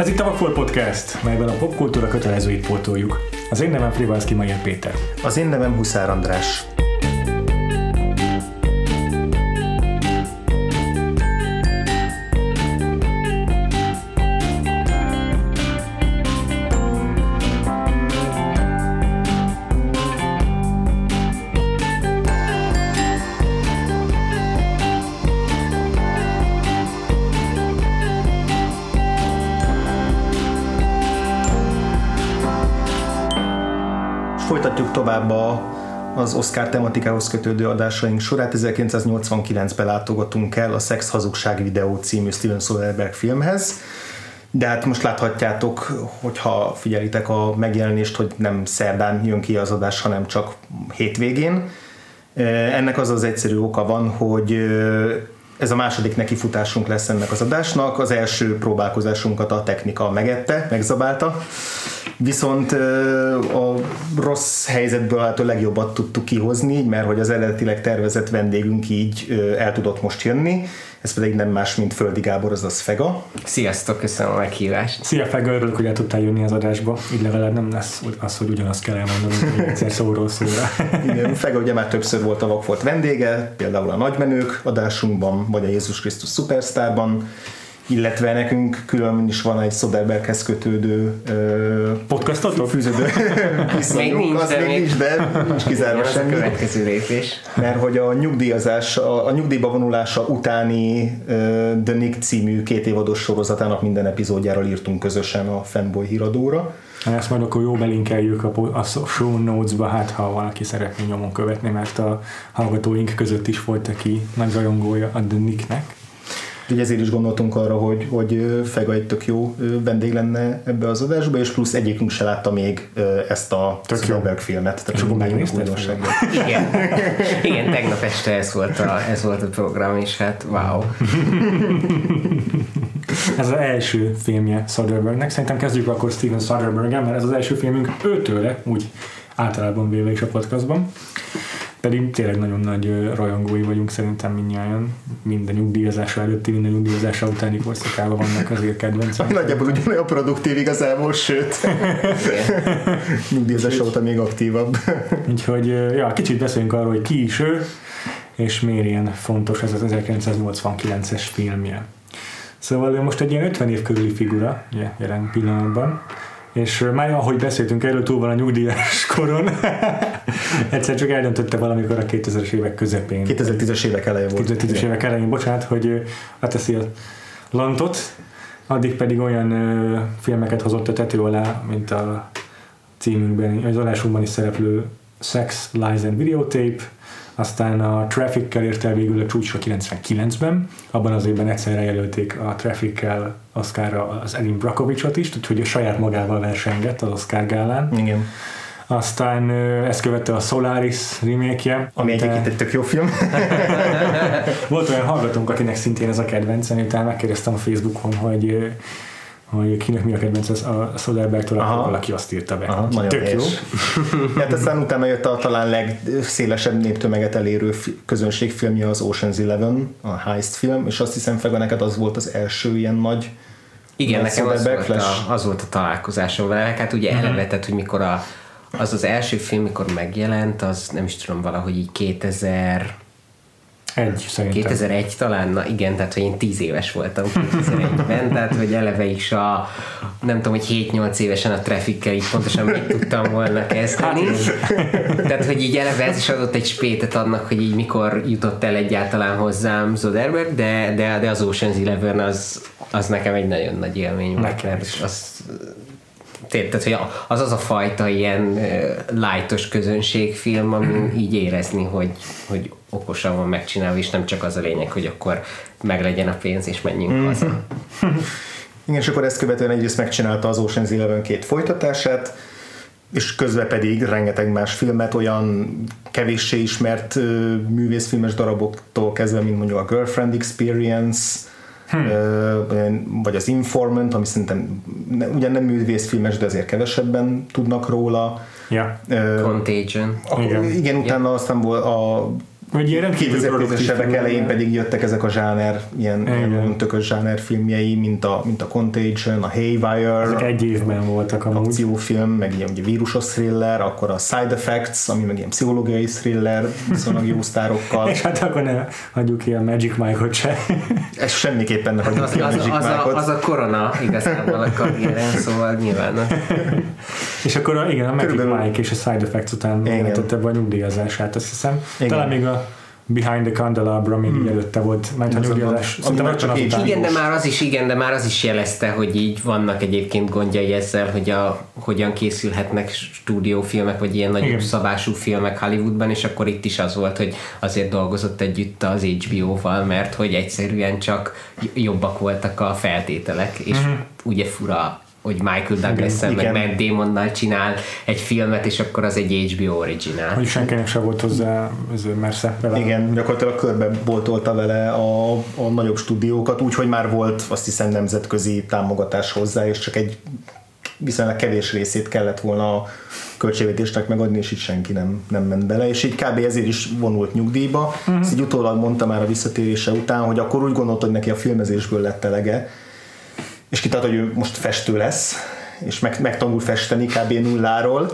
Ez itt a Vakfol Podcast, melyben a popkultúra kötelezőit pótoljuk. Az én nevem Frivalszki Mayer Péter. Az én nevem Huszár András. Az Oscar tematikához kötődő adásaink sorát. 1989-ben látogatunk el a Sex Hazugság videó című Steven Soderbergh filmhez. De hát most láthatjátok, hogyha figyelitek a megjelenést, hogy nem szerdán jön ki az adás, hanem csak hétvégén. Ennek az az egyszerű oka van, hogy ez a második nekifutásunk lesz ennek az adásnak. Az első próbálkozásunkat a technika megette, megzabálta. Viszont a rossz helyzetből hát a legjobbat tudtuk kihozni, mert hogy az eredetileg tervezett vendégünk így el tudott most jönni, ez pedig nem más, mint Földi Gábor, azaz Fega. Sziasztok, köszönöm a meghívást. Szia Fega, örülök, hogy el tudtál jönni az adásba. Így legalább nem lesz az, hogy ugyanazt kell elmondanom, hogy egyszer szóról szóra. Igen, Fega ugye már többször volt a Vakfolt vendége, például a Nagymenők adásunkban, vagy a Jézus Krisztus Superstarban, illetve nekünk külön is van egy Soderberghez kötődő podcastatok? Fűződő még nincs, az még nincs, de nincs kizárólag semmi. a következő lépés. Mert hogy a nyugdíjazás, a, a nyugdíjba vonulása utáni uh, The Nick című két évados sorozatának minden epizódjáról írtunk közösen a Fanboy híradóra. Ezt majd akkor jó belinkeljük a, a show notes-ba, hát ha valaki szeretné nyomon követni, mert a hallgatóink között is volt, aki nagy rajongója a The Nicknek. Ugye ezért is gondoltunk arra, hogy, hogy Fega egy tök jó vendég lenne ebbe az adásba, és plusz egyikünk se látta még ezt a Spielberg filmet. És akkor megnézted? Igen. Igen, tegnap este ez volt, a, ez volt a program, és hát wow. ez az első filmje Soderberghnek. Szerintem kezdjük akkor Steven soderbergh mert ez az első filmünk őtőle, úgy általában véve is a podcastban. Pedig tényleg nagyon nagy rajongói vagyunk szerintem mindnyáján. Minden nyugdíjazása előtti, minden nyugdíjazása utáni korszakában vannak azért kedvencek. Nagyjából ugyanolyan produktív igazából, sőt. nyugdíjazása óta még aktívabb. Úgyhogy ja, kicsit beszéljünk arról, hogy ki is ő, és miért ilyen fontos ez az 1989-es filmje. Szóval ő most egy ilyen 50 év körüli figura, ugye, jelen pillanatban, és már ahogy beszéltünk erről, túl van a nyugdíjas koron. Egyszer csak eldöntötte valamikor a 2000-es évek közepén. 2010-es évek elején volt. 2010-es évek elején, bocsánat, hogy leteszi a lantot, addig pedig olyan ö, filmeket hozott a tető alá, mint a címünkben, az adásunkban is szereplő Sex, Lies and Videotape, aztán a Traffic-kel ért el végül a csúcsra 99-ben, abban az évben egyszerre jelölték a Traffic-kel Oscarra az Erin Brockovichot is, úgyhogy a saját magával versengett az Oscar gálán. Igen. Aztán ezt követte a Solaris remake Ami egyébként egy tök jó film. Volt olyan hallgatónk, akinek szintén ez a kedvence, miután megkérdeztem a Facebookon, hogy hogy kinek mi a kedvenc az a Soderbergh-től, akkor valaki azt írta be. Aha, nagyon Tök jó. hát aztán utána jött a talán legszélesebb néptömeget elérő közönségfilmje az Ocean's Eleven, a Heist film, és azt hiszem Fega neked az volt az első ilyen nagy igen, nekem az volt, a, az volt a találkozásom vele, hát ugye uh-huh. eleve, tehát, hogy mikor a, az az első film, mikor megjelent, az nem is tudom, valahogy így 2000 egy, szerintem. 2001 talán, na igen, tehát hogy én 10 éves voltam 2001-ben, tehát hogy eleve is a, nem tudom, hogy 7-8 évesen a traffickel így pontosan mit tudtam volna kezdeni. Hát, tehát, hogy így eleve ez is adott egy spétet annak, hogy így mikor jutott el egyáltalán hozzám Zoderberg, de, de, de az Ocean's Eleven az, az nekem egy nagyon nagy élmény volt, mert az tehát, hogy az az a fajta ilyen lightos közönségfilm, ami így érezni, hogy, hogy okosan van megcsinálva, és nem csak az a lényeg, hogy akkor meglegyen a pénz, és menjünk mm-hmm. haza. Igen, és akkor ezt követően egyrészt megcsinálta az Ocean's Eleven két folytatását, és közben pedig rengeteg más filmet, olyan kevéssé ismert művészfilmes daraboktól kezdve, mint mondjuk a Girlfriend Experience, hmm. vagy az Informant, ami szerintem ugyan nem művészfilmes, de azért kevesebben tudnak róla. Yeah. Contagion. A, igen. igen, utána yeah. aztán volt a Vagy ilyen rendkívül 2010-es produktív évek elején pedig jöttek ezek a zsáner, ilyen, Igen. ilyen tökös zsáner filmjei, mint a, mint a Contagion, a Haywire, Ezek egy évben voltak amúgy. akciófilm, meg ilyen ugye vírusos thriller, akkor a Side Effects, ami meg ilyen pszichológiai thriller, viszonylag jó sztárokkal. És hát akkor ne hagyjuk ki a Magic Mike-ot se. Ez semmiképpen ne hagyjuk Az, ki a az, Magic az, a, Mike-ot. az a korona igazából a karrieren, szóval nyilván És akkor a, igen, a Magic Körülbelül- Mike és a Side Effects után jelentette be a nyugdíjazását, azt hiszem. Igen. Talán még a Behind the Candelabra még így előtte volt, mert a Ez a- nyugdíjazás. ami Szerintem már rögtön csak így-. Igen, de már az is, igen, de már az is jelezte, hogy így vannak egyébként gondjai ezzel, hogy a, hogyan készülhetnek stúdiófilmek, vagy ilyen nagyobb Igen. szabású filmek Hollywoodban, és akkor itt is az volt, hogy azért dolgozott együtt az HBO-val, mert hogy egyszerűen csak jobbak voltak a feltételek, és uh-huh. ugye fura hogy Michael douglas meg Igen. Matt Damonnal csinál egy filmet, és akkor az egy HBO originál. Hogy senkinek se volt hozzá ez mersze vele. Igen, gyakorlatilag körbe boltolta vele a, a nagyobb stúdiókat, úgyhogy már volt azt hiszem nemzetközi támogatás hozzá, és csak egy viszonylag kevés részét kellett volna a költségvetésnek megadni, és itt senki nem, nem ment bele, és így kb. ezért is vonult nyugdíjba. Uh-huh. Ezt így utólag mondta már a visszatérése után, hogy akkor úgy gondolt, hogy neki a filmezésből lett elege, és kitalálta, hogy ő most festő lesz, és meg, megtanul festeni kb. nulláról,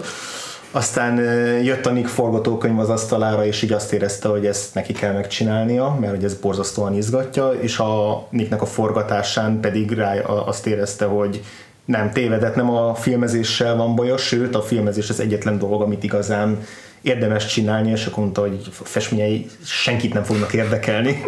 aztán jött a Nick forgatókönyv az asztalára, és így azt érezte, hogy ezt neki kell megcsinálnia, mert hogy ez borzasztóan izgatja, és a Nicknek a forgatásán pedig rá azt érezte, hogy nem tévedett, nem a filmezéssel van baja, sőt a filmezés az egyetlen dolog, amit igazán érdemes csinálni, és akkor mondta, hogy a festményei senkit nem fognak érdekelni.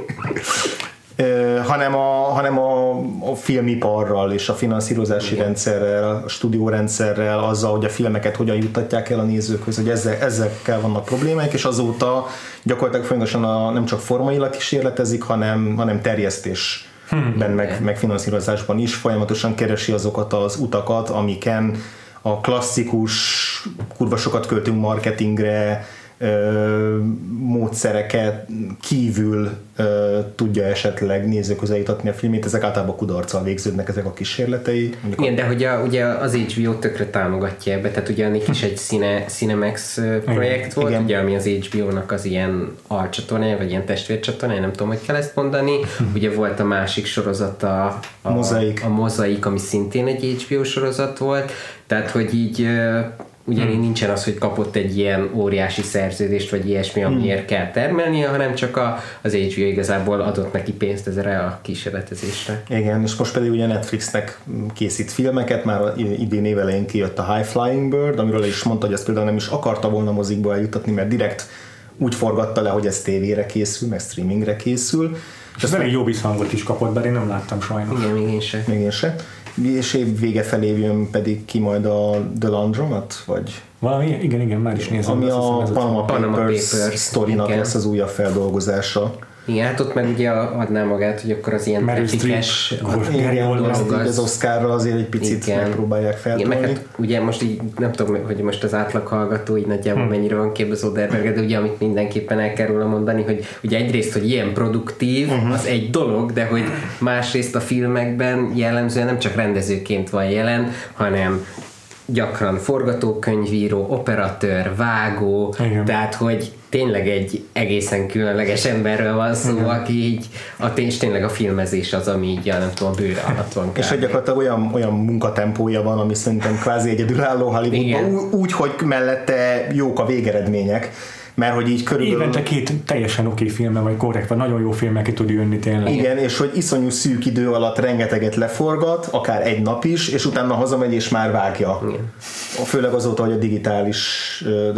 Hanem, a, hanem a, a filmiparral és a finanszírozási rendszerrel, a stúdiórendszerrel, azzal, hogy a filmeket hogyan juttatják el a nézőkhöz, hogy ezzel, ezekkel vannak problémák, és azóta gyakorlatilag folyamatosan a, nem csak formailag kísérletezik, hanem, hanem terjesztésben, meg, meg finanszírozásban is folyamatosan keresi azokat az utakat, amiken a klasszikus kurva sokat költünk marketingre, ö, módszereket kívül ö, tudja esetleg nézők közel jutatni a filmét, ezek általában kudarccal végződnek ezek a kísérletei. Mondjuk Igen, de hogy a, ugye az HBO tökre támogatja ebbe, tehát ugye annak is egy Cine, Cinemax projekt volt, Igen. ugye ami az HBO-nak az ilyen alcsatornája, vagy ilyen testvércsatornája, nem tudom, hogy kell ezt mondani. Ugye volt a másik sorozata, a Mozaik. a Mozaik, ami szintén egy HBO sorozat volt, tehát hogy így ugyanígy Hmm. nincsen az, hogy kapott egy ilyen óriási szerződést, vagy ilyesmi, amiért Hmm. kell termelnie, hanem csak a, az HBO igazából adott neki pénzt ezre a kísérletezésre. Igen, és most pedig ugye Netflixnek készít filmeket, már idén évelején kijött a High Flying Bird, amiről is mondta, hogy ezt például nem is akarta volna mozikba eljutatni, mert direkt úgy forgatta le, hogy ez tévére készül, meg streamingre készül. És ez elég jó visszhangot is kapott, bár én nem láttam sajnos. Igen, még én sem. Még én se. És év vége felé jön pedig ki majd a The Laundromat, vagy Valami, igen, igen, már is nézem. ami a Panama Panama Papers, Papers, sztorinak lesz az újabb feldolgozása. Igen, hát ott meg ugye adná magát, hogy akkor az ilyen dolog az Oscarra azért egy picit Igen. megpróbálják Igen, meg feltolni. hát ugye most így nem tudom, hogy most az átlag hallgató így nagyjából Hm. mennyire van képbe az Oderberg, de ugye amit mindenképpen el kell róla mondani, hogy ugye egyrészt, hogy ilyen produktív, uh-huh. az egy dolog, de hogy másrészt a filmekben jellemzően nem csak rendezőként van jelen, hanem gyakran forgatókönyvíró, operatőr, vágó, Igen. tehát hogy tényleg egy egészen különleges emberről van szó, Mhm. aki így, a és tényleg a filmezés az, ami így, nem tudom, a bőre alatt van. És kb. hogy gyakorlatilag olyan, olyan munkatempója van, ami szerintem kvázi egyedülálló. Hollywoodban, úgy, hogy mellette jók a végeredmények, mert hogy így körülbelül... Évente két teljesen oké filme, vagy korrekt, vagy nagyon jó filmek ki tud jönni tényleg. Igen, és hogy iszonyú szűk idő alatt rengeteget leforgat, akár egy nap is, és utána hazamegy és már vágja. Igen. Főleg azóta, hogy a digitális ö,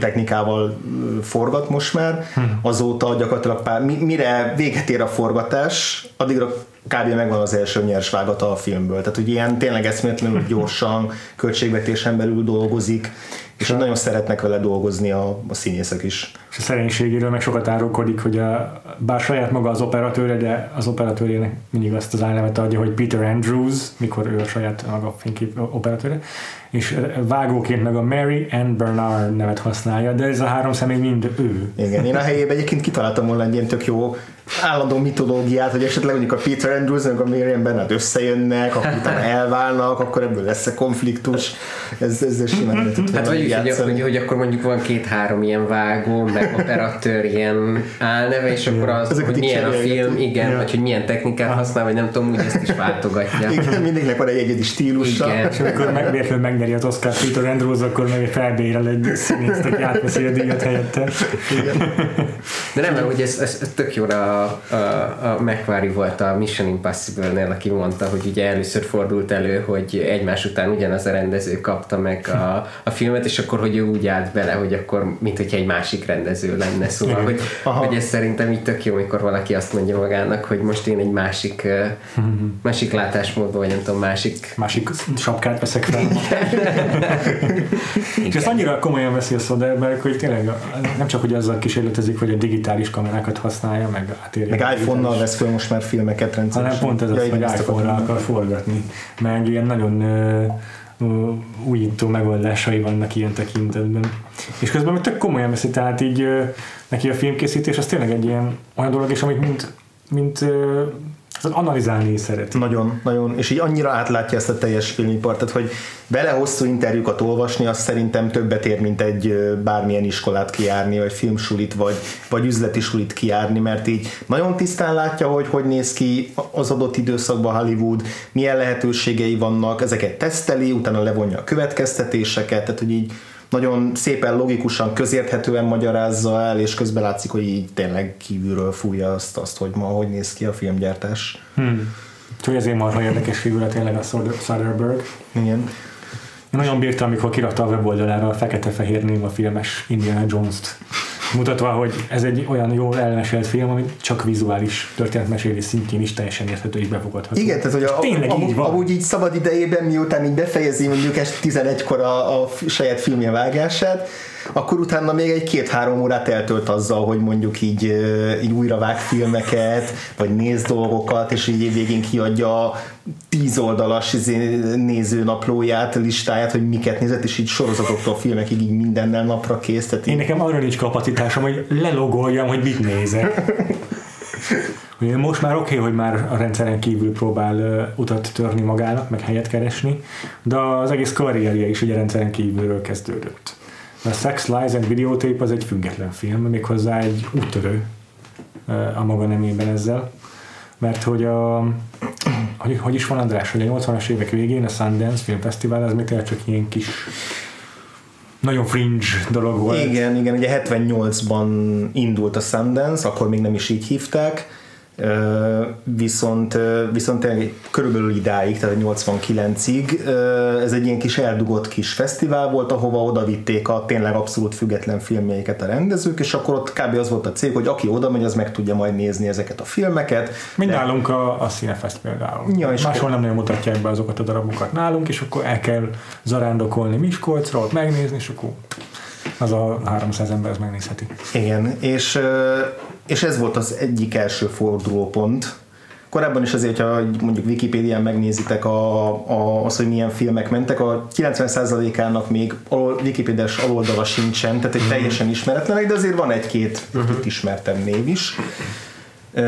technikával forgat most már, azóta gyakorlatilag pár, mi- mire véget ér a forgatás, addigra kb. megvan az első nyers vágata a filmből. Tehát, hogy ilyen tényleg eszméletlenül gyorsan, költségvetésen belül dolgozik, és hogy nagyon szeretnek vele dolgozni a, a színészek is. És a szerénységéről meg sokat árulkodik, hogy a, bár saját maga az operatőre, de az operatőrének mindig azt az álnevet adja, hogy Peter Andrews, mikor ő a saját maga fénykép operatőre, és vágóként meg a Mary Ann Bernard nevet használja, de ez a három személy mind ő. Igen, én a helyében egyébként kitaláltam volna egy ilyen tök jó állandó mitológiát, hogy esetleg mondjuk a Peter Andrews, meg a Miriam Bennett összejönnek, akkor utána elválnak, akkor ebből lesz a konfliktus. Ez, ez simán lehet Hát vagy hogy, hogy, hogy, akkor mondjuk van két-három ilyen vágó, meg operatőr ilyen álneve, és akkor az, Ezeket hogy milyen a film, igen, ja. vagy hogy milyen technikát használ, vagy nem tudom, úgy ezt is váltogatja. Igen, mindignek van egy egyedi stílusa. Igen. És amikor meg, megnyeri az Oscar Peter Andrews, akkor meg felbérel egy színészt, aki átveszi a díjat helyette. Igen. De nem, mert hogy ez, ez, ez tök jó a, a, a McQuarrie volt a Mission Impossible-nél, aki mondta, hogy ugye először fordult elő, hogy egymás után ugyanaz a rendező kapta meg a, a filmet, és akkor, hogy ő úgy állt bele, hogy akkor, mint hogyha egy másik rendező lenne. Szóval, hogy, hogy ez szerintem így tök jó, amikor valaki azt mondja magának, hogy most én egy másik, másik látásmódban, vagy nem tudom, másik... Másik sapkát veszek fel. és ezt annyira komolyan veszi a Soderbergh, hogy tényleg nem csak, hogy azzal kísérletezik, hogy a digitális kamerákat használja, meg átérje. Meg iPhone-nal vesz fel most már filmeket rendszeresen. Hanem pont ez az, hogy iPhone-ra akar forgatni. Meg ilyen nagyon uh, újító megoldásai vannak ilyen tekintetben. És közben meg tök komolyan veszi, tehát így uh, neki a filmkészítés az tényleg egy ilyen olyan dolog, és amit mint, mint Szóval analizálni szeret. Nagyon, nagyon, és így annyira átlátja ezt a teljes filmipart, tehát hogy vele hosszú interjúkat olvasni, az szerintem többet ér, mint egy bármilyen iskolát kijárni, vagy filmsulit, vagy, vagy üzleti sulit kijárni, mert így nagyon tisztán látja, hogy hogy néz ki az adott időszakban Hollywood, milyen lehetőségei vannak, ezeket teszteli, utána levonja a következtetéseket, tehát hogy így nagyon szépen, logikusan, közérthetően magyarázza el, és közben látszik, hogy így tényleg kívülről fújja azt, azt hogy ma hogy néz ki a filmgyártás. Hmm. Úgyhogy ezért marha érdekes figura tényleg a Soderbergh. Igen. Én nagyon bírtam, amikor kirakta a weboldalára a fekete-fehér néma filmes Indiana Jones-t mutatva, hogy ez egy olyan jól elmesélt film, ami csak vizuális történetmesélés szintjén is teljesen érthető és befogadható. Igen, tehát hogy a, tényleg a, így van. amúgy így szabad idejében, miután így befejezi mondjuk este 11-kor a, a saját filmje vágását, akkor utána még egy két-három órát eltölt azzal, hogy mondjuk így, így újra vág filmeket, vagy néz dolgokat, és így végén kiadja a tíz oldalas izé, nézőnaplóját, listáját, hogy miket nézett, és így sorozatoktól filmekig így mindennel napra kész. Tehát Én nekem arra nincs kapacitásom, hogy lelogoljam, hogy mit nézek. Most már oké, okay, hogy már a rendszeren kívül próbál uh, utat törni magának, meg helyet keresni, de az egész karrierje is ugye rendszeren kívülről kezdődött. A Sex, Lies and Videotape az egy független film, méghozzá egy úttörő a maga nemében ezzel. Mert hogy a, hogy, hogy is van András, hogy a 80-as évek végén a Sundance Film Festival az még csak ilyen kis nagyon fringe dolog volt. Igen, igen, ugye 78-ban indult a Sundance, akkor még nem is így hívták, viszont, viszont körülbelül idáig, tehát 89-ig ez egy ilyen kis eldugott kis fesztivál volt, ahova oda vitték a tényleg abszolút független filmjeiket a rendezők, és akkor ott kb. az volt a cég, hogy aki oda megy, az meg tudja majd nézni ezeket a filmeket. Mind de... nálunk a, a Cinefest például. Ja, és Máshol nem nagyon mutatják be azokat a darabokat nálunk, és akkor el kell zarándokolni Miskolcra, ott megnézni, és akkor az a 300 ember ez megnézheti. Igen, és és ez volt az egyik első fordulópont. Korábban is azért, ha mondjuk Wikipédián megnézitek a, a, az, hogy milyen filmek mentek, a 90%-ának még alol, Wikipédiás aloldala sincsen, tehát egy mhm. teljesen ismeretlenek, de azért van egy-két uh-huh. ismertem név is. Uh,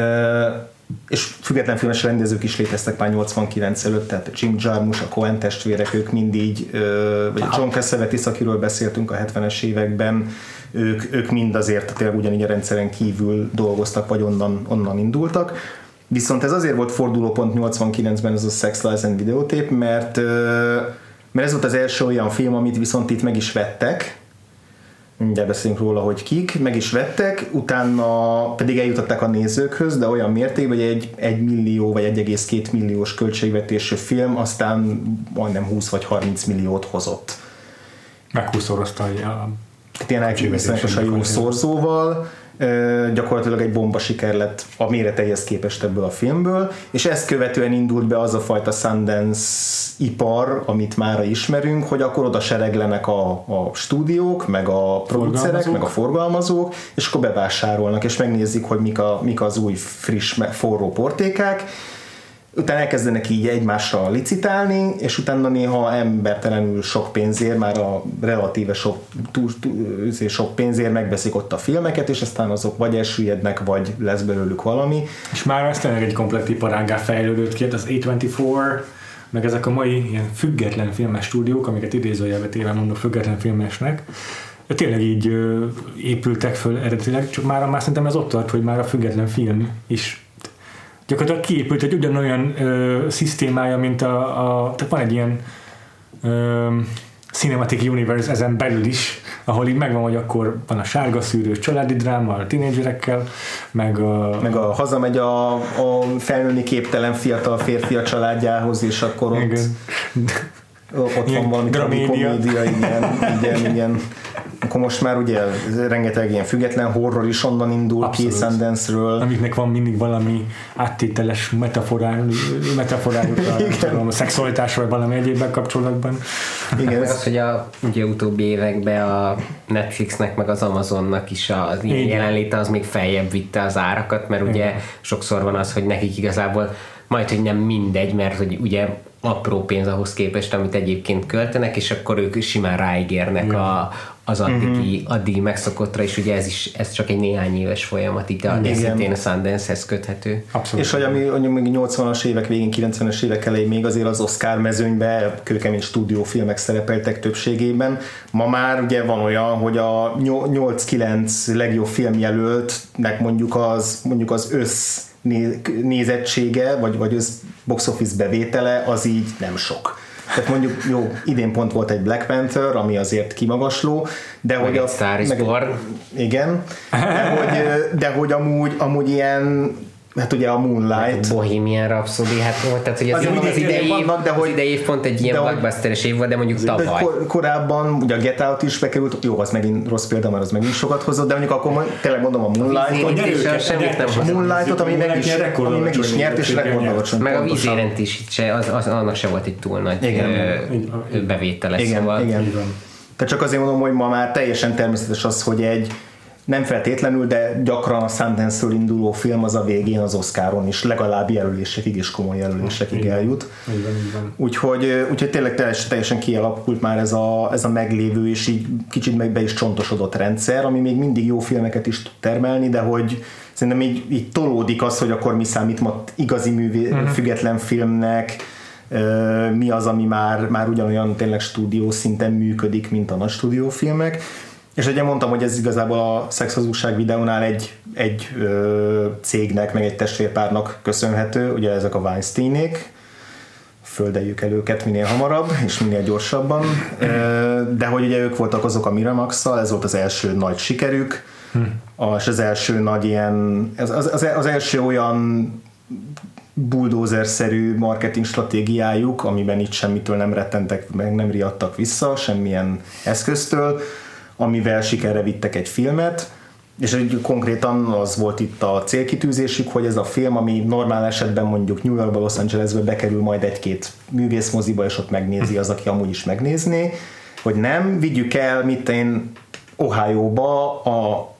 és független filmes rendezők is léteztek már 89 előtt, tehát Jim Jarmusch, a Coen testvérek, ők mindig, vagy a John Cassavetes, akiről beszéltünk a 70-es években, ők, ők mind azért tényleg ugyanígy a rendszeren kívül dolgoztak, vagy onnan, onnan indultak. Viszont ez azért volt fordulópont 89-ben ez a Sex, Lies and Videotape, mert, mert ez volt az első olyan film, amit viszont itt meg is vettek, mindjárt beszélünk róla, hogy kik, meg is vettek, utána pedig eljutották a nézőkhöz, de olyan mértékben, hogy egy 1 millió vagy 1,2 milliós költségvetésű film aztán majdnem 20 vagy 30 milliót hozott. Meghúszorozta a tényleg viszonyosan jó szorzóval, gyakorlatilag egy bomba siker lett a méreteihez képest ebből a filmből, és ezt követően indult be az a fajta Sundance ipar, amit már ismerünk, hogy akkor oda sereglenek a, a stúdiók, meg a producerek, meg a forgalmazók, és akkor bevásárolnak, és megnézik, hogy mik, a, mik az új, friss, forró portékák, utána elkezdenek így egymásra licitálni, és utána néha embertelenül sok pénzért, már a relatíve sok, túl, túl, sok pénzért megveszik ott a filmeket, és aztán azok vagy elsüllyednek, vagy lesz belőlük valami. És már ez tényleg egy komplet iparággá fejlődött ki, hát az A24, meg ezek a mai ilyen független filmes stúdiók, amiket idézőjelbe téve mondok független filmesnek, tényleg így ö, épültek föl eredetileg, csak már, már szerintem ez ott tart, hogy már a független film is gyakorlatilag kiépült egy ugyanolyan ö, szisztémája, mint a, a tehát van egy ilyen ö, Cinematic Universe ezen belül is, ahol így megvan, hogy akkor van a sárga szűrő családi dráma a tínédzserekkel, meg a... Meg a hazamegy a, a felnőni képtelen fiatal férfi a családjához, és akkor ott, Igen. ott van valami dramédia. komédia, igen, igen, igen. Akkor most már ugye rengeteg ilyen független horror is onnan indul Abszolút. ki Sundance-ről. amiknek van mindig valami áttételes metaforájuk a, a szexualitásra vagy valami egyébben kapcsolatban. Igen, ez, az, hogy a ugye utóbbi években a Netflixnek meg az Amazonnak is az ilyen Igen. jelenléte az még feljebb vitte az árakat, mert ugye sokszor van az, hogy nekik igazából majd, hogy nem mindegy, mert hogy ugye apró pénz ahhoz képest, amit egyébként költenek, és akkor ők simán ráigérnek a, az addigi, addigi megszokottra, és ugye ez is ez csak egy néhány éves folyamat, itt a, ez szintén a Sundance-hez köthető. Abszolút. és hogy ami mondjuk még 80-as évek végén, 90-es évek elején még azért az Oscar mezőnybe kőkemény stúdiófilmek szerepeltek többségében. Ma már ugye van olyan, hogy a 8-9 legjobb filmjelöltnek mondjuk az, mondjuk az össz nézettsége, vagy, vagy össz box office bevétele, az így nem sok. Tehát mondjuk jó, idén pont volt egy Black Panther, ami azért kimagasló, de Meg hogy egy Star meg-. Igen, de hogy, de hogy amúgy, amúgy ilyen, hát ugye a Moonlight, Bohemian Rhapsody, hát volt, tehát hogy az, az, mindig idei, vannak, vannak, de hogy- az idei év pont egy ilyen blockbusteres év volt, de mondjuk de tavaly. kor, korábban ugye a Get Out is bekerült, jó, az megint rossz példa, mert az megint sokat hozott, de mondjuk akkor tényleg mondom a Moonlight-ot, a. Moonlight-ot, ami meg is, ami meg is nyert, és rekordalacsony. Meg a vízérentés se, az, az, annak se volt egy túl nagy bevétele, Igen, szóval igen. Tehát csak azért mondom, hogy ma már teljesen természetes az, hogy egy nem feltétlenül, de gyakran a Sundance-ről induló film az a végén az Oscaron is legalább jelölésekig és komoly jelölésekig eljut. Így van, így van. Úgyhogy, úgyhogy tényleg teljesen, teljesen kialakult már ez a, ez a meglévő és így kicsit meg be is csontosodott rendszer, ami még mindig jó filmeket is tud termelni, de hogy szerintem így, így tolódik az, hogy akkor mi számít ma igazi művé, uh-huh. független filmnek, mi az, ami már, már ugyanolyan tényleg stúdió szinten működik, mint a nagy stúdiófilmek. És ugye mondtam, hogy ez igazából a szexhazugság videónál egy, egy ö, cégnek, meg egy testvérpárnak köszönhető, ugye ezek a Weinsteinék, földeljük el őket minél hamarabb és minél gyorsabban, de hogy ugye ők voltak azok a miramax ez volt az első nagy sikerük, és az első nagy ilyen, az, az, az, első olyan bulldozer-szerű marketing stratégiájuk, amiben itt semmitől nem rettentek, meg nem riadtak vissza, semmilyen eszköztől, amivel sikerre vittek egy filmet, és egy, konkrétan az volt itt a célkitűzésük, hogy ez a film, ami normál esetben mondjuk New Yorkba, Los Angelesbe bekerül majd egy-két művészmoziba, és ott megnézi az, aki amúgy is megnézné, hogy nem, vigyük el, mit én Ohio-ba a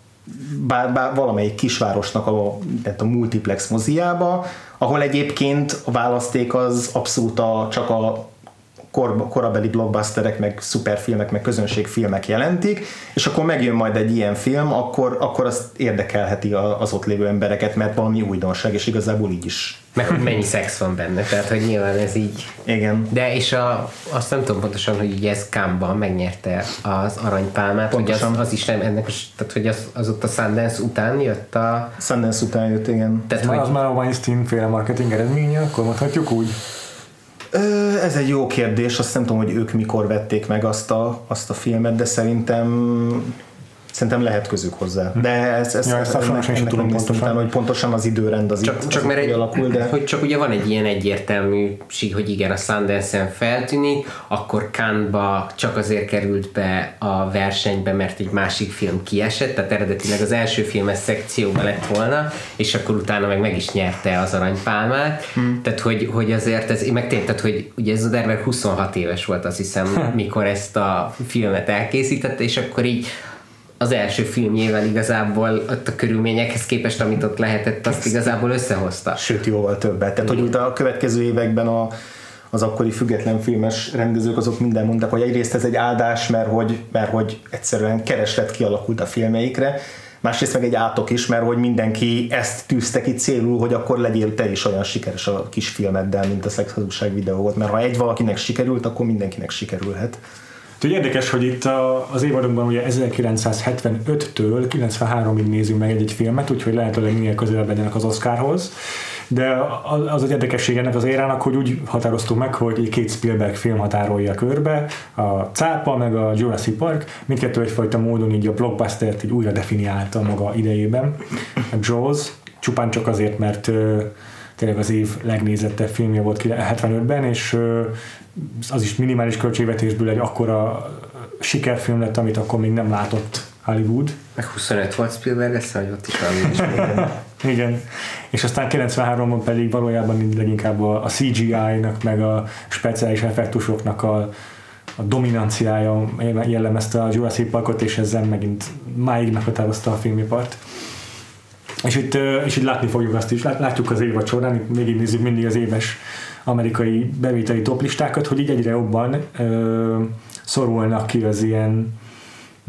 bár, bár valamelyik kisvárosnak a, tehát a multiplex moziába, ahol egyébként a választék az abszolút a, csak a kor, korabeli blockbusterek, meg szuperfilmek, meg közönségfilmek jelentik, és akkor megjön majd egy ilyen film, akkor, akkor azt érdekelheti az ott lévő embereket, mert valami újdonság, és igazából így is. meg hogy mennyi szex van benne, tehát hogy nyilván ez így Igen. De és a, azt nem tudom pontosan, hogy ugye ez Kámban megnyerte az aranypálmát, hogy az, az is nem, ennek, is- tehát hogy az, az ott a Sundance után jött a... Sundance után jött, igen. Tehát, Az hogy, már a Weinstein féle marketing eredménye, akkor mondhatjuk úgy. Ez egy jó kérdés, azt nem tudom, hogy ők mikor vették meg azt a, azt a filmet, de szerintem szerintem lehet közük hozzá. De ez, ez, Ja, ezt sem ennek tudom pontosan. hogy pontosan az időrend az csak, itt csak az mert egy, alakul, de hogy csak ugye van egy ilyen egyértelműség, hogy igen, a Sundance-en feltűnik, akkor Cannes-ba csak azért került be a versenybe, mert egy másik film kiesett, tehát eredetileg az első filmes szekcióban lett volna, és akkor utána meg meg is nyerte az aranypálmát, hmm. tehát hogy, hogy azért ez, meg tényleg, tehát hogy ugye ez a Derber 26 éves volt azt hiszem, mikor ezt a filmet elkészítette, és akkor így az első filmjével igazából ott a körülményekhez képest, amit ott lehetett, azt igazából összehozta. Sőt, jóval többet. Tehát, hogy a következő években a, az akkori független filmes rendezők azok minden mondták, hogy egyrészt ez egy áldás, mert hogy, mert hogy egyszerűen kereslet kialakult a filmeikre, másrészt meg egy átok is, mert hogy mindenki ezt tűzte ki célul, hogy akkor legyél te is olyan sikeres a kis filmeddel, mint a szexhazugság videó volt, mert ha egy valakinek sikerült, akkor mindenkinek sikerülhet. Úgyhogy érdekes, hogy itt a, az évadunkban ugye 1975-től 93-ig nézünk meg egy-egy filmet, úgyhogy lehetőleg minél közelebb legyenek az Oscarhoz. De az az érdekesség ennek az érának, hogy úgy határoztuk meg, hogy egy két Spielberg film határolja körbe, a Cápa meg a Jurassic Park, mindkettő egyfajta módon így a blockbustert így újra definiálta maga idejében. A Jaws csupán csak azért, mert tényleg az év legnézettebb filmje volt 75-ben, és az is minimális költségvetésből egy akkora sikerfilm lett, amit akkor még nem látott Hollywood. Meg 25 volt Spielberg, ezt hogy ott is valami Igen. És aztán 93-ban pedig valójában leginkább a, a CGI-nak, meg a speciális effektusoknak a, a dominanciája jellemezte a Jurassic Parkot, és ezzel megint máig meghatározta a filmipart. És itt, és itt látni fogjuk azt is, látjuk az évad során, még nézzük mindig az éves amerikai bevételi toplistákat, hogy így egyre jobban ö, szorulnak ki az ilyen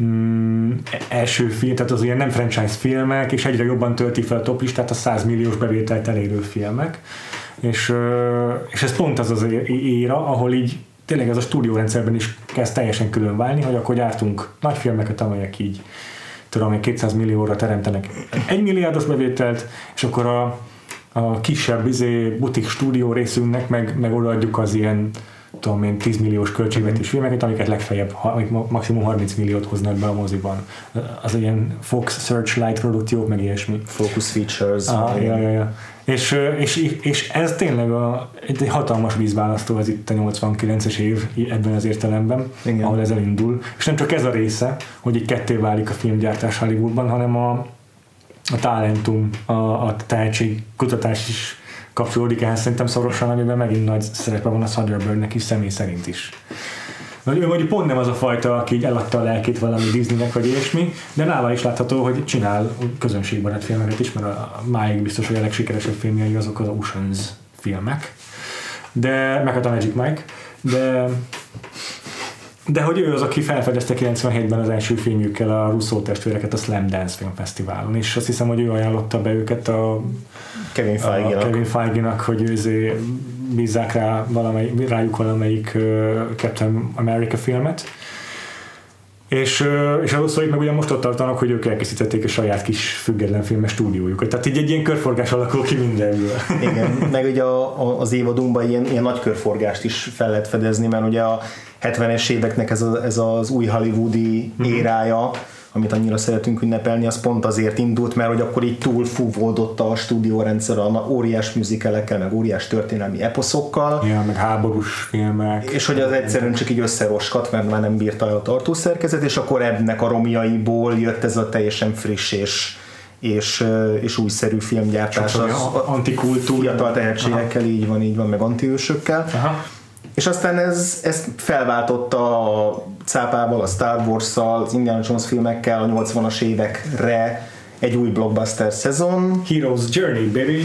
mm, első film, tehát az ilyen nem franchise filmek, és egyre jobban tölti fel a toplistát a 100 milliós bevételt elérő filmek. És, és ez pont az az éra, ahol így tényleg ez a stúdiórendszerben is kezd teljesen külön válni, hogy akkor gyártunk nagy filmeket, amelyek így tudom, 200 millióra teremtenek egy milliárdos bevételt, és akkor a a kisebb izé, butik stúdió részünknek meg, meg odaadjuk az ilyen tudom én, 10 milliós költségvetés filmeket, amiket legfeljebb maximum 30 milliót hoznak be a moziban. Az ilyen Fox Searchlight produkciók, meg ilyesmi. Focus Features. Ah, ja, ja, ja. És, és, és ez tényleg a, egy hatalmas vízválasztó az itt a 89-es év ebben az értelemben, Igen. ahol ez elindul. És nem csak ez a része, hogy így ketté válik a filmgyártás Hollywoodban, hanem a, a talentum, a, a tehetség kutatás is kapcsolódik ehhez szerintem szorosan, amiben megint nagy szerepe van a Soderberghnek is személy szerint is. Ő mondjuk pont nem az a fajta, aki így eladta a lelkét valami Disneynek vagy ilyesmi, de nála is látható, hogy csinál közönségbarát filmeket is, mert a máig biztos, hogy a legsikeresebb filmjei azok az Oceans filmek. De, meg a Magic Mike, de de hogy ő az, aki felfedezte 97-ben az első filmjükkel a Russo testvéreket a Slam Dance Film Fesztiválon, és azt hiszem, hogy ő ajánlotta be őket a Kevin Feige-nak, Kevin Feige-nak hogy őzé bízzák rá valamelyik, rájuk valamelyik uh, Captain America filmet. És, és a russzóik meg ugye most ott tartanak, hogy ők elkészítették a saját kis független filmes stúdiójukat. Tehát így egy ilyen körforgás alakul ki mindenből. Igen, meg ugye a, a, az évadunkban ilyen, ilyen nagy körforgást is fel lehet fedezni, mert ugye a 70-es éveknek ez, a, ez az új hollywoodi mm-hmm. Amit annyira szeretünk ünnepelni, az pont azért indult, mert hogy akkor így túl fúvódott a stúdiórendszer a óriás műzikelekkel, meg óriás történelmi eposzokkal. Ja, meg háborús filmek. És hogy az egyszerűen csak így összeroskat, mert már nem bírta a tartószerkezet, és akkor ebnek a romjaiból jött ez a teljesen friss és és, és újszerű filmgyártás az, antikultúr fiatal tehetségekkel, Aha. így van, így van, meg antiősökkel. Aha. És aztán ez, ez felváltotta a cápával, a Star Wars-szal, az Indiana Jones filmekkel a 80-as évekre egy új blockbuster szezon. Heroes Journey, baby!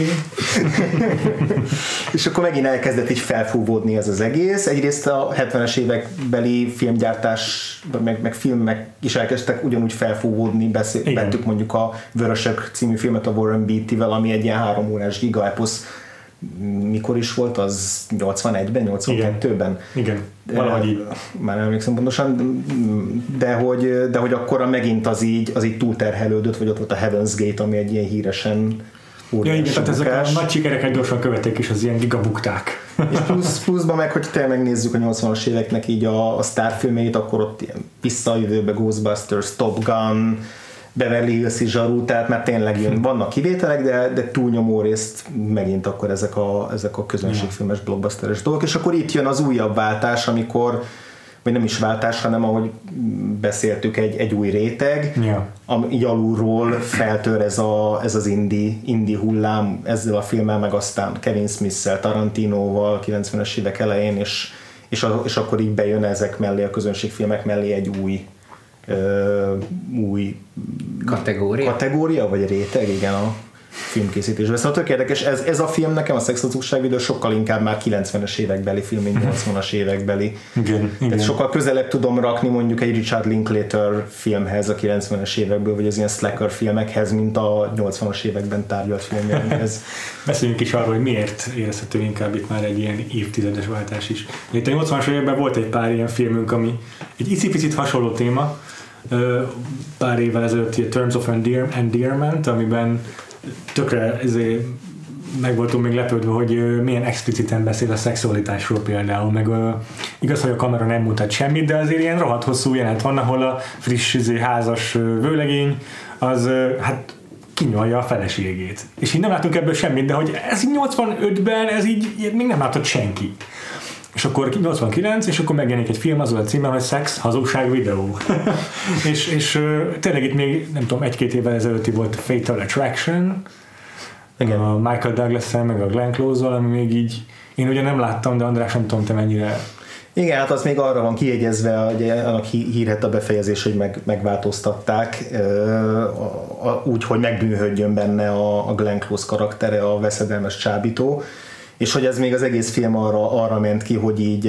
és akkor megint elkezdett így felfúvódni ez az egész. Egyrészt a 70-es évekbeli filmgyártás, meg, meg filmek is elkezdtek ugyanúgy felfúvódni. Beszéltük mondjuk a Vörösök című filmet a Warren Beatty-vel, ami egy ilyen három órás gigaeposz mikor is volt, az 81-ben, 82-ben? Igen, Igen. valahogy így. Már nem emlékszem pontosan, de hogy, de hogy akkor megint az így, az így túlterhelődött, vagy ott volt a Heaven's Gate, ami egy ilyen híresen Ja, igen, tehát ezek a nagy sikereket gyorsan követték is az ilyen gigabukták. És plusz, pluszban meg, hogy tényleg megnézzük a 80-as éveknek így a, a sztárfilmeit, akkor ott ilyen visszajövőbe Ghostbusters, Top Gun, Beverly Hills zsarú, tehát már tényleg jön, vannak kivételek, de, de túlnyomó részt megint akkor ezek a, ezek a közönségfilmes blockbusteres dolgok, és akkor itt jön az újabb váltás, amikor vagy nem is váltás, hanem ahogy beszéltük, egy, egy új réteg, ja. ami így alulról feltör ez, a, ez az indi, indi hullám ezzel a filmmel, meg aztán Kevin Smith-szel, Tarantinoval 90-es évek elején, és, és, a, és akkor így bejön ezek mellé, a közönségfilmek mellé egy új ö, új Kategória? kategória, vagy réteg, igen, a filmkészítésben. Szóval tök érdekes, ez, ez a film nekem a szexhazugság videó sokkal inkább már 90-es évekbeli film, mint 80-as évekbeli. Igen, igen. Tehát sokkal közelebb tudom rakni mondjuk egy Richard Linklater filmhez a 90-es évekből, vagy az ilyen slacker filmekhez, mint a 80-as években tárgyalt filmjeinkhez. Beszéljünk is arról, hogy miért érezhető inkább itt már egy ilyen évtizedes váltás is. Itt a 80-as években volt egy pár ilyen filmünk, ami egy icipicit hasonló téma, pár évvel ezelőtt a Terms of Endear- Endearment, amiben tökre ezért meg voltunk még lepődve, hogy milyen expliciten beszél a szexualitásról például, meg igaz, hogy a kamera nem mutat semmit, de azért ilyen rohadt hosszú jelent van, ahol a friss izé, házas vőlegény az hát kinyalja a feleségét. És így nem látunk ebből semmit, de hogy ez így 85-ben, ez így még nem látott senki. És akkor 89, és akkor megjelenik egy film azzal a címmel, hogy Sex, hazugság, videó. és, és tényleg itt még, nem tudom, egy-két évvel ezelőtti volt Fatal Attraction, Igen. a Michael douglas meg a Glenn close ami még így, én ugye nem láttam, de András nem tudom, te mennyire Igen, hát az még arra van kiegyezve, hogy annak hí- hírhet a befejezés, hogy meg, megváltoztatták, úgy, hogy megbűnhődjön benne a, a Glenn Close karaktere, a veszedelmes csábító, és hogy ez még az egész film arra, arra ment ki, hogy így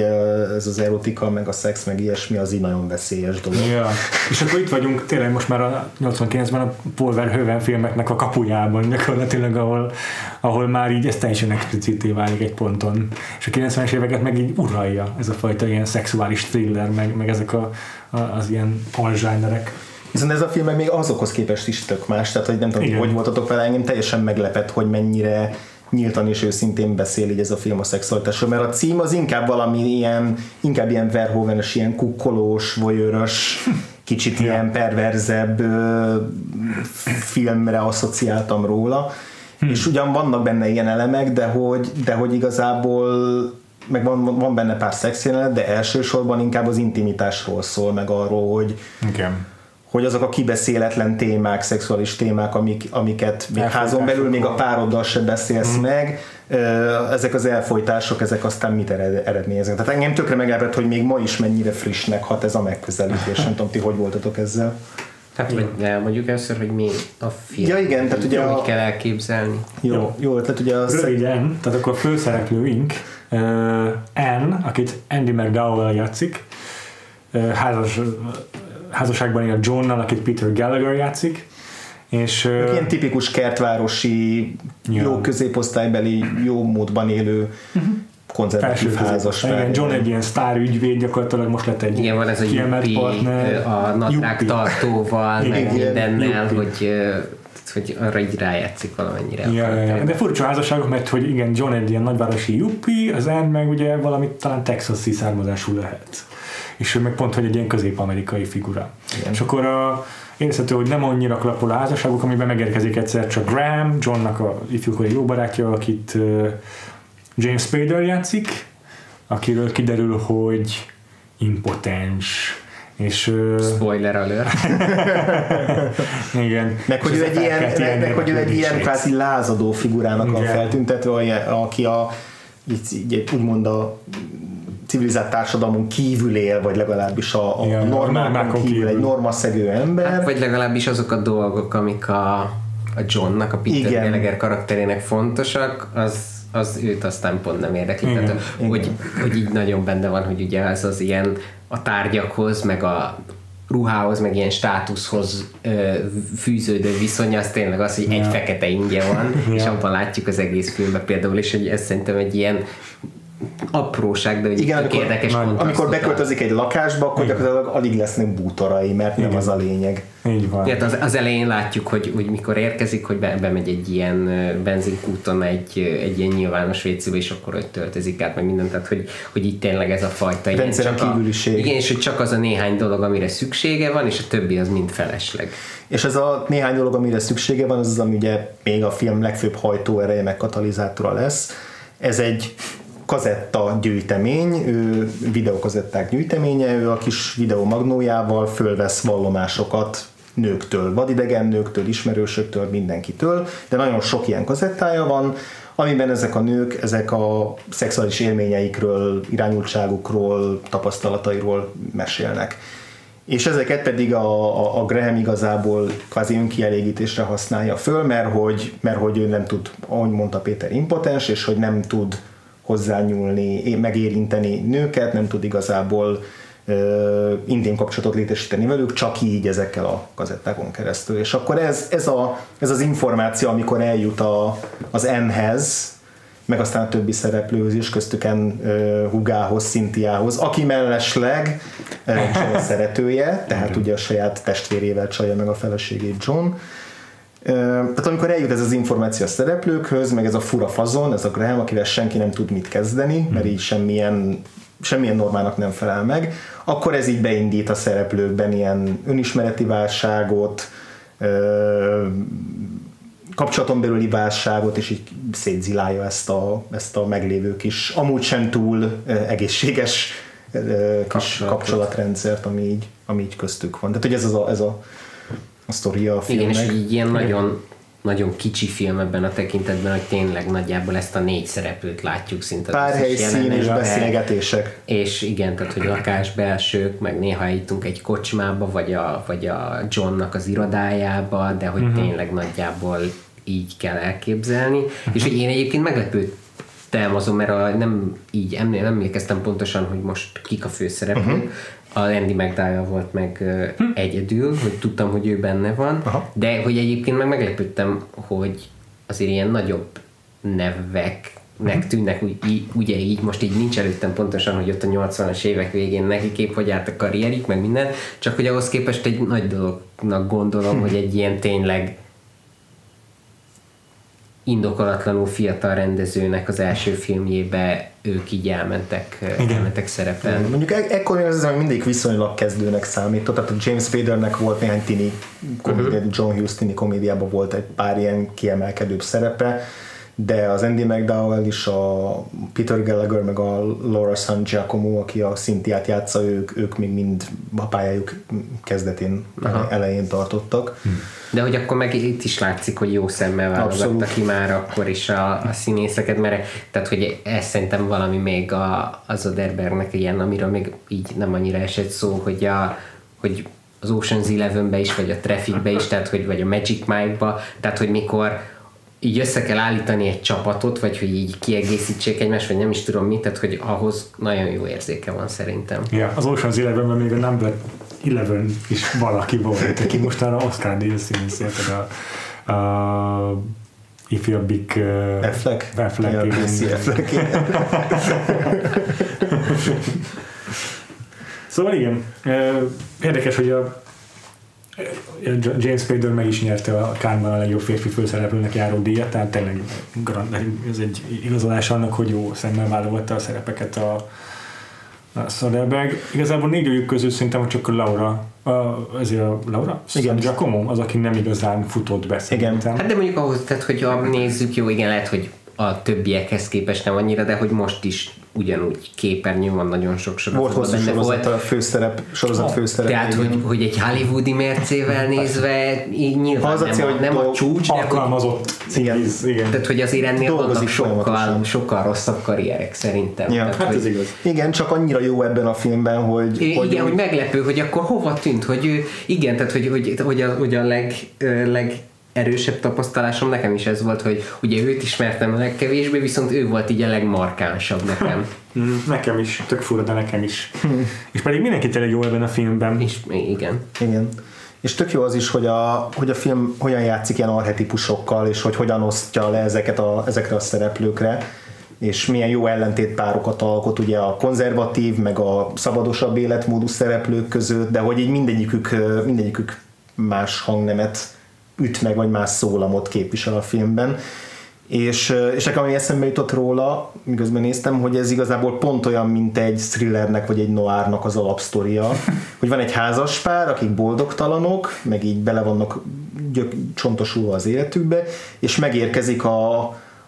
ez az erotika, meg a szex, meg ilyesmi, az így nagyon veszélyes dolog. Ja. És akkor itt vagyunk tényleg most már a 89-ben a Paul Verhoeven filmeknek a kapujában gyakorlatilag, ahol, ahol már így ez teljesen explicité válik egy ponton. És a 90-es éveket meg így uralja ez a fajta ilyen szexuális thriller, meg, meg ezek a, a, az ilyen alzsájnerek. Viszont ez a film még azokhoz képest is tök más, tehát hogy nem tudom, Igen. hogy voltatok vele, engem teljesen meglepett, hogy mennyire nyíltan és őszintén beszél így ez a film a szexualitásról, mert a cím az inkább valami ilyen, inkább ilyen Verhoeven-es, ilyen kukkolós, voyőrös, kicsit ilyen perverzebb ö, filmre asszociáltam róla, és ugyan vannak benne ilyen elemek, de hogy, de hogy igazából meg van, van benne pár szexjelenet, de elsősorban inkább az intimitásról szól, meg arról, hogy, Igen. Hogy azok a kibeszéletlen témák, szexuális témák, amik, amiket még házon belül még a pároddal se beszélsz mm. meg, ezek az elfolytások, ezek aztán mit ered- eredményeznek. Tehát engem tökre meglepett, hogy még ma is mennyire frissnek hat ez a megközelítés. Nem tudom, ti hogy voltatok ezzel? Hát vagy elmondjuk először, hogy mi a film. Ja, igen, tehát ugye Hogy a- kell elképzelni. Jó, jó, jó ötlet, ugye az... Röviden, tehát akkor a főszereplőink uh, Anne, akit Andy McDowell játszik, uh, házas, házasságban él Johnnal, akit Peter Gallagher játszik, és uh, Ilyen tipikus kertvárosi, Ja. jó középosztálybeli, jó módban élő konzervatív felső házas. Igen, John egy ilyen sztár ügyvéd, gyakorlatilag most lett egy Igen, van ez a kiemelt Yuppie, partner. a nadrág tartóval, meg Igen, mindennel, Yuppie. hogy, hogy arra így rájátszik valamennyire. a Ja, ja, ja. De furcsa házasságok, mert hogy igen, John egy ilyen nagyvárosi juppi, az Anne meg ugye valami talán texasi származású lehet. És ő meg pont, hogy egy ilyen közép-amerikai figura. Igen. És akkor a, érezhető, hogy nem annyira klapol a házasságok, amiben megérkezik egyszer csak Graham, Johnnak a ifjúkori jó barátja, akit uh, James Spader játszik, akiről kiderül, hogy impotens. És uh, Spoiler alert. igen. Meg hogy, ő egy ilyen, felkelti meg, hogy ő egy ilyen kvázi lázadó figurának van Igen. feltüntetve, olyan- aki a, így, így, úgymond a civilizált társadalmon kívül él, vagy legalábbis a, a Igen, a normákon normákon kívül, kívül. egy normaszegő ember. Hát, vagy legalábbis azok a dolgok, amik a, a Johnnak, a Peter Igen. Gallagher karakterének fontosak, az, az őt aztán pont nem érdekli. Igen. Tehát, Igen. hogy, hogy így nagyon benne van, hogy ugye ez az ilyen a tárgyakhoz, meg a ruhához, meg ilyen státuszhoz ö, fűződő viszony, az tényleg az, hogy egy Ja. fekete ingye van, és Ja. abban látjuk az egész filmben például, és hogy ez szerintem egy ilyen apróság, de hogy Igen, amikor, érdekes amikor kontrasztot beköltözik egy lakásba, akkor gyakorlatilag alig lesznek bútorai, mert nem Igen. az a lényeg. Így van. Hát az, az elején látjuk, hogy, hogy mikor érkezik, hogy be, bemegy egy ilyen benzinkúton egy, egy ilyen nyilvános vécébe, és akkor hogy töltözik át, meg mindent, tehát hogy, hogy itt tényleg ez a fajta ilyen csak a-. Igen, és hogy csak az a néhány dolog, amire szüksége van, és a többi az mind felesleg. És ez a néhány dolog, amire szüksége van, az az, ami ugye még a film legfőbb hajtóereje, meg katalizátora lesz. Ez egy kazetta gyűjtemény, ő videokazetták gyűjteménye, ő a kis videomagnójával fölvesz vallomásokat nőktől, vadidegen nőktől, ismerősöktől, mindenkitől, de nagyon sok ilyen kazettája van, amiben ezek a nők, ezek a szexuális élményeikről, irányultságukról, tapasztalatairól mesélnek. És ezeket pedig a, a, a Graham igazából kvázi önkielégítésre használja föl, mert hogy, mert hogy ő nem tud, ahogy mondta Péter, impotens, és hogy nem tud hozzányúlni, megérinteni nőket, nem tud igazából intim kapcsolatot létesíteni velük, csak így ezekkel a kazettákon keresztül. És akkor ez, ez, a, ez az információ, amikor eljut a, az M-hez, meg aztán a többi szereplőhöz is, köztük en uh, Hugához, Szintiához, aki mellesleg uh, John szeretője, tehát ugye a saját testvérével csalja meg a feleségét John. Tehát amikor eljut ez az információ a szereplőkhöz, meg ez a fura fazon, ez a Graham, akivel senki nem tud mit kezdeni, mert így semmilyen semmilyen normának nem felel meg, akkor ez így beindít a szereplőkben ilyen önismereti válságot, kapcsolaton belüli válságot, és így szétzilálja ezt a, ezt a meglévő kis, amúgy sem túl egészséges kis kapcsolatrendszert, ami így, ami így köztük van. Tehát, hogy ez, az a, ez a, a sztoria a filmnek. Igen, és így ilyen nagyon nagyon kicsi film ebben a tekintetben, hogy tényleg nagyjából ezt a négy szereplőt látjuk szinte. Pár helyszín és beszélgetések. És igen, tehát hogy lakásbelsők, meg néha eljutunk egy kocsmába, vagy a, vagy a Johnnak az irodájába, de hogy uh-huh. tényleg nagyjából így kell elképzelni. Uh-huh. És hogy én egyébként meglepődtem azon, mert a, nem így emlékeztem pontosan, hogy most kik a főszereplők, uh-huh a Andy McDowell volt meg hm. egyedül, hogy tudtam, hogy ő benne van, Aha. de hogy egyébként meg meglepődtem, hogy azért ilyen nagyobb nevek nek hm. tűnnek úgy, í, ugye így, most így nincs előttem pontosan, hogy ott a 80-as évek végén neki kép hogy állt a karrierik, meg minden, csak hogy ahhoz képest egy nagy dolognak gondolom, hm. hogy egy ilyen tényleg indokolatlanul fiatal rendezőnek az első filmjébe ők így elmentek, elmentek szerepelni. Mondjuk e- ekkor az hogy mindig viszonylag kezdőnek számított, tehát a James Spadernek volt néhány tini komédia, uh-huh. John Hughes tini komédiában volt egy pár ilyen kiemelkedőbb szerepe, de az Andy McDowell is, a Peter Gallagher, meg a Laura San Giacomo, aki a Szintiát játsza, ők, ők még mind a pályájuk kezdetén Aha. elején tartottak. Hm. De hogy akkor meg itt is látszik, hogy jó szemmel válogatta ki már akkor is a, a színészeket, mert tehát, hogy ez szerintem valami még a, az Oderbergnek ilyen, amiről még így nem annyira esett szó, hogy, a, hogy az Ocean's Eleven-be is, vagy a Traffic-be is, tehát hogy vagy a Magic Mike-ba, tehát hogy mikor így össze kell állítani egy csapatot, vagy hogy így kiegészítsék egymást, vagy nem is tudom mit, tehát hogy ahhoz nagyon jó érzéke van szerintem. Ja, az Ocean's Eleven-ben még a Number Eleven is valaki volt, aki mostanra Oscar díjas színész, a, a ifjabbik uh, Affleck? Affleck, ja, igen. Affleck, Szóval igen, érdekes, hogy a James Spader meg is nyerte a Kármán a legjobb férfi főszereplőnek járó díjat, tehát tényleg ez egy igazolás annak, hogy jó szemmel válogatta a szerepeket a, a Soderberg. Igazából négy közül szerintem hogy csak a Laura, a, ezért a Laura? Igen. Giacomo az, aki nem igazán futott be Igen. Hát de mondjuk ahhoz, tehát hogyha nézzük, jó, igen, lehet, hogy a többiekhez képest nem annyira, de hogy most is ugyanúgy képernyő van nagyon sok sorozat. Volt hosszú sorozat volt. a főszerep, sorozat főszerep. Tehát, hogy, hogy egy hollywoodi mércével nézve így nyilván az nem, a, cél, a, nem a csúcs, de alkalmazott igen. igen. Tehát, hogy azért ennél vannak sokkal, sokkal rosszabb karrierek szerintem. Ja, Tehát, hát hogy, ez igaz. Igen, csak annyira jó ebben a filmben, hogy... Igen, hogy, hogy meglepő, hogy akkor hova tűnt, hogy ő, igen, tehát hogy, hogy, hogy a, hogy a leg, leg erősebb tapasztalásom nekem is ez volt, hogy ugye őt ismertem a legkevésbé, viszont ő volt így a legmarkánsabb nekem. Mm, nekem is, tök fura, de nekem is. És pedig mindenki tényleg jó ebben a filmben. És, igen. Igen. És tök jó az is, hogy a, hogy a film hogyan játszik ilyen arhetipusokkal, és hogy hogyan osztja le ezeket a, ezekre a szereplőkre, és milyen jó ellentétpárokat alkot ugye a konzervatív, meg a szabadosabb életmódú szereplők között, de hogy így mindegyikük, mindegyikük más hangnemet üt meg, vagy más szólamot képvisel a filmben. És, és nekem ami eszembe jutott róla, miközben néztem, hogy ez igazából pont olyan, mint egy thrillernek vagy egy noárnak az alapsztoria, hogy van egy házaspár, akik boldogtalanok, meg így bele vannak gyök, csontosulva az életükbe, és megérkezik a,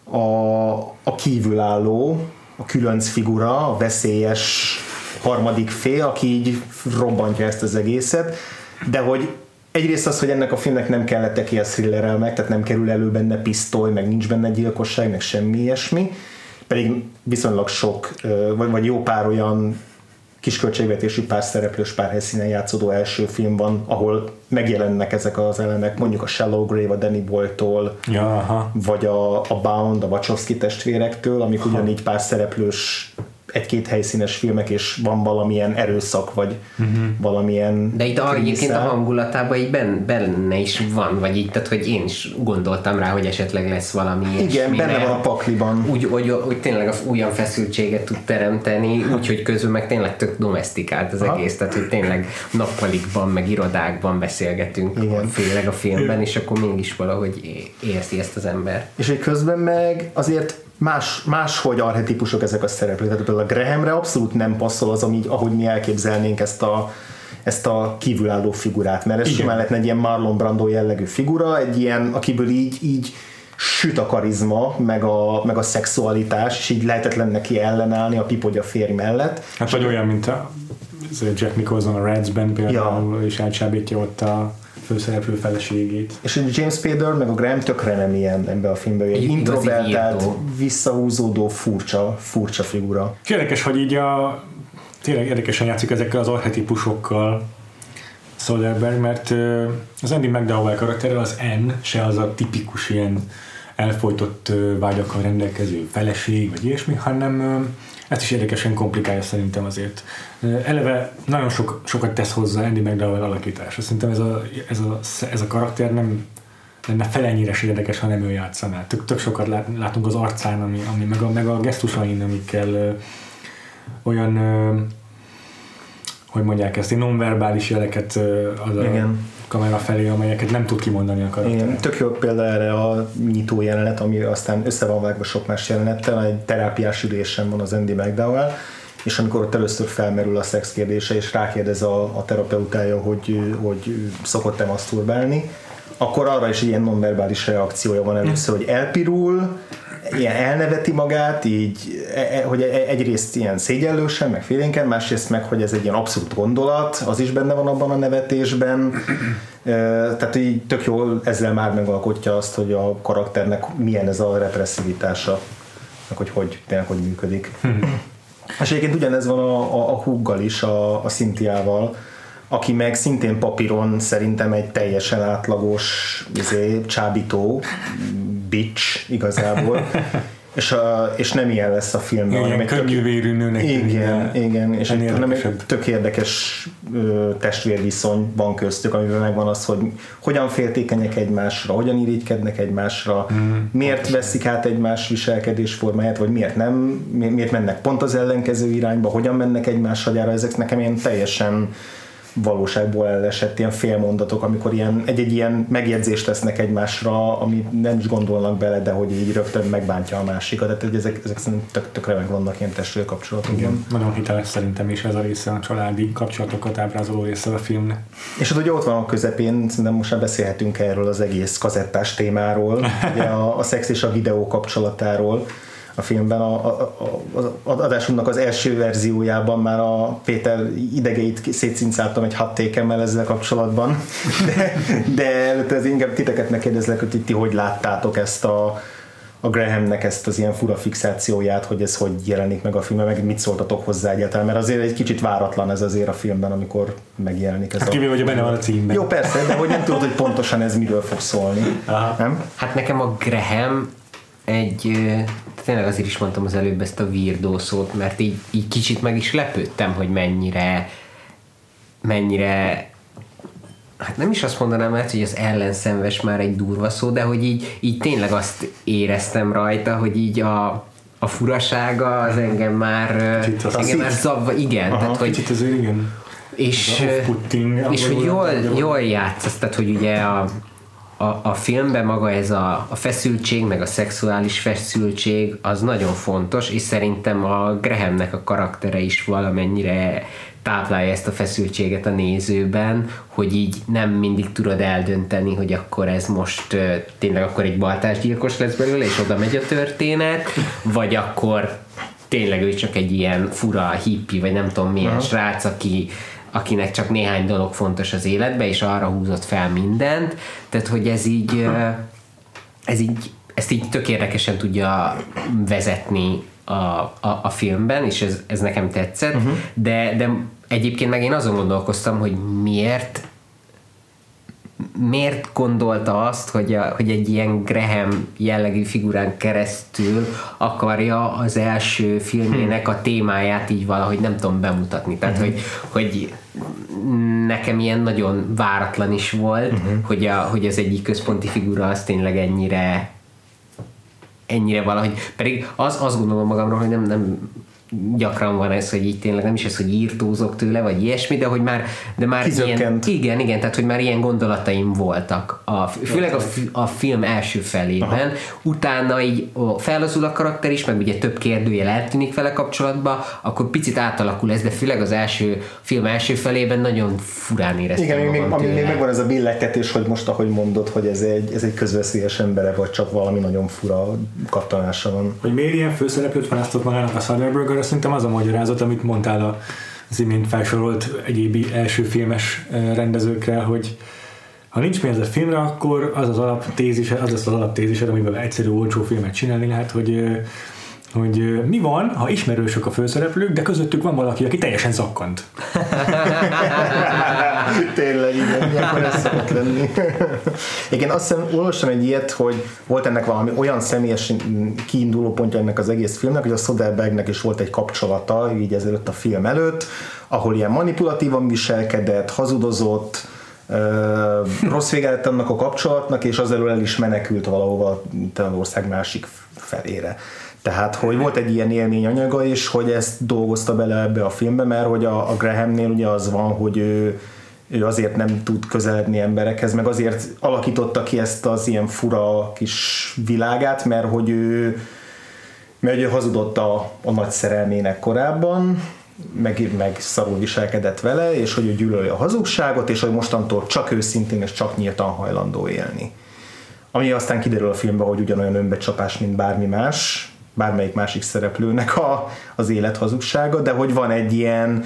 a, a kívülálló, a különc figura, a veszélyes harmadik fél, aki így robbantja ezt az egészet, de hogy egyrészt az, hogy ennek a filmnek nem kellett ki a thrillerrel meg, tehát nem kerül elő benne pisztoly, meg nincs benne gyilkosság, meg semmi ilyesmi, pedig viszonylag sok, vagy, vagy jó pár olyan kisköltségvetésű pár szereplős pár helyszínen játszódó első film van, ahol megjelennek ezek az elemek, mondjuk a Shallow Grave a Danny Boyle-tól, Ja, aha. vagy a, a Bound, a Wachowski testvérektől, amik ugyanígy pár szereplős egy-két helyszínes filmek, és van valamilyen erőszak, vagy uh-huh. valamilyen De itt a, egyébként a hangulatában így ben, benne is van, vagy így, tehát hogy én is gondoltam rá, hogy esetleg lesz valami Igen, benne van a pakliban. Úgy, hogy, hogy tényleg az olyan feszültséget tud teremteni, úgyhogy közben meg tényleg tök domestikált az Aha. egész, tehát hogy tényleg nappalikban, meg irodákban beszélgetünk, Igen. főleg a filmben, és akkor mégis valahogy érzi ezt az ember. És hogy közben meg azért más, máshogy arhetipusok ezek a szereplők. Tehát például a Grahamre abszolút nem passzol az, ami, ahogy mi elképzelnénk ezt a, ezt a kívülálló figurát, mert ez simán lehetne egy ilyen Marlon Brando jellegű figura, egy ilyen, akiből így, így süt a karizma, meg a, meg a szexualitás, és így lehetetlen neki ellenállni a pipogya férj mellett. Hát vagy olyan, mint a Jack Nicholson a Reds-ben például, és elcsábítja ott a főszereplő feleségét. És egy James Spader meg a Graham tökre nem ilyen ebbe a filmbe, egy introvertált, visszahúzódó, furcsa, furcsa figura. Érdekes, hogy így a tényleg érdekesen játszik ezekkel az archetipusokkal Soderbergh, mert az Andy McDowell karaktere az N, se az a tipikus ilyen elfolytott vágyakkal rendelkező feleség, vagy ilyesmi, hanem ezt is érdekesen komplikálja szerintem azért. Eleve nagyon sok, sokat tesz hozzá Andy McDowell alakítása. Szerintem ez a, ez a, ez a karakter nem lenne felennyire se érdekes, ha nem ő játszaná. Tök, tök sokat lát, látunk az arcán, ami, ami meg, a, meg a gesztusain, amikkel ö, olyan ö, hogy mondják ezt, nonverbális jeleket ö, ad a Igen. Kamera felé, amelyeket nem tud kimondani a karakter. Igen, tök jó példa erre a nyitó jelenet, ami aztán össze van vágva sok más jelenettel, egy terápiás ülésen van az Andy McDowell, és amikor ott először felmerül a szex kérdése, és rákérdez a, a terapeutája, hogy, hogy szokott-e maszturbálni, akkor arra is egy ilyen nonverbális reakciója van először, hogy elpirul, ilyen elneveti magát, így, e, e, hogy e- egyrészt ilyen szégyellősen, meg félénken, másrészt meg, hogy ez egy ilyen abszolút gondolat, az is benne van abban a nevetésben, tehát így tök jól ezzel már megalkotja azt, hogy a karakternek milyen ez a represszivitása, meg hogy hogy, tényleg hogy működik. És egyébként ugyanez van a, a, a Huggal is, a, a Szintiával, aki meg szintén papíron szerintem egy teljesen átlagos izé, csábító bitch igazából. és, a, és nem ilyen lesz a filmben. Ilyen hanem egy tök- könnyű vérű nőnek igen, igen, és egy, nem egy tök érdekes ö, testvérviszony van köztük, amiben megvan az, hogy hogyan féltékenyek egymásra, hogyan irigykednek egymásra, mm, miért veszik át egymás viselkedésformáját, vagy miért nem, mi- miért mennek pont az ellenkező irányba, hogyan mennek egymás hagyára, ezek nekem ilyen teljesen valóságból elesett ilyen félmondatok, amikor ilyen, egy-egy ilyen megjegyzést tesznek egymásra, amit nem is gondolnak bele, de hogy így rögtön megbántja a másikat. Tehát ezek, ezek szerintem tök, tökre meg vannak ilyen testvérkapcsolatokban. Igen, nagyon hiteles szerintem is ez a része a családi kapcsolatokat ábrázoló része a filmnek. És hát ugye ott van a közepén, szerintem most már beszélhetünk erről az egész kazettás témáról, ugye a, a szex és a videó kapcsolatáról a filmben. A, a, a, az adásunknak az első verziójában már a Péter idegeit szétszincáltam egy hat tékemmel ezzel kapcsolatban, de, de előtte az inkább titeket megkérdezlek, hogy ti hogy láttátok ezt a, a Grahamnek ezt az ilyen fura fixációját, hogy ez hogy jelenik meg a filmben, meg mit szóltatok hozzá egyáltalán, mert azért egy kicsit váratlan ez azért a filmben, amikor megjelenik ez Hát a... kivéve, hogy benne van a címben. Jó, persze, de hogy nem tudod, hogy pontosan ez miről fog szólni. Aha. Nem? Hát nekem a Graham egy, tényleg azért is mondtam az előbb ezt a weirdo szót, mert így, így kicsit meg is lepődtem, hogy mennyire mennyire hát nem is azt mondanám, mert hogy az ellenszenves már egy durva szó, de hogy így, így tényleg azt éreztem rajta, hogy így a, a furasága az engem már, Kicsit az engem már zavva, igen, Aha, tehát hogy kicsit azért igen. és, és hogy jól, jól játszasz, tehát hogy ugye a, a, a filmben maga ez a, a feszültség, meg a szexuális feszültség az nagyon fontos, és szerintem a Grahamnek a karaktere is valamennyire táplálja ezt a feszültséget a nézőben, hogy így nem mindig tudod eldönteni, hogy akkor ez most tényleg akkor egy baltásgyilkos lesz belőle, és oda megy a történet, vagy akkor tényleg ő csak egy ilyen fura hippi, vagy nem tudom milyen srác, aki, akinek csak néhány dolog fontos az életbe, és arra húzott fel mindent. Tehát, hogy ez így, ez így ezt így tök érdekesen tudja vezetni a, a, a filmben, és ez, ez nekem tetszett, uh-huh. de, de egyébként meg én azon gondolkoztam, hogy miért miért gondolta azt, hogy, a, hogy egy ilyen Graham jellegű figurán keresztül akarja az első filmének a témáját így valahogy nem tudom bemutatni. Tehát, uh-huh. hogy, hogy nekem ilyen nagyon váratlan is volt, uh-huh. hogy, a, hogy az egyik központi figura az tényleg ennyire ennyire valahogy, pedig az, azt gondolom magamról, hogy nem, nem gyakran van ez, hogy így tényleg nem is ez, hogy írtózok tőle, vagy ilyesmi, de hogy már, de már ilyen, igen, igen, tehát hogy már ilyen gondolataim voltak. A, főleg a, a film első felében, Aha. utána így felazul a karakter is, meg ugye több kérdőjel eltűnik vele kapcsolatba, akkor picit átalakul ez, de főleg az első film első felében nagyon furán éreztem Igen, még, ami még megvan ez a billegtetés, hogy most ahogy mondod, hogy ez egy, ez egy közveszélyes embere, vagy csak valami nagyon fura kattanása van. Hogy miért ilyen főszereplőt választott magának a Soderbergh akkor szerintem az a magyarázat, amit mondtál az imént felsorolt egyéb első filmes rendezőkre, hogy ha nincs pénz a filmre, akkor az az alaptézise, az lesz az alaptézised, amivel egyszerű, olcsó filmet csinálni lehet, hogy hogy mi van, ha ismerősök a főszereplők, de közöttük van valaki, aki teljesen zakkant. Tényleg, igen, ilyenkor ez szokott lenni. igen, azt hiszem, olvastam egy ilyet, hogy volt ennek valami olyan személyes kiinduló pontja ennek az egész filmnek, hogy a Soderbergnek is volt egy kapcsolata, így ezelőtt a film előtt, ahol ilyen manipulatívan viselkedett, hazudozott, rossz vége lett annak a kapcsolatnak, és az elől el is menekült valahova az ország másik felére. Tehát, hogy volt egy ilyen élményanyaga is, hogy ezt dolgozta bele ebbe a filmbe, mert hogy a, a Grahamnél ugye az van, hogy ő, ő azért nem tud közeledni emberekhez, meg azért alakította ki ezt az ilyen fura kis világát, mert hogy ő, mert ő hazudott a, a nagy szerelmének korábban, meg, meg szarul viselkedett vele, és hogy ő gyűlöli a hazugságot, és hogy mostantól csak őszintén és csak nyíltan hajlandó élni. Ami aztán kiderül a filmben, hogy ugyanolyan önbecsapás, mint bármi más, bármelyik másik szereplőnek a, az élet hazugsága, de hogy van egy ilyen,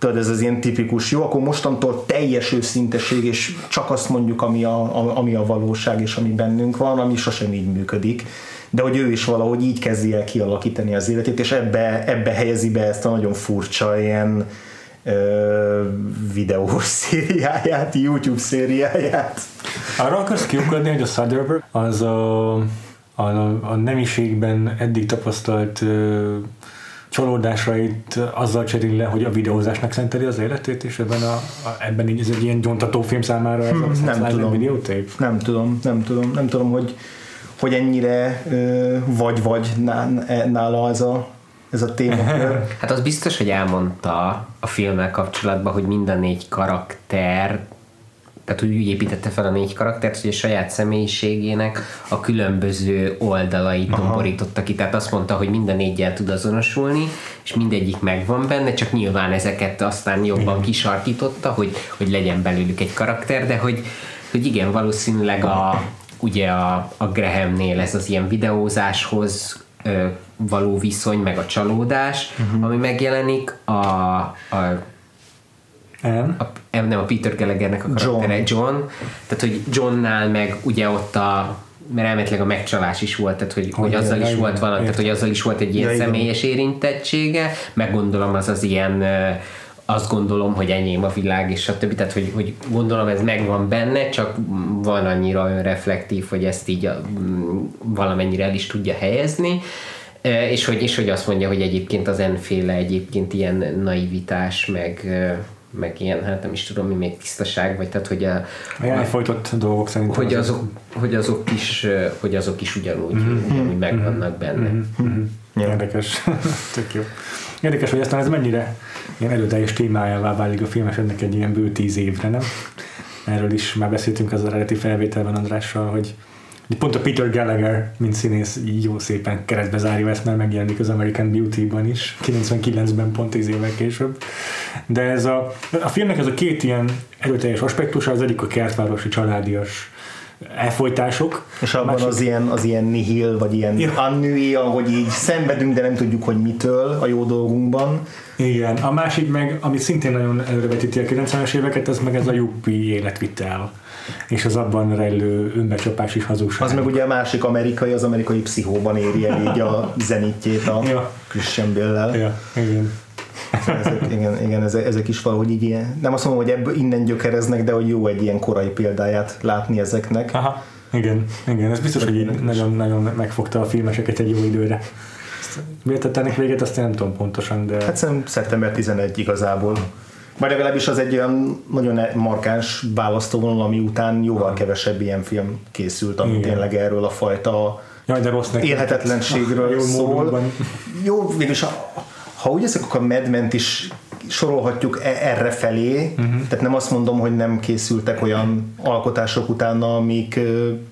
tudod, ez az ilyen tipikus, jó, akkor mostantól teljes őszinteség, és csak azt mondjuk, ami a, ami a valóság, és ami bennünk van, ami sosem így működik. De hogy ő is valahogy így kezdi el kialakítani az életét, és ebbe, ebbe helyezi be ezt a nagyon furcsa ilyen ö, videós szériáját, YouTube szériáját. Arra akarsz kiukadni, hogy a Soderbergh az a a, a nemiségben eddig tapasztalt ö, csalódásait azzal cserél le, hogy a videózásnak szenteli az életét, és ebben, a, a, ebben így ez egy ilyen gyontató film számára ez hmm, a nem tudom, videótép? Nem tudom, nem tudom, nem tudom, hogy, hogy ennyire vagy-vagy nála ez a, ez a téma. hát az biztos, hogy elmondta a filmmel kapcsolatban, hogy mind a négy karakter tehát úgy, úgy építette fel a négy karaktert, hogy a saját személyiségének a különböző oldalait tomborította ki. Tehát azt mondta, hogy minden négyel tud azonosulni, és mindegyik megvan benne, csak nyilván ezeket aztán jobban kisarkította, hogy, hogy legyen belőlük egy karakter, de hogy, hogy igen, valószínűleg a, ugye a, a Grahamnél ez az ilyen videózáshoz ö, való viszony, meg a csalódás, uh-huh. ami megjelenik, a, a Anne? A, nem a Peter Gallaghernek a karaktere, John. John. Tehát, hogy Johnnál meg ugye ott a mert elméletileg a megcsalás is volt, tehát hogy, hogy, hogy azzal is volt valami, tehát hogy azzal is volt egy ilyen ja, személyes érintettsége, meg gondolom az az ilyen azt gondolom, hogy enyém a világ, és stb. Tehát, hogy, hogy gondolom ez megvan benne, csak van annyira önreflektív, hogy ezt így valamennyire el is tudja helyezni. És hogy, és hogy azt mondja, hogy egyébként az enféle egyébként ilyen naivitás, meg, meg ilyen, hát nem is tudom, mi még tisztaság, vagy tehát, hogy a, a elfolytott dolgok szerintem. Hogy azok, hogy azok is, hogy azok is ugyanúgy, mm-hmm. ugyanúgy megvannak benne. Mm-hmm. Érdekes. Tök jó. Érdekes, hogy aztán ez mennyire ilyen erőteljes témájává válik a filmesednek egy ilyen bő tíz évre, nem? Erről is már beszéltünk az eredeti felvételben Andrással, hogy Pont a Peter Gallagher, mint színész, jó szépen keresztbe zárja ezt, mert megjelenik az American Beauty-ban is, 99-ben, pont 10 évek később. De ez a, a filmnek ez a két ilyen erőteljes aspektusa, az egyik a kertvárosi családias elfolytások. És abban Másik... az ilyen, az ilyen nihil, vagy ilyen ja. annui, ahogy így szenvedünk, de nem tudjuk, hogy mitől a jó dolgunkban. Igen, a másik meg, ami szintén nagyon előrevetíti a 90-es éveket, az meg ez a juppi életvitel és az abban rejlő önbecsapás is hazugság. Az meg ugye a másik amerikai, az amerikai pszichóban éri el így a zenitjét a ja. Christian Bale-lel. Ja, igen. ezek, igen, igen ezek, ezek is valahogy így ilyen, nem azt mondom, hogy ebből innen gyökereznek, de hogy jó egy ilyen korai példáját látni ezeknek. Aha, igen, igen, ez biztos, hogy így nagyon, nagyon megfogta a filmeseket egy jó időre. Miért tettenek véget, azt nem tudom pontosan, de... Hát szerintem szeptember 11 igazából. Vagy legalábbis az egy olyan nagyon markáns választóvonal, ami után jóval kevesebb ilyen film készült, ami Igen. tényleg erről a fajta Jaj, de rossz élhetetlenségről jó szól. Jó, végülis ha úgy ezek, akkor a Mad is sorolhatjuk e- erre felé, uh-huh. tehát nem azt mondom, hogy nem készültek olyan alkotások utána, amik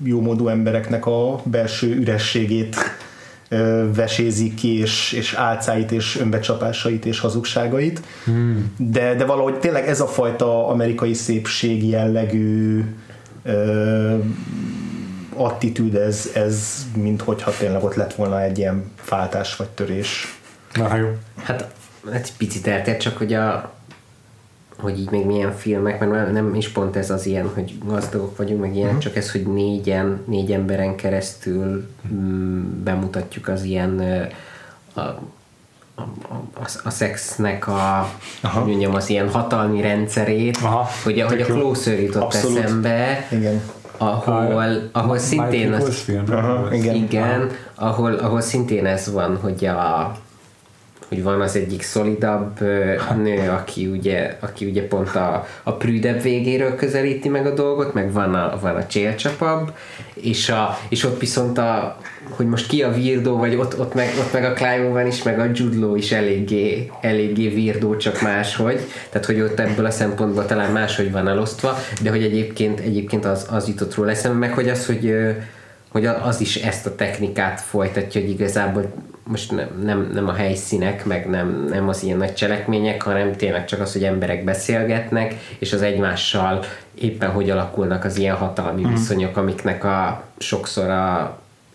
jómódú embereknek a belső ürességét vesézik ki, és, és álcáit, és önbecsapásait, és hazugságait. Hmm. De, de valahogy tényleg ez a fajta amerikai szépség jellegű ö, attitűd, ez, ez mint hogyha tényleg ott lett volna egy ilyen váltás vagy törés. Na, jó. Hát egy picit eltér, csak hogy a hogy így még milyen filmek, mert nem is pont ez az ilyen, hogy gazdagok vagyunk, meg ilyen, uh-huh. csak ez, hogy négyen, négy emberen keresztül mm, bemutatjuk az ilyen a, a, a, a szexnek a, Aha. mondjam, az ilyen hatalmi rendszerét, Aha. hogy, hogy a Closer jutott Abszolút. eszembe, Igen ahol, ahol szintén az, film. Igen, igen ahol, ahol szintén ez van, hogy a hogy van az egyik szolidabb nő, aki ugye, aki ugye pont a, a prűdebb végéről közelíti meg a dolgot, meg van a, van a csélcsapabb, és, a, és ott viszont a, hogy most ki a virdó, vagy ott, ott, meg, ott meg a Clive van is, meg a Judló is eléggé, eléggé virdó, csak máshogy, tehát hogy ott ebből a szempontból talán máshogy van elosztva, de hogy egyébként, egyébként az, az jutott róla eszembe, meg hogy az, hogy hogy az is ezt a technikát folytatja, hogy igazából most nem, nem, nem a helyszínek, meg nem, nem az ilyen nagy cselekmények, hanem tényleg csak az, hogy emberek beszélgetnek, és az egymással éppen hogy alakulnak az ilyen hatalmi mm. viszonyok, amiknek a sokszor a,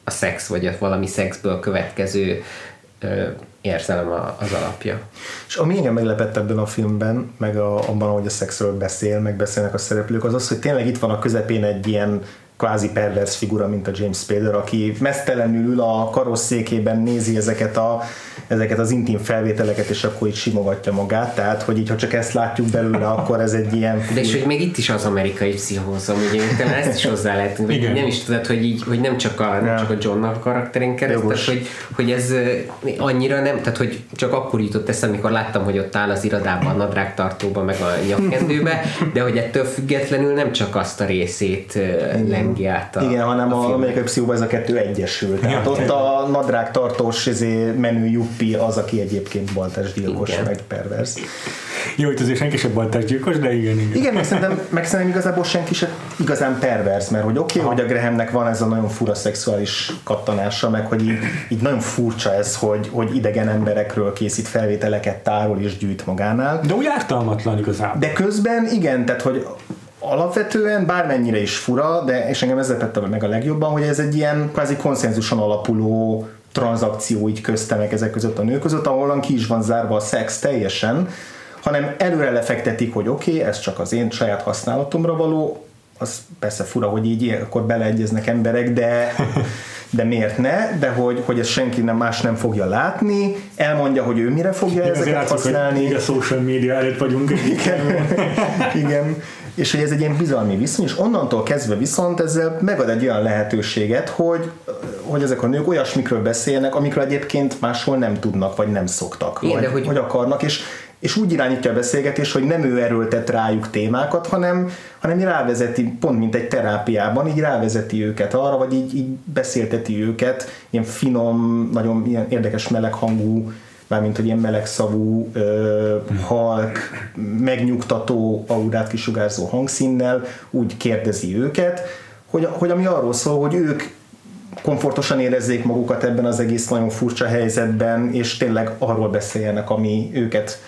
a szex, vagy a valami szexből következő ö, érzelem a, az alapja. És ami engem meglepett ebben a filmben, meg a, abban, ahogy a szexről beszél, meg beszélnek a szereplők, az az, hogy tényleg itt van a közepén egy ilyen kvázi pervers figura, mint a James Spader, aki mesztelenül ül a karosszékében, nézi ezeket, a, ezeket az intim felvételeket, és akkor így simogatja magát, tehát hogy így, ha csak ezt látjuk belőle, akkor ez egy ilyen... De és hogy még itt is az amerikai pszichózom, ugye talán ezt is hozzá lehet, hogy Igen. nem is tudod, hogy így, hogy nem csak a, nem csak a Johnnak karakterén keresztül, tehát hogy, hogy ez annyira nem, tehát hogy csak akkor jutott eszembe, amikor láttam, hogy ott áll az irodában, a nadrágtartóban, meg a nyakkendőbe, de hogy ettől függetlenül nem csak azt a részét Igen lengi át. A, Igen, hanem a, a amerikai pszichóban ez a kettő egyesül. Tehát ja, ott a nadrág tartós izé, menő juppi az, aki egyébként baltásgyilkos, igen. meg pervers. Jó, itt azért senki sem baltásgyilkos, de igen, igen. Igen, meg szerintem, meg szerintem igazából senki sem igazán pervers, mert hogy oké, okay, hogy a Grahamnek van ez a nagyon fura szexuális kattanása, meg hogy így, így nagyon furcsa ez, hogy, hogy idegen emberekről készít felvételeket, tárol és gyűjt magánál. De úgy ártalmatlan igazából. De közben igen, tehát hogy alapvetően bármennyire is fura, de és engem ez tette meg a legjobban, hogy ez egy ilyen kvázi konszenzuson alapuló tranzakció így közte meg ezek között a nők között, ahol ki is van zárva a szex teljesen, hanem előre lefektetik, hogy oké, okay, ez csak az én saját használatomra való, az persze fura, hogy így akkor beleegyeznek emberek, de, de miért ne, de hogy, hogy ezt senki nem más nem fogja látni, elmondja, hogy ő mire fogja ezeket használni. Igen, a social media előtt vagyunk. Igen, igen és hogy ez egy ilyen bizalmi viszony, és onnantól kezdve viszont ezzel megad egy olyan lehetőséget, hogy, hogy ezek a nők olyasmikről beszélnek, amikről egyébként máshol nem tudnak, vagy nem szoktak, Igen, vagy, hogy... vagy akarnak, és, és úgy irányítja a beszélgetés, hogy nem ő erőltet rájuk témákat, hanem, hanem rávezeti, pont mint egy terápiában, így rávezeti őket arra, vagy így, így beszélteti őket, ilyen finom, nagyon ilyen érdekes meleghangú mármint hogy ilyen melegszavú, halk, megnyugtató, aurát kisugárzó hangszínnel úgy kérdezi őket, hogy, hogy ami arról szól, hogy ők komfortosan érezzék magukat ebben az egész nagyon furcsa helyzetben, és tényleg arról beszéljenek, ami őket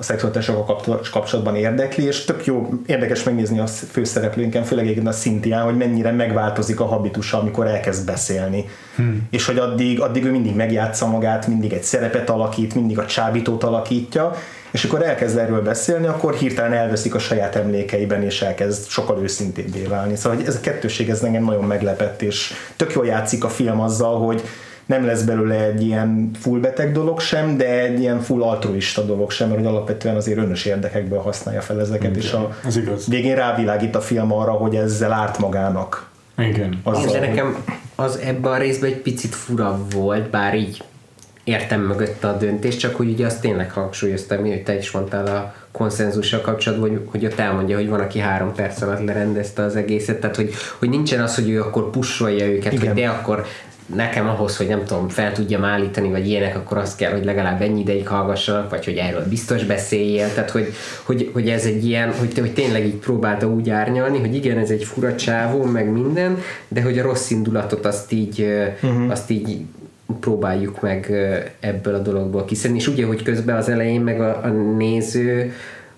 a szexualitásokkal kapcsolatban érdekli, és tök jó, érdekes megnézni a főszereplőnken, főleg a Cynthia, hogy mennyire megváltozik a habitusa, amikor elkezd beszélni. Hmm. És hogy addig, addig ő mindig megjátsza magát, mindig egy szerepet alakít, mindig a csábítót alakítja, és akkor elkezd erről beszélni, akkor hirtelen elveszik a saját emlékeiben, és elkezd sokkal őszintébbé válni. Szóval hogy ez a kettőség ez engem nagyon meglepett, és tök jól játszik a film azzal, hogy nem lesz belőle egy ilyen full beteg dolog sem, de egy ilyen full altruista dolog sem, mert hogy alapvetően azért önös érdekekből használja fel ezeket, Igen, és a az igaz. végén rávilágít a film arra, hogy ezzel árt magának. Igen. Azzal, de nekem az ebben a részben egy picit fura volt, bár így értem mögött a döntést, csak hogy ugye azt tényleg hangsúlyoztam, hogy te is mondtál a konszenzussal kapcsolatban, hogy, hogy ott elmondja, hogy van, aki három perc alatt lerendezte az egészet, tehát hogy, hogy nincsen az, hogy ő akkor pusolja őket, Igen. hogy de akkor nekem ahhoz, hogy nem tudom, fel tudjam állítani, vagy ilyenek, akkor azt kell, hogy legalább ennyi ideig hallgassanak, vagy hogy erről biztos beszéljél, tehát hogy, hogy, hogy ez egy ilyen, hogy, hogy tényleg így próbálta úgy árnyalni, hogy igen, ez egy fura csávó, meg minden, de hogy a rossz indulatot azt így, uh-huh. azt így próbáljuk meg ebből a dologból kiszedni, és ugye, hogy közben az elején meg a, a néző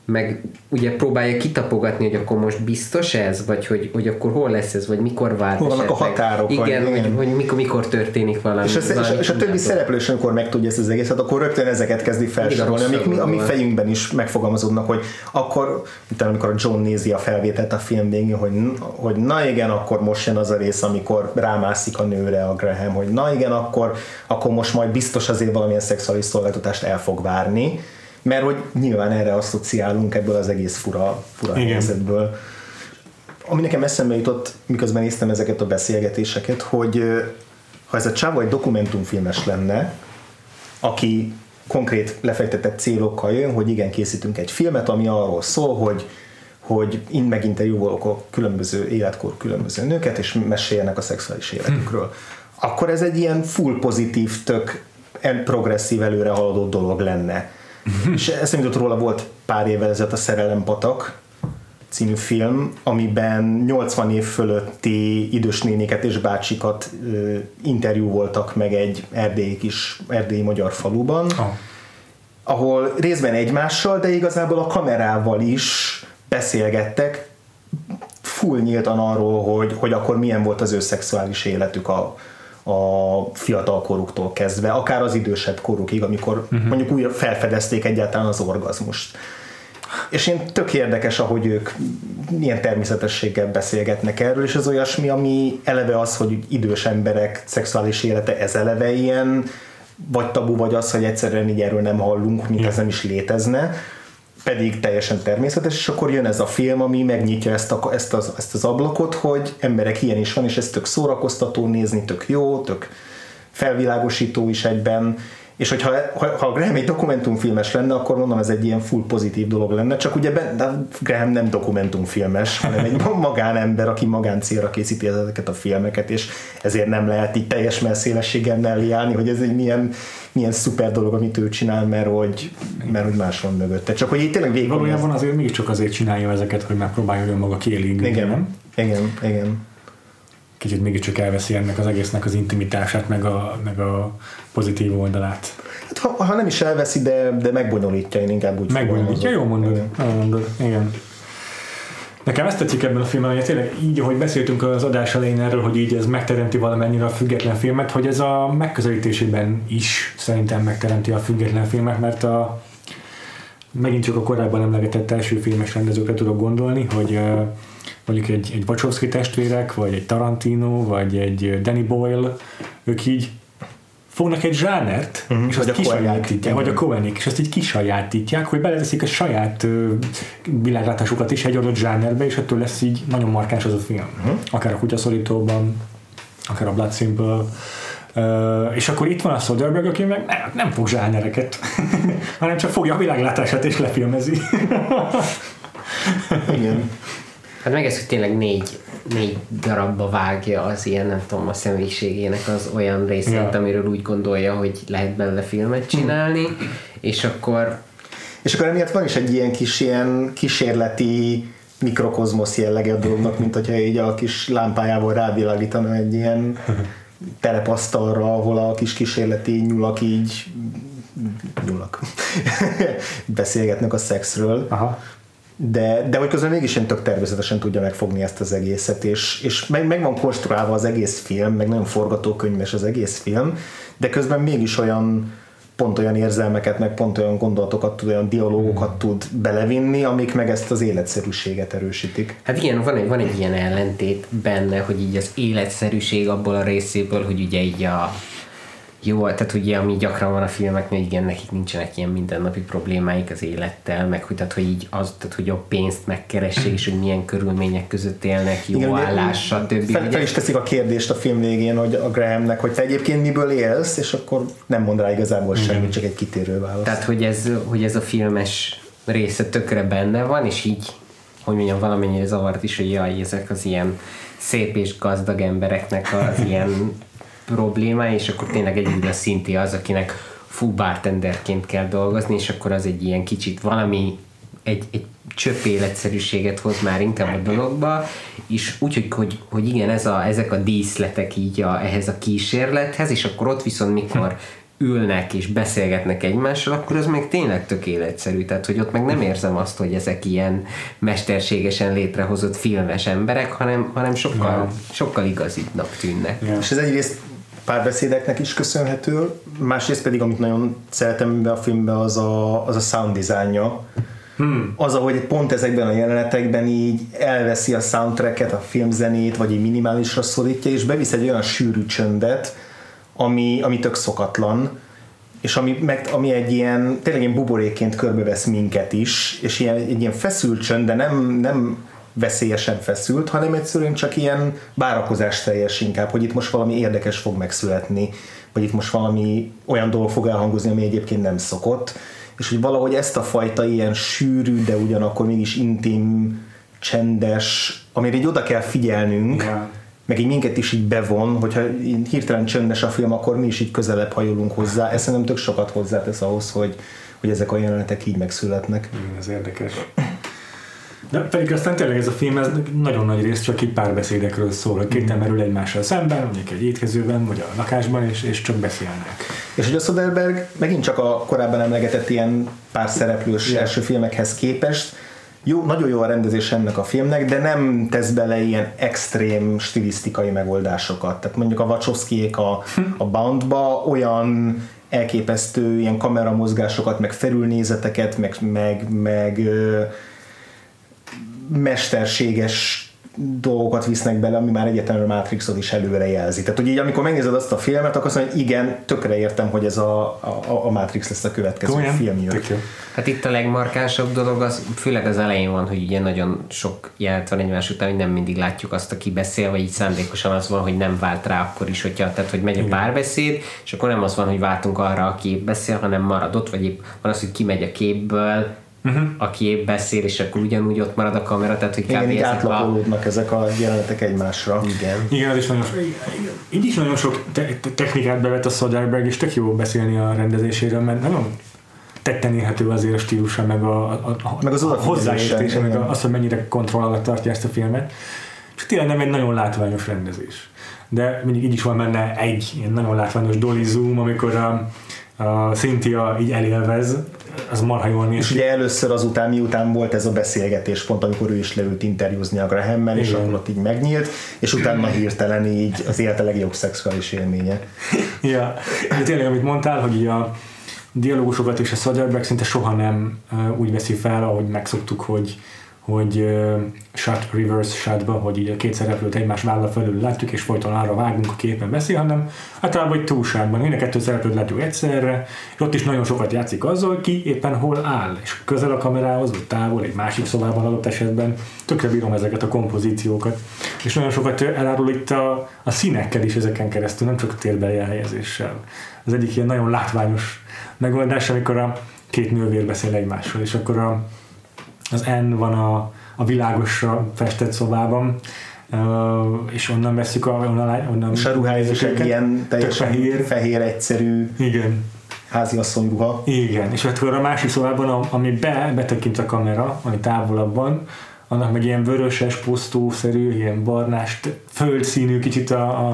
meg ugye próbálja kitapogatni, hogy akkor most biztos ez, vagy hogy, hogy akkor hol lesz ez, vagy mikor vált Hol vannak a határok. Igen, vagy, hogy, hogy mikor, mikor történik valami. És, ez, valami és, és a többi szereplő is, amikor megtudja ezt az egészet, akkor rögtön ezeket kezdi felsorolni, amik mi, a mi fejünkben is megfogalmazódnak, hogy akkor, mint amikor a John nézi a felvételt a film végén, hogy, hogy na igen, akkor most jön az a rész, amikor rámászik a nőre a Graham, hogy na igen, akkor, akkor most majd biztos azért valamilyen szexuális szolgáltatást el fog várni mert hogy nyilván erre asszociálunk ebből az egész fura, fura helyzetből. Ami nekem eszembe jutott, miközben néztem ezeket a beszélgetéseket, hogy ha ez a csávó egy dokumentumfilmes lenne, aki konkrét lefektetett célokkal jön, hogy igen, készítünk egy filmet, ami arról szól, hogy hogy én meginterjúvolok a különböző életkor különböző nőket, és meséljenek a szexuális életükről. Hm. Akkor ez egy ilyen full pozitív, tök progresszív előre haladó dolog lenne és eszembe jutott róla volt pár évvel ezelőtt a Szerelem Patak című film, amiben 80 év fölötti idős néniket és bácsikat ö, interjú voltak meg egy erdélyi kis erdélyi magyar faluban, oh. ahol részben egymással, de igazából a kamerával is beszélgettek full nyíltan arról, hogy, hogy akkor milyen volt az ő szexuális életük a, a fiatal koruktól kezdve, akár az idősebb korukig, amikor uh-huh. mondjuk újra felfedezték egyáltalán az orgazmust. És én tök érdekes, ahogy ők milyen természetességgel beszélgetnek erről, és ez olyasmi, ami eleve az, hogy idős emberek szexuális élete, ez eleve ilyen, vagy tabu, vagy az, hogy egyszerűen így erről nem hallunk, mint ez nem is létezne pedig teljesen természetes, és akkor jön ez a film, ami megnyitja ezt, a, ezt, az, ezt az ablakot, hogy emberek ilyen is van, és ez tök szórakoztató nézni, tök jó, tök felvilágosító is egyben, és hogyha ha, ha Graham egy dokumentumfilmes lenne, akkor mondom, ez egy ilyen full pozitív dolog lenne, csak ugye ben, de Graham nem dokumentumfilmes, hanem egy magánember, aki magáncélra készíti ezeket a filmeket, és ezért nem lehet így teljes messzélességgel mellé állni, hogy ez egy milyen, milyen szuper dolog, amit ő csinál, mert hogy, mert hogy más van mögötte. Csak hogy itt tényleg végig Valójában ez... azért mégiscsak azért csinálja ezeket, hogy megpróbálja önmaga kielégülni, igen, nem? Igen, igen kicsit mégiscsak elveszi ennek az egésznek az intimitását, meg a, meg a pozitív oldalát. Hát, ha, ha nem is elveszi, de, de megbonyolítja, én inkább úgy Megbonyolítja, jó mondod. Igen. Mondod, igen. Nekem ezt tetszik ebben a filmben, hogy tényleg így, ahogy beszéltünk az adás elején erről, hogy így ez megteremti valamennyire a független filmet, hogy ez a megközelítésében is szerintem megteremti a független filmet, mert a megint csak a korábban emlegetett első filmes rendezőkre tudok gondolni, hogy mondjuk egy, egy Wachowski testvérek, vagy egy Tarantino, vagy egy Danny Boyle, ők így fognak egy zsánert, uh-huh, és azt kisajátítják, vagy a Coenik, és azt így kisajátítják, hogy beleteszik a saját uh, világlátásukat is egy adott zsánerbe, és ettől lesz így nagyon markáns az a film. Uh-huh. Akár a kutyaszorítóban, akár a Blood Simple, Uh, és akkor itt van a Soderbergh, aki meg nem, nem fog zsánereket, hanem csak fogja a világlátását és lefilmezi. Igen. Hát meg ez, hogy tényleg négy, négy darabba vágja az ilyen, nem tudom, a személyiségének az olyan részét, ja. amiről úgy gondolja, hogy lehet belőle filmet csinálni, és akkor... És akkor emiatt van is egy ilyen kis ilyen kísérleti mikrokozmosz jellege a dolognak, mint hogyha így a kis lámpájával rávilágítana egy ilyen telepasztalra, ahol a kis kísérleti nyulak így nyulak beszélgetnek a szexről. Aha. De, de hogy közben mégis ilyen tök természetesen tudja megfogni ezt az egészet, és, és meg, meg van konstruálva az egész film, meg nagyon forgatókönyves az egész film, de közben mégis olyan pont olyan érzelmeket, meg pont olyan gondolatokat tud, olyan dialógokat tud belevinni, amik meg ezt az életszerűséget erősítik. Hát igen, van egy, van egy ilyen ellentét benne, hogy így az életszerűség abból a részéből, hogy ugye így a jó, tehát ugye ami gyakran van a filmeknél, hogy igen, nekik nincsenek ilyen mindennapi problémáik az élettel, meg hogy, tehát, hogy így az, tehát, hogy a pénzt megkeressék, és hogy milyen körülmények között élnek, jó igen, állás, stb. Fel, fel is teszik a kérdést a film végén, hogy a Grahamnek, hogy te egyébként miből élsz, és akkor nem mond rá igazából mm. semmit, csak egy kitérő válasz. Tehát, hogy ez, hogy ez a filmes része tökre benne van, és így, hogy mondjam, valamennyire zavart is, hogy jaj, ezek az ilyen szép és gazdag embereknek az ilyen problémája, és akkor tényleg egyedül a szinti az, akinek full bartenderként kell dolgozni, és akkor az egy ilyen kicsit valami, egy, egy csöpp életszerűséget hoz már inkább a dologba, és úgy, hogy, hogy, hogy igen, ez a, ezek a díszletek így a, ehhez a kísérlethez, és akkor ott viszont mikor ülnek és beszélgetnek egymással, akkor az meg tényleg tök életszerű. Tehát, hogy ott meg nem érzem azt, hogy ezek ilyen mesterségesen létrehozott filmes emberek, hanem, hanem sokkal, sokkal igazibbnak tűnnek. Ja. És ez egyrészt párbeszédeknek is köszönhető, másrészt pedig, amit nagyon szeretem be a filmben, az a, az a sound designja. Hmm. Az, ahogy pont ezekben a jelenetekben így elveszi a soundtracket, a filmzenét, vagy így minimálisra szorítja, és bevisz egy olyan sűrű csöndet, ami, ami tök szokatlan, és ami, meg, ami egy ilyen, tényleg ilyen buborékként körbevesz minket is, és ilyen, egy ilyen feszült csönd, de nem, nem veszélyesen feszült, hanem egyszerűen csak ilyen várakozás teljes inkább, hogy itt most valami érdekes fog megszületni, vagy itt most valami olyan dolog fog elhangozni, ami egyébként nem szokott, és hogy valahogy ezt a fajta ilyen sűrű, de ugyanakkor mégis intim, csendes, amire így oda kell figyelnünk, yeah. meg így minket is így bevon, hogyha hirtelen csöndes a film, akkor mi is így közelebb hajolunk hozzá. Ez szerintem tök sokat hozzátesz ahhoz, hogy, hogy ezek a jelenetek így megszületnek. Igen, ez érdekes. De pedig aztán tényleg ez a film ez nagyon nagy rész csak így párbeszédekről szól, hogy két ember ül egymással szemben, mondjuk egy étkezőben, vagy a lakásban, és, és csak beszélnek. És hogy a Soderbergh megint csak a korábban emlegetett ilyen pár szereplős yeah. első filmekhez képest, jó, nagyon jó a rendezés ennek a filmnek, de nem tesz bele ilyen extrém stilisztikai megoldásokat. Tehát mondjuk a Wachowskiék a, a Boundba olyan elképesztő ilyen kameramozgásokat, meg felülnézeteket, meg, meg, meg mesterséges dolgokat visznek bele, ami már egyetemben a Matrixot is előre jelzi. Tehát, hogy így amikor megnézed azt a filmet, akkor azt mondod, hogy igen, tökre értem, hogy ez a, a, a Matrix lesz a következő Olyan? film Hát itt a legmarkánsabb dolog az, főleg az elején van, hogy ugye nagyon sok jelent van egymás után, hogy nem mindig látjuk azt, aki beszél, vagy így szándékosan az van, hogy nem vált rá akkor is, hogyha, tehát hogy megy a párbeszéd, és akkor nem az van, hogy váltunk arra, aki beszél, hanem marad ott, vagy épp van az, hogy kimegy a képből, uh-huh. aki épp beszél, és akkor ugyanúgy ott marad a kamera, tehát hogy Igen, így átlapolódnak a... ezek a jelenetek egymásra. Igen. Igen, ez is nagyon, így is nagyon sok te- technikát bevett a Soderbergh, és tök jó beszélni a rendezéséről, mert nagyon tetten érhető azért a stílusa, meg a, a, a, meg az a hozzáértése, meg az, hogy mennyire kontroll alatt tartja ezt a filmet. Csak tényleg nem egy nagyon látványos rendezés. De mindig így is van benne egy ilyen nagyon látványos dolly zoom, amikor a, a Cynthia így elélvez, az marha jól néz. És ugye először azután, miután volt ez a beszélgetés, pont amikor ő is leült interjúzni a Grahammel, és akkor ott így megnyílt, és utána hirtelen így az élete legjobb szexuális élménye. ja, de tényleg, amit mondtál, hogy így a dialógusokat és a Soderbergh szinte soha nem úgy veszi fel, ahogy megszoktuk, hogy hogy uh, shot, reverse shotba, hogy így a két szereplőt egymás vállal felül látjuk, és folyton arra vágunk, a képen beszél, hanem általában egy túlságban. Én a kettő szereplőt látjuk egyszerre, és ott is nagyon sokat játszik azzal, ki éppen hol áll, és közel a kamerához, vagy távol, egy másik szobában adott esetben. Tökre bírom ezeket a kompozíciókat. És nagyon sokat elárul itt a, a színekkel is ezeken keresztül, nem csak a térbeli elhelyezéssel. Az egyik ilyen nagyon látványos megoldás, amikor a két nővér beszél egymással, és akkor a az N van a, a világosra festett szobában, Uh, és onnan veszük a, onnan, onnan és a ruhája is egy ilyen teljesen fehér. fehér, egyszerű Igen. háziasszony ruha. Igen, és akkor a másik szobában, ami be, betekint a kamera, ami távolabban, annak meg ilyen vöröses, posztószerű, ilyen barnás, földszínű kicsit a,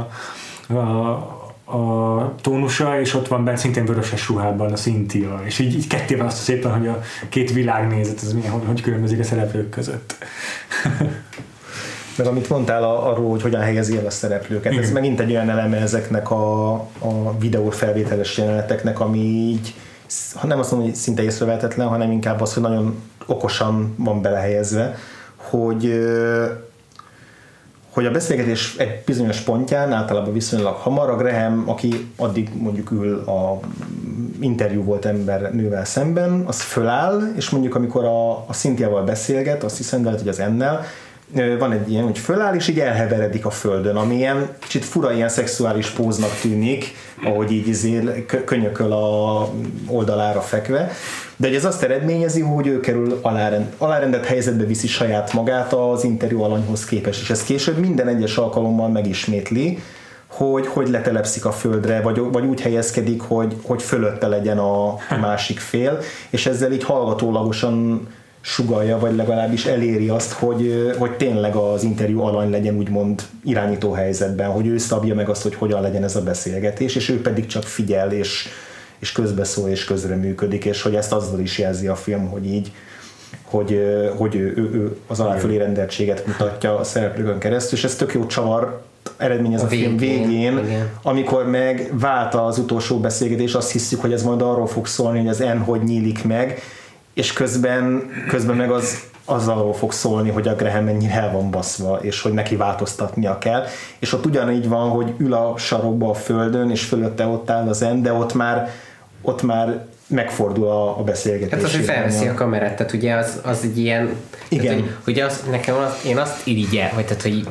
a, a a tónusa, és ott van benne szintén vöröses ruhában a Cynthia, és így, így ketté van azt szépen, hogy a két világnézet, ez milyen, hogy, hogy különbözik a szereplők között. meg amit mondtál arról, hogy hogyan helyezi el a szereplőket, Igen. ez megint egy olyan eleme ezeknek a, a videó felvételes jeleneteknek, ami így, ha nem azt mondom, hogy szinte észrevehetetlen, hanem inkább az, hogy nagyon okosan van belehelyezve, hogy hogy a beszélgetés egy bizonyos pontján, általában viszonylag hamar, a Graham, aki addig mondjuk ül a interjú volt ember nővel szemben, az föláll, és mondjuk amikor a, a Cynthia-val beszélget, azt hiszem, de hogy az ennel, van egy ilyen, hogy föláll, és így elheveredik a földön, ami ilyen kicsit fura ilyen szexuális póznak tűnik, ahogy így izé könyököl a oldalára fekve, de hogy ez azt eredményezi, hogy ő kerül alárend, alárendett helyzetbe viszi saját magát az interjú alanyhoz képest, és ez később minden egyes alkalommal megismétli, hogy hogy letelepszik a földre, vagy, vagy úgy helyezkedik, hogy, hogy fölötte legyen a másik fél, és ezzel így hallgatólagosan sugalja, vagy legalábbis eléri azt, hogy, hogy tényleg az interjú alany legyen úgymond irányító helyzetben, hogy ő szabja meg azt, hogy hogyan legyen ez a beszélgetés, és ő pedig csak figyel, és, és közbeszól, és közreműködik, és hogy ezt azzal is jelzi a film, hogy így, hogy, hogy ő, ő, ő az aláfölé rendeltséget mutatja a szereplőkön keresztül, és ez tök jó csavar eredményez a, a film végén, végén amikor meg vált az utolsó beszélgetés, azt hiszük, hogy ez majd arról fog szólni, hogy az N hogy nyílik meg, és közben, közben meg az azzal fog szólni, hogy a Graham mennyire el van baszva, és hogy neki változtatnia kell. És ott ugyanígy van, hogy ül a sarokba a földön, és fölötte ott áll az end, de ott már, ott már megfordul a, a beszélgetés. Hát az, hogy felveszi a kamerát, tehát ugye az, az egy ilyen, Igen. Tehát, hogy, hogy az, nekem az, én azt irigyel, vagy tehát, hogy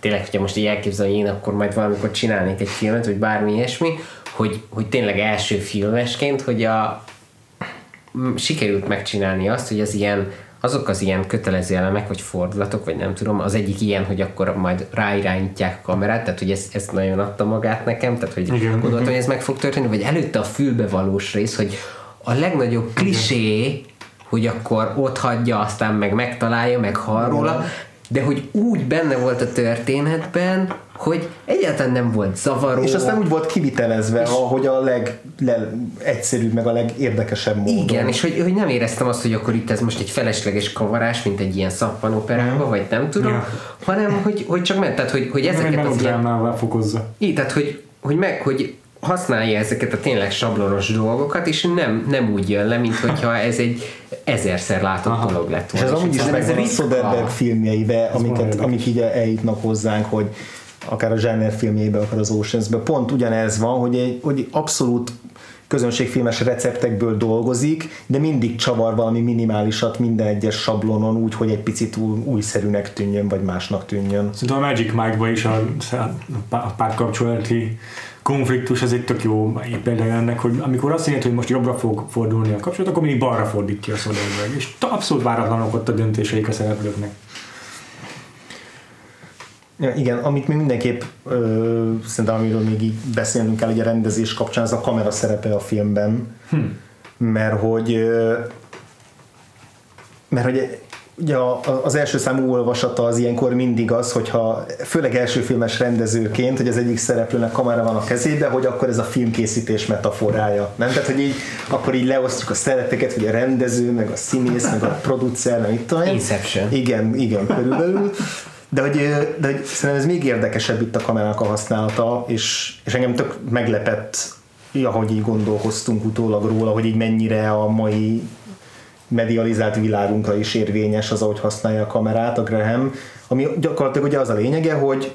tényleg, hogyha most így elképzelem, hogy én akkor majd valamikor csinálnék egy filmet, vagy bármi ilyesmi, hogy, hogy tényleg első filmesként, hogy a, sikerült megcsinálni azt, hogy az ilyen azok az ilyen kötelező elemek, vagy fordulatok, vagy nem tudom, az egyik ilyen, hogy akkor majd ráirányítják a kamerát, tehát hogy ez, ez nagyon adta magát nekem, tehát hogy Igen. gondoltam, hogy ez meg fog történni, vagy előtte a fülbevalós rész, hogy a legnagyobb klisé, hogy akkor ott hagyja, aztán meg megtalálja, meg hall róla, de hogy úgy benne volt a történetben, hogy egyáltalán nem volt zavaró. És aztán úgy volt kivitelezve, és ahogy a legegyszerűbb, meg a legérdekesebb módon. Igen, és hogy, hogy nem éreztem azt, hogy akkor itt ez most egy felesleges kavarás, mint egy ilyen szappanoperában, mm. vagy nem tudom, ja. hanem hogy, hogy csak ment, tehát hogy, hogy ezeket az ilyen... fokozza. Így, tehát hogy, hogy meg, hogy használja ezeket a tényleg sablonos dolgokat, és nem, nem úgy jön le, mint hogyha ez egy ezerszer látott Aha. dolog lett volna. És ez amúgy is megvan a Soderbergh filmjeibe, amiket, amik így eljutnak hozzánk, hogy akár a Zsáner filmjeibe, akár az oceans pont ugyanez van, hogy egy, hogy abszolút közönségfilmes receptekből dolgozik, de mindig csavar valami minimálisat minden egyes sablonon úgy, hogy egy picit új, újszerűnek tűnjön, vagy másnak tűnjön. Szerintem a Magic Mike-ban is a, a párkapcsolati konfliktus, ez egy tök jó példája ennek, hogy amikor azt jelenti, hogy most jobbra fog fordulni a kapcsolat, akkor mindig balra fordítja a Soderbergh, és abszolút váratlanok ott a döntéseik a szereplőknek. Ja, igen, amit mi mindenképp ö, szerintem amiről még így beszélnünk kell, egy a rendezés kapcsán, ez a kamera szerepe a filmben, hm. mert hogy ö, mert hogy ugye az első számú olvasata az ilyenkor mindig az, hogyha főleg első filmes rendezőként, hogy az egyik szereplőnek kamera van a kezébe, hogy akkor ez a filmkészítés metaforája. Nem? Tehát, hogy így, akkor így leosztjuk a szerepeket, hogy a rendező, meg a színész, meg a producer, meg itt tudom Inception. Igen, igen, körülbelül. De hogy, de hogy szerintem ez még érdekesebb itt a kamerának a használata, és, és engem tök meglepett, ahogy így gondolkoztunk utólag róla, hogy így mennyire a mai medializált világunkra is érvényes az, ahogy használja a kamerát a Graham, ami gyakorlatilag ugye az a lényege, hogy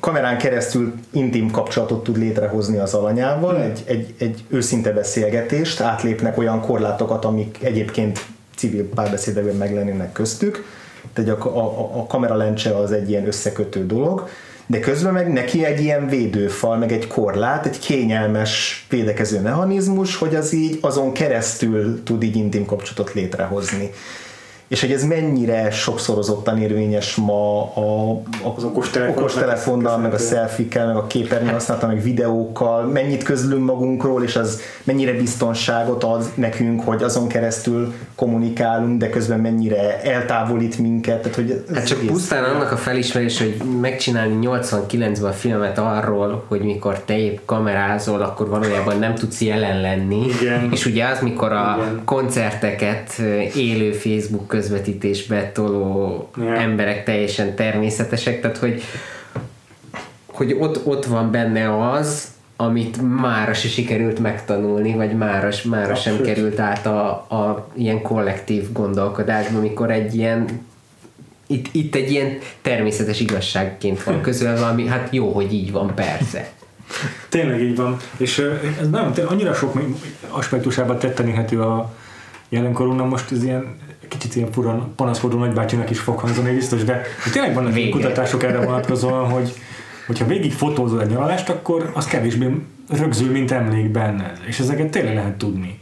kamerán keresztül intim kapcsolatot tud létrehozni az alanyával, hmm. egy, egy, egy őszinte beszélgetést, átlépnek olyan korlátokat, amik egyébként civil párbeszédekben meglennének köztük, tehát a, a, a kamera lencse az egy ilyen összekötő dolog, de közben meg neki egy ilyen védőfal, meg egy korlát, egy kényelmes védekező mechanizmus, hogy az így azon keresztül tud így intim kapcsolatot létrehozni. És hogy ez mennyire sokszorozottan érvényes ma a, a Az okostelefon- okostelefonnal, meg a selfie meg a képernyő használata, meg videókkal, mennyit közlünk magunkról, és az mennyire biztonságot ad nekünk, hogy azon keresztül kommunikálunk, de közben mennyire eltávolít minket. Tehát, hogy ez Hát csak egész- pusztán annak a felismerés, hogy megcsinálni 89-ben a filmet arról, hogy mikor te épp kamerázol, akkor valójában nem tudsz jelen lenni. Igen. És ugye az, mikor a Igen. koncerteket élő Facebook közvetítésbe toló Ja. emberek teljesen természetesek, tehát hogy, hogy ott, ott van benne az, amit mára se sikerült megtanulni, vagy mára, mára sem került át a, a ilyen kollektív gondolkodásba, amikor egy ilyen itt, itt egy ilyen természetes igazságként van közölve, ami hát jó, hogy így van, persze. Tényleg így van. És ez nem, tényleg annyira sok aspektusában tetteníthető a jelenkorunknak most ez ilyen kicsit ilyen furan panaszkodó nagybácsinak is fog hangzani biztos, de tényleg vannak Vége. kutatások erre vonatkozóan, hogy hogyha végig fotózol egy nyaralást, akkor az kevésbé rögzül, mint emlék benned. És ezeket tényleg lehet tudni.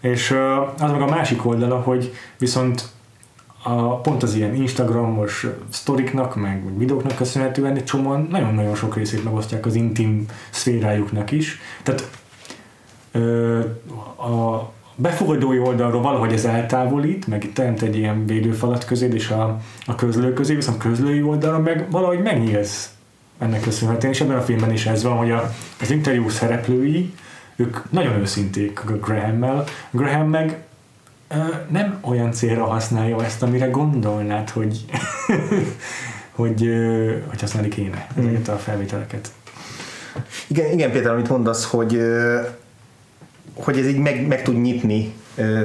És az meg a másik oldala, hogy viszont a, pont az ilyen Instagramos sztoriknak, meg videóknak köszönhetően egy csomóan nagyon-nagyon sok részét megosztják az intim szférájuknak is. Tehát ö, a befogadói oldalról valahogy ez eltávolít, meg teremt egy ilyen védőfalat közé és a, a közlő közé, viszont közlői oldalon meg valahogy megnyílsz ennek köszönhetően, és ebben a filmben is ez van, hogy a, az interjú szereplői, ők nagyon őszinték Graham-mel, Graham meg ö, nem olyan célra használja ezt, amire gondolnád, hogy, hogy, ö, hogy használni kéne ezeket a felvételeket. Igen, igen, Péter, amit mondasz, hogy, hogy ez így meg, meg tud nyitni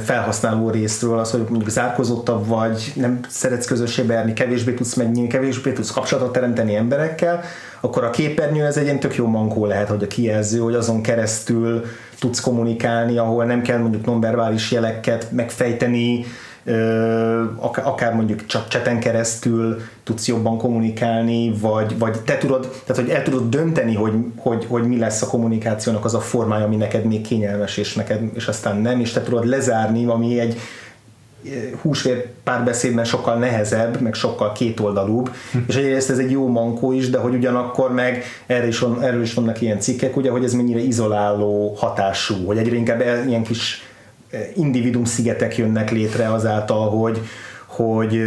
felhasználó részről, az, hogy mondjuk zárkozottabb vagy, nem szeretsz közösségbe járni, kevésbé tudsz megnyílni, kevésbé tudsz kapcsolatot teremteni emberekkel, akkor a képernyő ez egy ilyen tök jó mankó lehet, hogy a kijelző, hogy azon keresztül tudsz kommunikálni, ahol nem kell mondjuk nonverbális jeleket megfejteni, akár, mondjuk csak cseten keresztül tudsz jobban kommunikálni, vagy, vagy te tudod, tehát hogy el tudod dönteni, hogy, hogy, hogy mi lesz a kommunikációnak az a formája, ami neked még kényelmes, és neked, és aztán nem, és te tudod lezárni, ami egy húsvér párbeszédben sokkal nehezebb, meg sokkal kétoldalúbb, és egyrészt ez egy jó mankó is, de hogy ugyanakkor meg erre is, van, erről is vannak ilyen cikkek, ugye, hogy ez mennyire izoláló hatású, hogy egyre inkább ilyen kis individuum szigetek jönnek létre azáltal, hogy, hogy,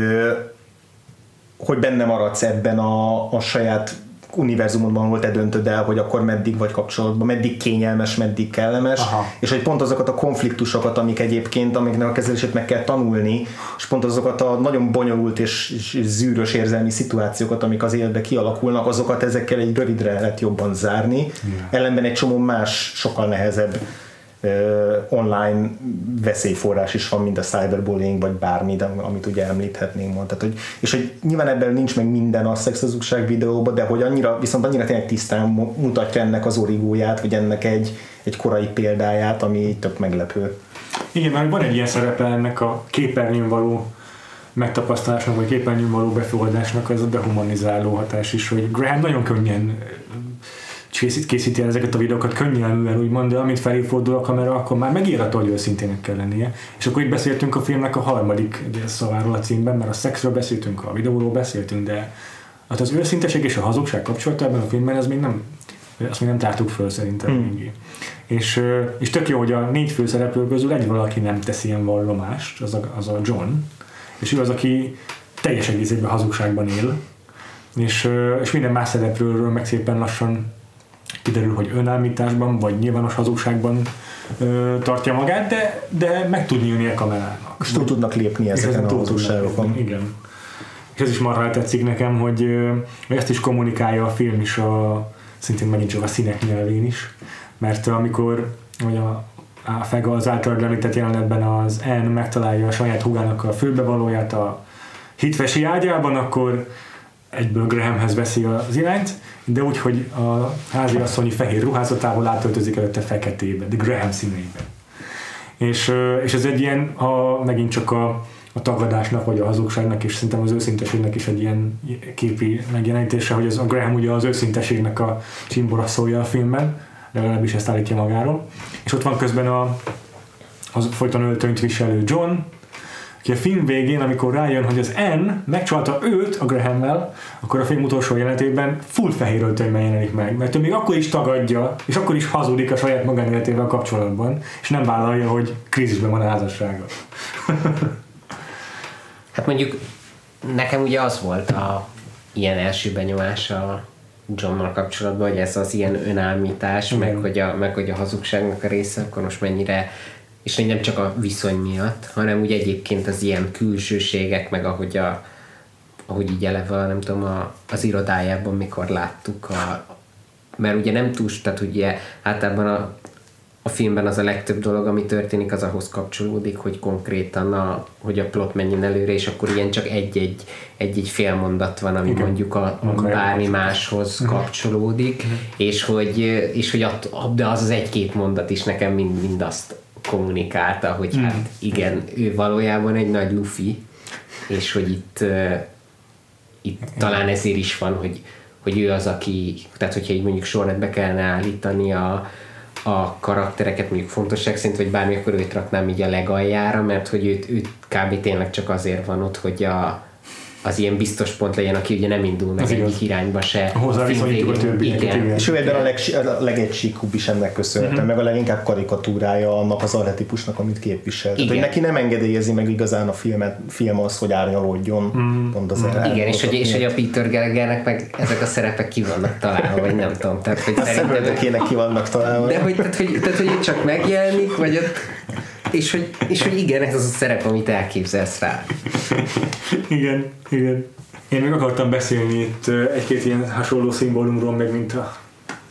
hogy benne maradsz ebben a, a saját univerzumodban, ahol te döntöd el, hogy akkor meddig vagy kapcsolatban, meddig kényelmes, meddig kellemes, Aha. és hogy pont azokat a konfliktusokat, amik egyébként, amiknek a kezelését meg kell tanulni, és pont azokat a nagyon bonyolult és, és zűrös érzelmi szituációkat, amik az életbe kialakulnak, azokat ezekkel egy rövidre lehet jobban zárni. Ellenben egy csomó más, sokkal nehezebb online veszélyforrás is van, mint a cyberbullying, vagy bármi, de, amit ugye említhetnénk ma. Tehát, hogy, és hogy nyilván ebben nincs meg minden a szexhazugság videóban, de hogy annyira, viszont annyira tényleg tisztán mu- mutatja ennek az origóját, vagy ennek egy, egy korai példáját, ami tök meglepő. Igen, mert van egy ilyen szerepe ennek a képernyőn való megtapasztalásnak, vagy képernyőn való befogadásnak az a dehumanizáló hatás is, hogy Graham nagyon könnyen készít, készíti ezeket a videókat könnyelműen, úgymond, de amint felé fordul a kamera, akkor már megírható, hogy őszintének kell lennie. És akkor itt beszéltünk a filmnek a harmadik szaváról a címben, mert a szexről beszéltünk, a videóról beszéltünk, de hát az őszinteség és a hazugság kapcsolata ebben a filmben, ez még nem, azt még nem tártuk föl szerintem hmm. És, és tök jó, hogy a négy főszereplő közül egy valaki nem tesz ilyen vallomást, az a, az a John, és ő az, aki teljes egészében hazugságban él, és, és minden más szereplőről meg szépen lassan kiderül, hogy önállításban vagy nyilvános hazugságban ö, tartja magát, de, de meg tud nyílni a kamerának. És túl tudnak lépni ezeken a hazugságokon. Igen. És ez is marha tetszik nekem, hogy, ö, ezt is kommunikálja a film is a, szintén megint csak a színek nyelvén is, mert amikor hogy a, a Fega az által említett jelenetben az N megtalálja a saját húgának a főbevalóját a hitvesi ágyában, akkor egyből Grahamhez veszi az irányt, de úgy, hogy a háziasszonyi fehér ruházatából átöltözik előtte feketébe, de Graham színeibe. És, és ez egy ilyen, a, megint csak a, a tagadásnak, vagy a hazugságnak, és szerintem az őszinteségnek is egy ilyen képi megjelenítése, hogy ez a Graham ugye az őszinteségnek a csimbora szólja a filmben, legalábbis ezt állítja magáról. És ott van közben a, az folyton öltönyt viselő John, hogy a film végén, amikor rájön, hogy az N megcsalta őt a Graham-mel, akkor a film utolsó jelenetében full fehér öltönyben jelenik meg, mert ő még akkor is tagadja, és akkor is hazudik a saját magánéletével kapcsolatban, és nem vállalja, hogy krízisben van a házassága. Hát mondjuk nekem ugye az volt a ilyen első benyomás a Johnnal kapcsolatban, hogy ez az ilyen önállítás, meg hogy, a, meg hogy a hazugságnak a része, akkor most mennyire és nem csak a viszony miatt, hanem úgy egyébként az ilyen külsőségek, meg ahogy a ahogy így eleve, nem tudom, a, az irodájában mikor láttuk a, mert ugye nem túl, tehát ugye általában a a filmben az a legtöbb dolog, ami történik, az ahhoz kapcsolódik, hogy konkrétan a, hogy a plot menjen előre, és akkor ilyen csak egy-egy, egy-egy fél mondat van, ami Igen. mondjuk a, a bármi máshoz uh-huh. kapcsolódik, uh-huh. és hogy, és hogy att, de az az egy-két mondat is nekem mind, mind azt kommunikálta, hogy uh-huh. hát igen, ő valójában egy nagy lufi, és hogy itt, uh, itt talán ezért is van, hogy, hogy ő az, aki, tehát hogyha így mondjuk sorrendbe kellene állítani a, a karaktereket mondjuk fontosság szerint, vagy bármi, akkor őt raknám így a legaljára, mert hogy őt, őt kb. tényleg csak azért van ott, hogy a, az ilyen biztos pont legyen, aki ugye nem indul meg egyik irányba se. Hozzá viszonyítjuk a többieket. Igen. igen. És ő ebben a, leg, a legegysíkúbb is ennek köszönhető, uh-huh. meg a leginkább karikatúrája annak az arhetipusnak, amit képvisel. Tehát, hogy neki nem engedélyezi meg igazán a filmet, film az, hogy árnyalódjon. Uh-huh. Pont az uh-huh. Igen, és hogy, és hogy a Peter Gallaghernek meg ezek a szerepek ki vannak találva, vagy nem tudom. Tehát, hogy a szerintem... ki vannak találva. De hogy, tehát, hogy, tehát, hogy csak megjelenik, vagy ott és hogy, és hogy igen, ez az a szerep, amit elképzelsz rá. igen, igen. Én még akartam beszélni itt egy-két ilyen hasonló szimbólumról, meg mint a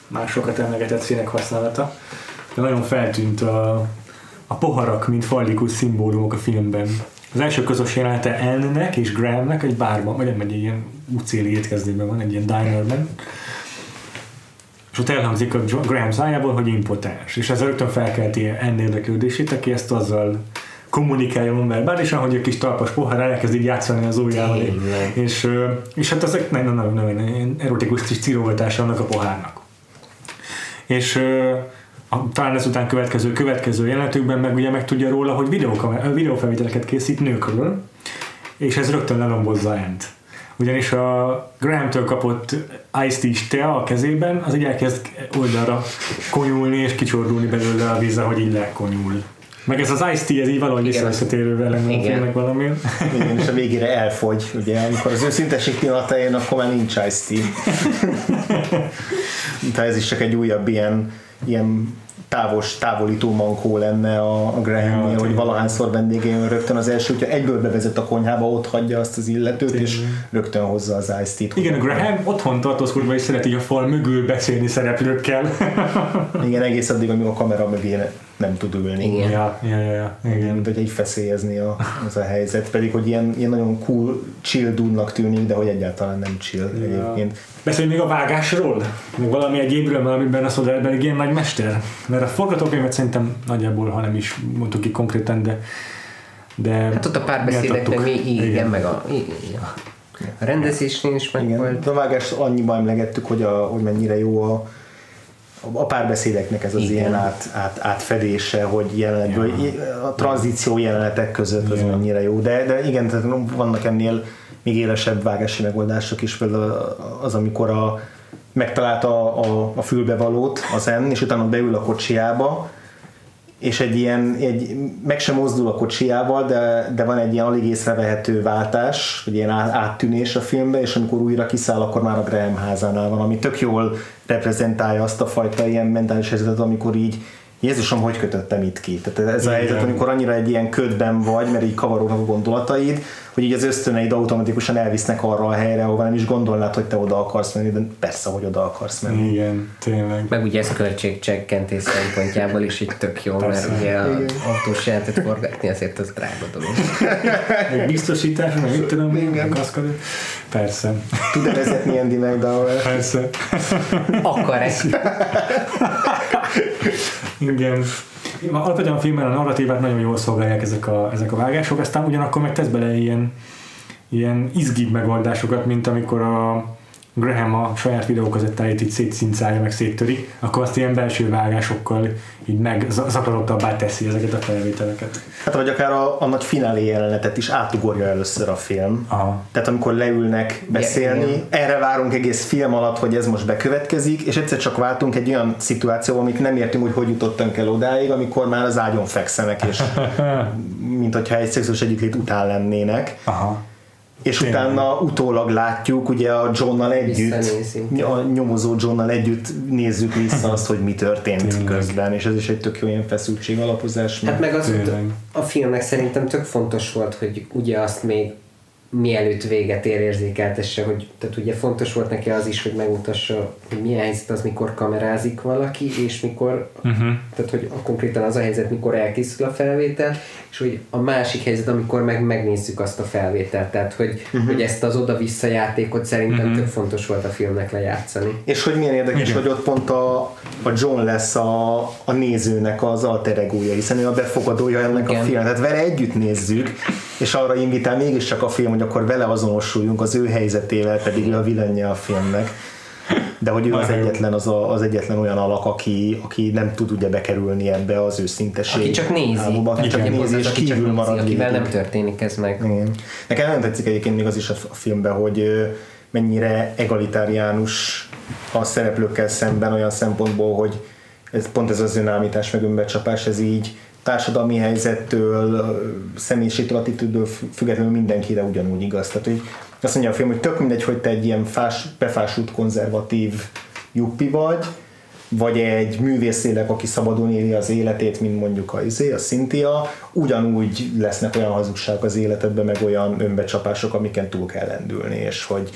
másokat emlegetett színek használata. De nagyon feltűnt a, a poharak, mint fallikus szimbólumok a filmben. Az első közös jelenete Ellennek és Grahamnek egy bárban, vagy nem egy ilyen útcéli étkezdében van, egy ilyen dinerben és ott elhangzik a Graham szájából, hogy impotens, és ez rögtön felkelti ennél érdeklődését, aki ezt azzal kommunikálja nonverbálisan, hogy a kis talpas pohár elkezd így játszani az ujjával. És, és hát ezek nagyon, nagyon, nagyon erotikus kis cirogatása annak a pohárnak. És a, talán ezután következő, következő jelenetükben meg ugye megtudja róla, hogy videófelvételeket készít nőkről, és ez rögtön lelombozza Ent ugyanis a Graham-től kapott Ice is tea a kezében, az így elkezd oldalra konyulni és kicsordulni belőle a vízre, hogy így lekonyul. Meg ez az Ice Tea, ez így valahogy visszatérő velem a filmnek valami. Igen, és a végére elfogy, ugye, amikor az őszintesség pillanata jön, akkor már nincs Ice Tea. Tehát ez is csak egy újabb ilyen, ilyen távos, távolító mankó lenne a, a ja, hogy valahányszor vendégén rögtön az első, hogyha egyből bevezet a konyhába, ott hagyja azt az illetőt, Tényleg. és rögtön hozza az ice tea Igen, a Graham otthon tartózkodva is szereti a fal mögül beszélni szereplőkkel. Igen, egész addig, amíg a kamera mögé nem tud ülni. Igen. Ja, ja, ja, ja. Igen. Mint hogy egy feszélyezni a, az a helyzet, pedig hogy ilyen, ilyen nagyon cool, chill dunnak tűnik, de hogy egyáltalán nem chill ja. egyébként. Beszélj még a vágásról? Még valami egyébről, amiben a Soderbergh ilyen nagy mester? Mert a forgatókönyvet szerintem nagyjából, ha nem is mondtuk ki konkrétan, de de hát ott a párbeszédeknek mi igen, igen, meg a, igen. a rendezésnél is meg igen. volt. A vágást annyiban emlegettük, hogy, a, hogy mennyire jó a, a párbeszédeknek ez az Igen. ilyen át, át, átfedése, hogy jelenetből, ja. a tranzíció jelenetek között az mennyire jó, de, de igen, tehát vannak ennél még élesebb vágási megoldások is, például az, amikor a, megtalálta a, a, a fülbevalót az en, és utána beül a kocsiába, és egy ilyen, egy, meg sem mozdul a kocsiával, de, de van egy ilyen alig észrevehető váltás, vagy ilyen áttűnés a filmbe, és amikor újra kiszáll, akkor már a Graham házánál van, ami tök jól reprezentálja azt a fajta ilyen mentális helyzetet, amikor így Jézusom, hogy kötöttem itt ki? Tehát ez a helyzet, amikor annyira egy ilyen ködben vagy, mert így kavarognak a gondolataid, hogy így az ösztöneid automatikusan elvisznek arra a helyre, ahova nem is gondolnád, hogy te oda akarsz menni, de persze, hogy oda akarsz menni. Igen, tényleg. Meg ugye ez költségcsökkentés szempontjából is így tök jó, persze. mert ugye az autós jelentet forgatni azért az drága dolog. Meg biztosítás, meg mit tudom, Igen. Persze. Tud-e vezetni Andy McDowell? Persze. Akar ezt. Igen. Alapvetően a filmben a narratívát nagyon jól szolgálják ezek a, ezek a vágások, aztán ugyanakkor meg tesz bele ilyen, ilyen izgibb megoldásokat, mint amikor a Graham a saját videókazettáit így szétszincálja, meg széttöri, akkor azt ilyen belső vágásokkal így meg zakladottabbá teszi ezeket a felvételeket. Hát vagy akár a, a nagy finálé jelenetet is átugorja először a film. Aha. Tehát amikor leülnek beszélni, Igen. erre várunk egész film alatt, hogy ez most bekövetkezik, és egyszer csak váltunk egy olyan szituációba, amit nem értünk, hogy hogy jutottunk el odáig, amikor már az ágyon fekszenek, és mint hogyha egy szexuális együttlét után lennének. Aha. És Tényleg. utána utólag látjuk, ugye a Johnnal együtt, a nyomozó Johnnal együtt nézzük vissza azt, hogy mi történt Tényleg. közben, és ez is egy tök jó ilyen feszültség alapozás. Hát meg az a filmnek szerintem tök fontos volt, hogy ugye azt még mielőtt véget ér érzékeltesse, hogy tehát ugye fontos volt neki az is, hogy megmutassa, hogy milyen helyzet az, mikor kamerázik valaki, és mikor, uh-huh. tehát hogy a, konkrétan az a helyzet, mikor elkészül a felvétel, és hogy a másik helyzet, amikor meg megnézzük azt a felvételt, tehát hogy, uh-huh. hogy ezt az oda-vissza játékot szerintem uh-huh. tök fontos volt a filmnek lejátszani. És hogy milyen érdekes, Igen. hogy ott pont a, a John lesz a, a nézőnek az alter egója, hiszen ő a befogadója ennek Igen. a filmnek. Tehát vele együtt nézzük, és arra invitál mégiscsak a film, hogy akkor vele azonosuljunk az ő helyzetével, pedig ő a vilanje a filmnek. De hogy ő az egyetlen, az, a, az egyetlen olyan alak, aki, aki nem tud ugye bekerülni ebbe az őszintesség. Aki csak nézi, álmokba, aki csak nézi, és az, aki csak kívül nézi, marad akivel végig. nem történik ez meg. Igen. Nekem nagyon tetszik egyébként még az is a filmben, hogy mennyire egalitáriánus a szereplőkkel szemben olyan szempontból, hogy ez pont ez az önállítás meg önbecsapás, ez így társadalmi helyzettől, személyiségtől, attitűdől fü- függetlenül mindenkire ugyanúgy igaz. Tehát, hogy azt mondja a film, hogy tök mindegy, hogy te egy ilyen fás, befásult konzervatív juppi vagy, vagy egy művészélek, aki szabadon éli az életét, mint mondjuk a, izé, a Cynthia, ugyanúgy lesznek olyan hazugságok az életedben, meg olyan önbecsapások, amiken túl kell lendülni, és hogy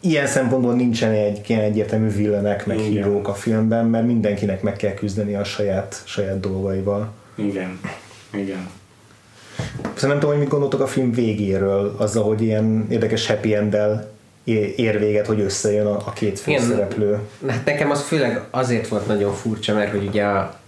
ilyen szempontból nincsen egy ilyen egyértelmű villenek, meg Igen. hírók a filmben, mert mindenkinek meg kell küzdeni a saját, saját dolgaival. Igen. Igen. Szóval nem tudom, hogy mit gondoltok a film végéről, azzal, hogy ilyen érdekes happy end ér véget, hogy összejön a, a két Igen. főszereplő. Hát nekem az főleg azért volt nagyon furcsa, mert hogy ugye a,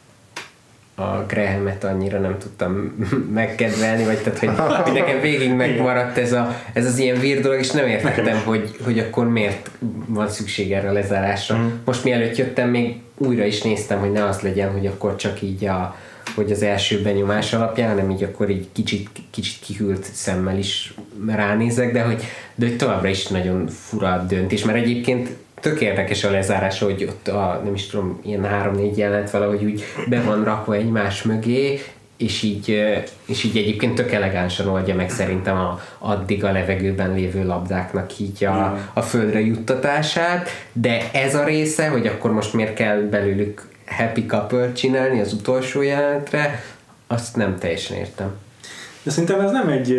a Grahamet annyira nem tudtam megkedvelni, vagy tehát, hogy, hogy nekem végig megmaradt ez, a, ez az ilyen vír dolog, és nem értettem, hogy, hogy akkor miért van szükség erre a lezárásra. Mhm. Most mielőtt jöttem, még újra is néztem, hogy ne az legyen, hogy akkor csak így a hogy az első benyomás alapján, hanem így akkor így kicsit, kicsit kihűlt szemmel is ránézek, de hogy, de hogy továbbra is nagyon fura döntés, mert egyébként tök érdekes a lezárás, hogy ott a, nem is tudom, ilyen három-négy jelenet valahogy úgy be van rakva egymás mögé, és így, és így egyébként tök elegánsan oldja meg szerintem a, addig a levegőben lévő labdáknak így a, a földre juttatását, de ez a része, hogy akkor most miért kell belőlük happy couple csinálni az utolsó jelenetre, azt nem teljesen értem. De szerintem ez nem egy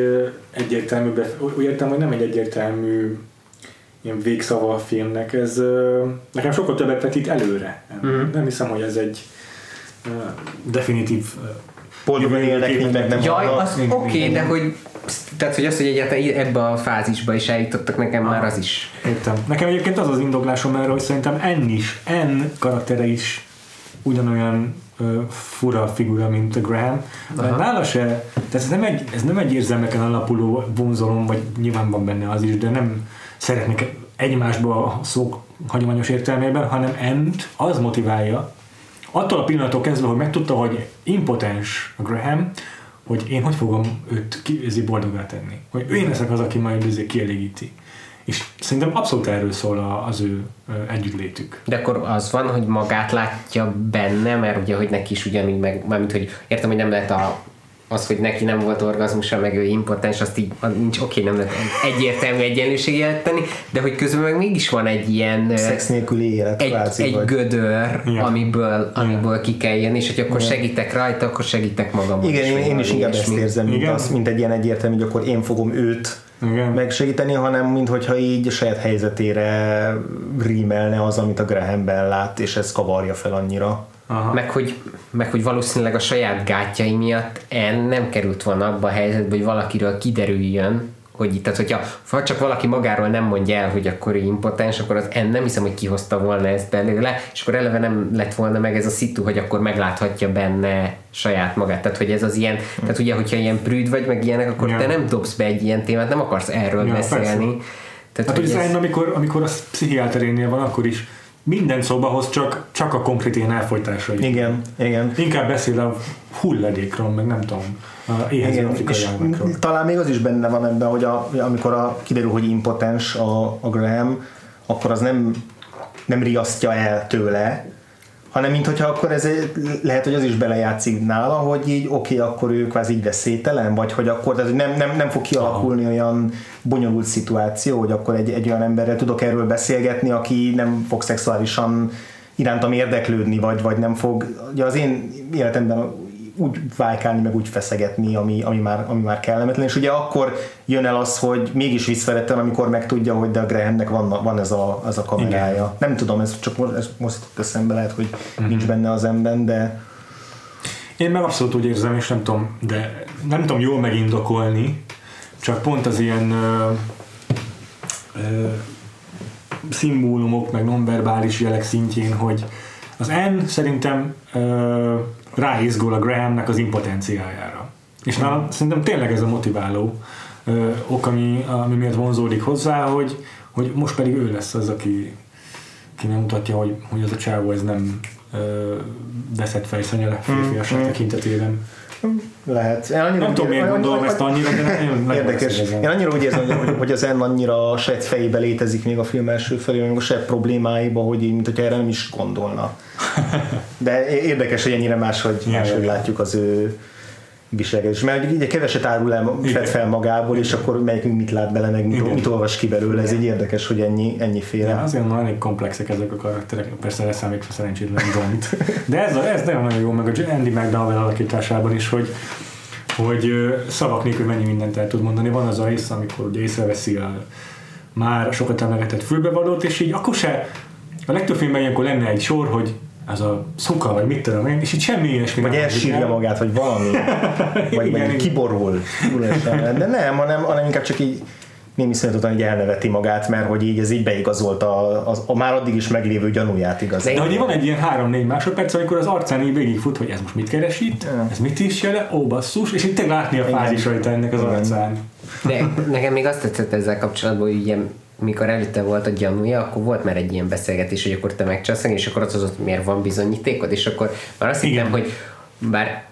egyértelmű, bef- úgy értem, hogy nem egy egyértelmű ilyen végszava a filmnek, ez nekem sokkal többet vetít előre. Mm. Nem hiszem, hogy ez egy definitív ö, Boldogban élnek, mint meg nem Jaj, az oké, okay, de hogy tehát, hogy az, hogy egyáltalán ebbe a fázisba is eljutottak nekem már az is. Értem. Nekem egyébként az az indoklásom erre, hogy szerintem N is, N karaktere is ugyanolyan ö, fura figura, mint a Graham. Mert nála se, tehát ez nem, egy, ez nem egy érzelmeken alapuló vonzalom, vagy nyilván van benne az is, de nem szeretnék egymásba a szók hagyományos értelmében, hanem N-t az motiválja, attól a pillanattól kezdve, hogy megtudta, hogy impotens a Graham, hogy én hogy fogom őt ki, boldogá tenni. Hogy én leszek az, aki majd kielégíti. És szerintem abszolút erről szól a- az ő együttlétük. De akkor az van, hogy magát látja benne, mert ugye, hogy neki is ugyanúgy meg, mármint, hogy értem, hogy nem lehet a, az, hogy neki nem volt orgazmusa, meg ő impotens, azt így az nincs, oké, nem lehet egyértelmű egyenlőség jelenteni, de hogy közben meg mégis van egy ilyen Szex nélküli élet egy, kvázi, egy vagy. gödör, Igen. amiből, amiből ki kell jönni, és hogy akkor segítek rajta, akkor segítek magamon. Igen, én, én is inkább ezt érzem, mint, az, mint egy ilyen egyértelmű, hogy akkor én fogom őt Igen. megsegíteni, hanem mint hogyha így a saját helyzetére rímelne az, amit a Grahamben lát, és ez kavarja fel annyira. Aha. Meg hogy, meg hogy valószínűleg a saját gátjai miatt en nem került volna abba a helyzetbe, hogy valakiről kiderüljön, hogy tehát hogyha ha csak valaki magáról nem mondja el, hogy akkor ő impotens, akkor az en nem hiszem, hogy kihozta volna ezt belőle, és akkor eleve nem lett volna meg ez a szitu, hogy akkor megláthatja benne saját magát. Tehát, hogy ez az ilyen, tehát ugye, hogyha ilyen prűd vagy, meg ilyenek, akkor Ja. te nem dobsz be egy ilyen témát, nem akarsz erről Ja, beszélni. persze. Tehát, hát, hogy ez... amikor, amikor a pszichiáterénél van, akkor is minden szobahoz csak, csak a konkrét ilyen elfolytásai. Igen, igen. Inkább beszél a hulladékról, meg nem tudom, éhező afrikai Talán még az is benne van ebben, hogy a, amikor a, kiderül, hogy impotens a, a Graham, akkor az nem, nem riasztja el tőle, hanem mint hogyha akkor ez lehet, hogy az is belejátszik nála, hogy így oké, okay, akkor ő kvázi így veszélytelen, vagy hogy akkor tehát nem, nem, nem fog kialakulni Aha. olyan bonyolult szituáció, hogy akkor egy, egy olyan emberrel tudok erről beszélgetni, aki nem fog szexuálisan irántam érdeklődni, vagy, vagy nem fog, ugye az én életemben úgy vájkálni, meg úgy feszegetni, ami, ami, már, ami már kellemetlen, és ugye akkor jön el az, hogy mégis visszavettem, amikor megtudja, hogy de a Grahamnek van, van ez, a, ez a kamerája. Igen. Nem tudom, ez csak most, ez most eszembe lehet, hogy uh-huh. nincs benne az ember, de én meg abszolút úgy érzem, és nem tudom, de nem tudom jól megindokolni, csak pont az ilyen ö, ö, szimbólumok, meg nonverbális jelek szintjén, hogy az N szerintem ö, ráizgul a Grahamnek az impotenciájára. És nálam szerintem tényleg ez a motiváló ö, ok, ami, ami miatt vonzódik hozzá, hogy, hogy most pedig ő lesz az, aki, aki nem mutatja, hogy, hogy az a csávó ez nem ö, veszett fejszenyele férfiasság mm, tekintetében. Lehet. Én annyira nem tudom, miért gondolom ezt annyira, de nagyon Érdekes. Én annyira úgy érzem, hogy, hogy az N annyira a saját fejébe létezik még a film első felé, még a saját problémáiba, hogy mint hogyha erre nem is gondolna. De érdekes, hogy ennyire máshogy, máshogy látjuk az ő viselkedés. Mert ugye keveset árul el, fed fel magából, és akkor melyikünk mit lát bele, meg mit, mit olvas ki belőle. Ez így érdekes, hogy ennyi, ennyi féle. Ja, azért nagyon elég komplexek ezek a karakterek, persze leszámítva szerencsétlen Don't. De ez, ez nagyon-nagyon jó, meg a Andy McDowell alakításában is, hogy hogy szavak nélkül mennyi mindent el tud mondani. Van az a rész, amikor ugye észreveszi a már sokat emlegetett fülbevalót, és így akkor se a legtöbb filmben ilyenkor lenne egy sor, hogy ez a szuka, vagy mit tudom én, és itt semmi ilyesmi Vagy elsírja magát, vagy valami. vagy, igen, vagy kiborul. De nem, hanem, hanem inkább csak így némi szerint után így elneveti magát, mert hogy így ez így beigazolta a, a, a már addig is meglévő gyanúját igaz. De hogy van egy ilyen három-négy másodperc, amikor az arcán így végigfut, hogy ez most mit keres itt, ez mit is jele, ó basszus, és itt látni a fázisait ennek az arcán. De nekem még azt tetszett ezzel kapcsolatban, hogy ugye mikor előtte volt a gyanúja, akkor volt már egy ilyen beszélgetés, hogy akkor te megcsalsz és akkor az az, hogy miért van bizonyítékod, és akkor már azt hittem, hogy bár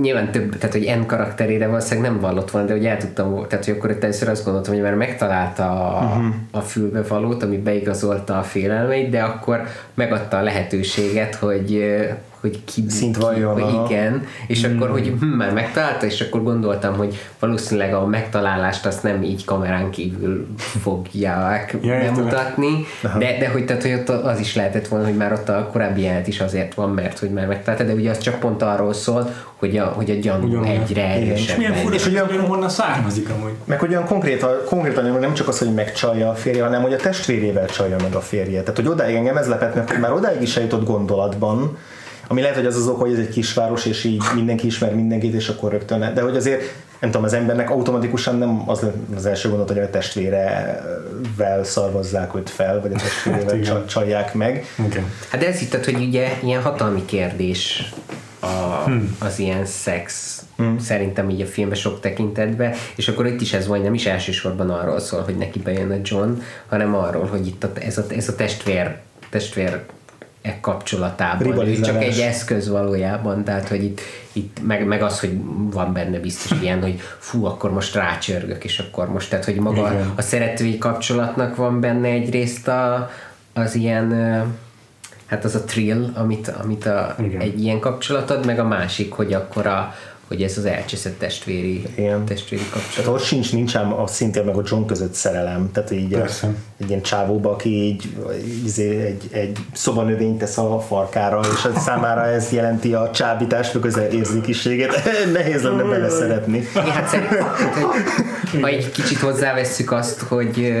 nyilván több, tehát hogy N karakterére valószínűleg nem vallott volna, de hogy el tudtam, tehát hogy akkor itt először azt gondoltam, hogy már megtalálta a, uh-huh. a fülbevalót, ami beigazolta a félelmeit, de akkor megadta a lehetőséget, hogy hogy ki, szint vajon, hogy igen, és hmm. akkor, hogy hm, már megtalálta, és akkor gondoltam, hogy valószínűleg a megtalálást azt nem így kamerán kívül fogják ja, bemutatni, de, de hogy, tehát, hogy ott az is lehetett volna, hogy már ott a korábbi jelent is azért van, mert hogy már megtalálta, de ugye az csak pont arról szól, hogy a, hogy a gyanú Ugyan, egyre erősebb. És milyen fura, és hogy olyan honnan származik amúgy. Meg hogy olyan konkrét, konkrétan nem csak az, hogy megcsalja a férje, hanem hogy a testvérével csalja meg a férje. Tehát, hogy odáig engem ez lepett meg, hogy már odáig is eljutott gondolatban, ami lehet, hogy az az ok, hogy ez egy kisváros, és így mindenki ismer mindenkit, és akkor rögtön, de hogy azért nem tudom, az embernek automatikusan nem az az első gondolat, hogy a testvérevel szarvazzák őt fel, vagy a testvérevel hát, csalják meg. Okay. Hát de ez itt, hogy ugye ilyen hatalmi kérdés a, hmm. az ilyen szex hmm. szerintem így a filmben sok tekintetben, és akkor itt is ez vagy nem is elsősorban arról szól, hogy neki bejön a John, hanem arról, hogy itt a, ez, a, ez a testvér testvér e kapcsolatában. Csak egy eszköz valójában, tehát hogy itt, itt meg, meg az, hogy van benne biztos ilyen, hogy fú, akkor most rácsörgök, és akkor most, tehát hogy maga Igen. a szeretői kapcsolatnak van benne egyrészt a, az ilyen hát az a thrill, amit, amit a, egy ilyen kapcsolat ad, meg a másik, hogy akkor a, hogy ez az elcseszett testvéri, Igen. testvéri kapcsolat. Tehát ott sincs, nincs ám a szintén meg a John között szerelem, tehát így Persze. egy ilyen csávóba, aki így, izé egy, egy szobanövényt tesz a farkára, és az számára ez jelenti a csábítást, meg az érzékiséget. Nehéz lenne bele szeretni. Hát ha egy kicsit hozzávesszük azt, hogy,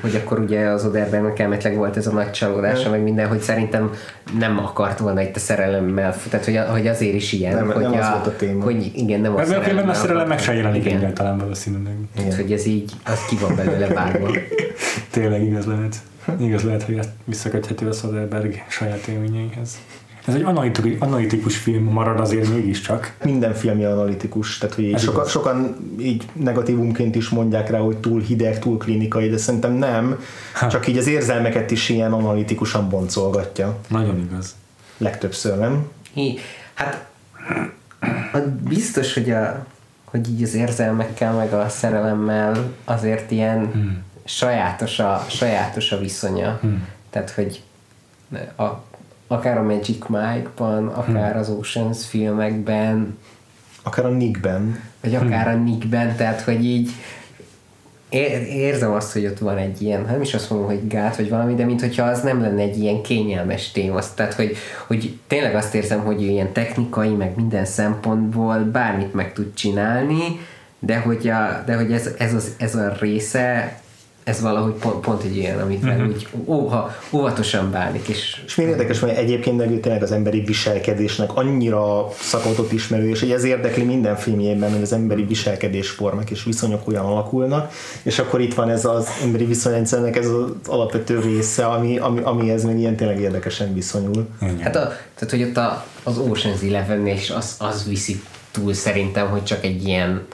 hogy akkor ugye az Oderben elmetleg volt ez a nagy csalódása, meg minden, hogy szerintem nem akart volna itt a szerelemmel, tehát hogy, hogy azért is ilyen, nem, hogy, nem a, az volt a téma. hogy igen, nem a szerelem. Ebben a szerelem meg se jelenik egyáltalán valószínűleg. Tehát, hogy ez így, az ki van belőle vágva. Tényleg igaz lehet. Igaz lehet, hogy ezt visszaköthető a Soderberg saját élményeihez. Ez egy analitikus, analitikus film marad azért mégiscsak. Minden filmje analitikus, tehát hogy így Ez sokan, így negatívumként is mondják rá, hogy túl hideg, túl klinikai, de szerintem nem, csak így az érzelmeket is ilyen analitikusan boncolgatja. Nagyon igaz. Legtöbbször, nem? Hi, hát biztos, hogy, a, hogy így az érzelmekkel, meg a szerelemmel azért ilyen hmm. sajátos, a, sajátos a viszonya. Hmm. Tehát, hogy a, akár a Magic Mike-ban, akár az Oceans filmekben, Akár a Nickben. vagy akár a Nickben, tehát, hogy így ér- érzem azt, hogy ott van egy ilyen, nem is azt mondom, hogy gát, vagy valami, de mintha az nem lenne egy ilyen kényelmes téma. Tehát, hogy, hogy tényleg azt érzem, hogy ilyen technikai, meg minden szempontból bármit meg tud csinálni, de hogy, a, de hogy ez, ez, az, ez a része, ez valahogy pont, pont egy ilyen, amivel uh-huh. úgy óha, óvatosan bánik, és És még érdekes, hogy egyébként meg tényleg az emberi viselkedésnek annyira szakavatott ismerő, és hogy ez érdekli minden filmjében, hogy az emberi viselkedésformák és viszonyok olyan alakulnak, és akkor itt van ez az emberi viszonyrendszernek ez az alapvető része, ami, ami, amihez meg ilyen tényleg érdekesen viszonyul. Hát a, tehát, hogy ott a, az Ocean's eleven és az, az viszi túl szerintem, hogy csak egy ilyen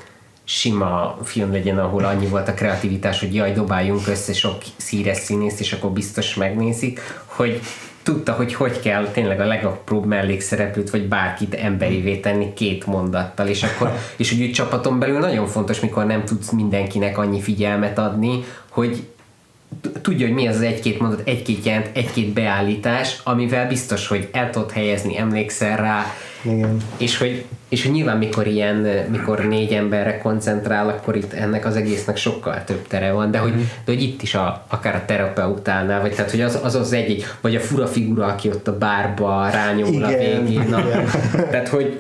sima film legyen, ahol annyi volt a kreativitás, hogy jaj, dobáljunk össze sok szíres színészt, és akkor biztos megnézik, hogy tudta, hogy hogy kell tényleg a legapróbb mellékszereplőt, vagy bárkit emberivé tenni két mondattal, és akkor, és úgy csapaton belül nagyon fontos, mikor nem tudsz mindenkinek annyi figyelmet adni, hogy tudja, hogy mi az az egy-két mondat, egy-két jelent, egy-két beállítás, amivel biztos, hogy el tudod helyezni, emlékszel rá, Igen. és hogy, és hogy nyilván mikor ilyen, mikor négy emberre koncentrál, akkor itt ennek az egésznek sokkal több tere van, de hogy, Mhm. de hogy itt is a, akár a terapeutánál, vagy tehát, hogy az az, az egy, vagy a fura figura, aki ott a bárba rányomul a Igen, végén. Na, igen. tehát, hogy,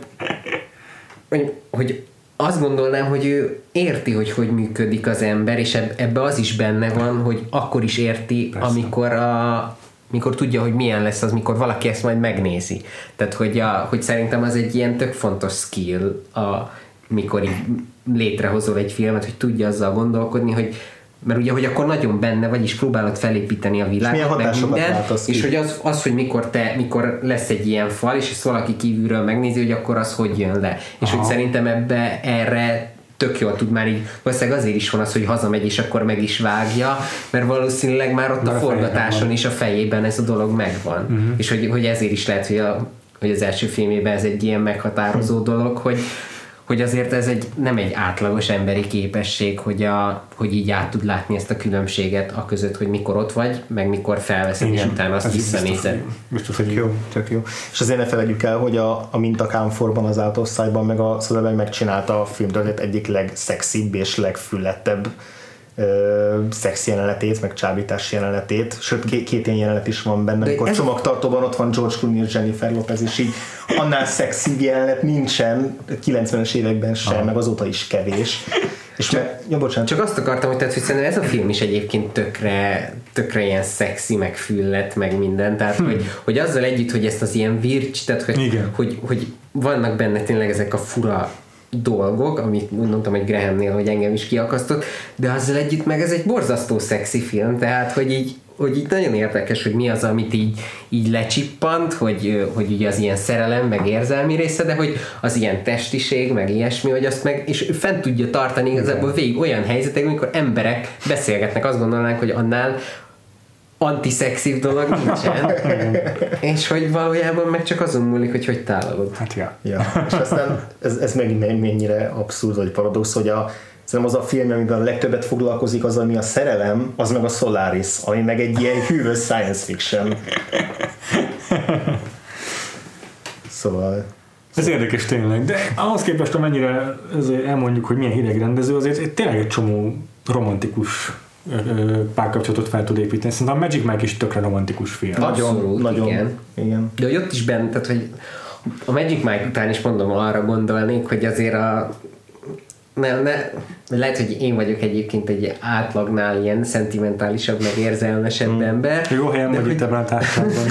hogy, hogy azt gondolnám, hogy ő érti, hogy hogy működik az ember, és eb- ebbe az is benne van, hogy akkor is érti, Persze. amikor a mikor tudja, hogy milyen lesz az, mikor valaki ezt majd megnézi. Tehát, hogy, a, hogy szerintem az egy ilyen tök fontos skill, a, mikor így létrehozol egy filmet, hogy tudja azzal gondolkodni, hogy mert ugye, hogy akkor nagyon benne vagy, és próbálod felépíteni a világot, milyen meg minden, és hogy az, az, hogy mikor te, mikor lesz egy ilyen fal, és ezt valaki kívülről megnézi, hogy akkor az hogy jön le. És Aha. hogy szerintem ebbe erre tök jól tud már így, valószínűleg azért is van az, hogy hazamegy, és akkor meg is vágja, mert valószínűleg már ott Már a forgatáson is a fejében ez a dolog megvan. Uh-huh. És hogy, hogy ezért is lehet, hogy, a, hogy az első filmében ez egy ilyen meghatározó dolog, hogy, hogy azért ez egy, nem egy átlagos emberi képesség, hogy, a, hogy így át tud látni ezt a különbséget a között, hogy mikor ott vagy, meg mikor felveszed, és utána azt biztos, visszanézed. Biztos, hogy jó. tök jó. És azért ne felejtjük el, hogy a, a mintakámforban, az Sight-ban meg a Soderbergh megcsinálta a filmtörténet egyik legszexibb és legfületebb ö, szex jelenetét, meg csábítás jelenetét, sőt két, két ilyen jelenet is van benne, De amikor ez- csomagtartóban ott van George Clooney és Jennifer Lopez, és így annál szexibb jelenet nincsen 90-es években sem, meg azóta is kevés. És meg, ja, bocsánat, Csak azt akartam, hogy, tehát, hogy szerintem ez a film is egyébként tökre, tökre ilyen szexi, meg füllet, meg minden. Tehát, hogy, hogy azzal együtt, hogy ezt az ilyen vircs, tehát hogy, Igen. hogy, hogy vannak benne tényleg ezek a fura dolgok, amit mondtam, hogy Grahamnél, hogy engem is kiakasztott, de azzal együtt meg ez egy borzasztó szexi film, tehát hogy így hogy így nagyon érdekes, hogy mi az, amit így, így lecsippant, hogy, hogy ugye az ilyen szerelem, meg érzelmi része, de hogy az ilyen testiség, meg ilyesmi, hogy azt meg, és fent tudja tartani igazából végig olyan helyzetek, amikor emberek beszélgetnek, azt gondolnánk, hogy annál antiszexív dolog nincsen. és hogy valójában meg csak azon múlik, hogy hogy tálalod. Hát ja. Ja, és aztán ez, ez megint men- mennyire abszurd vagy paradox, hogy a, szerintem az a film, amiben a legtöbbet foglalkozik az, ami a szerelem, az meg a Solaris, ami meg egy ilyen hűvös science fiction. Szóval Ez érdekes tényleg, de ahhoz képest, amennyire elmondjuk, hogy milyen hideg rendező, azért tényleg egy csomó romantikus párkapcsolatot fel tud építeni. Szerintem a Magic Mike is tökre romantikus film. Abszolút, nagyon, igen. igen. De hogy ott is benne, tehát hogy a Magic Mike után is mondom, arra gondolnék, hogy azért a ne, ne, lehet, hogy én vagyok egyébként egy átlagnál ilyen szentimentálisabb, meg érzelmesebb ember. Jó helyen vagy itt ebben a társadalomban.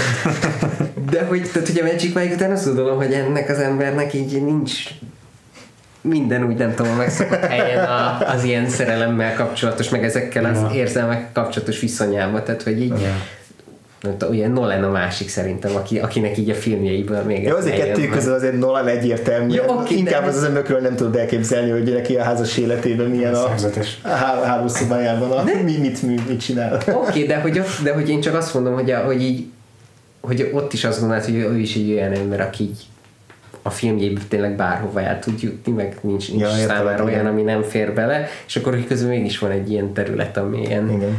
de hogy, tehát, hogy a Magic Mike után azt gondolom, hogy ennek az embernek így nincs minden úgy nem tudom, a megszokott helyen a, az ilyen szerelemmel kapcsolatos, meg ezekkel az Ja. érzelmek kapcsolatos viszonyában, tehát hogy így Ja. ugye Nolan a másik szerintem, aki, akinek így a filmjeiből még Ja, azért kettő közül azért Nolan egyértelmű. Jó, oké, Inkább de az az önökről nem tudod elképzelni, hogy neki a házas életében milyen a, Szerzetes. a há- hálószobájában, a, mi, mit, mit, mit csinál. Oké, okay, de, hogy de hogy én csak azt mondom, hogy, a, hogy így hogy ott is azt gondolod, hogy ő is egy olyan ember, aki így a filmjében tényleg bárhova el tud jutni, meg nincs, nincs Ja, értelek, számára olyan, igen. ami nem fér bele, és akkor közül mégis van egy ilyen terület, ami ilyen, Igen.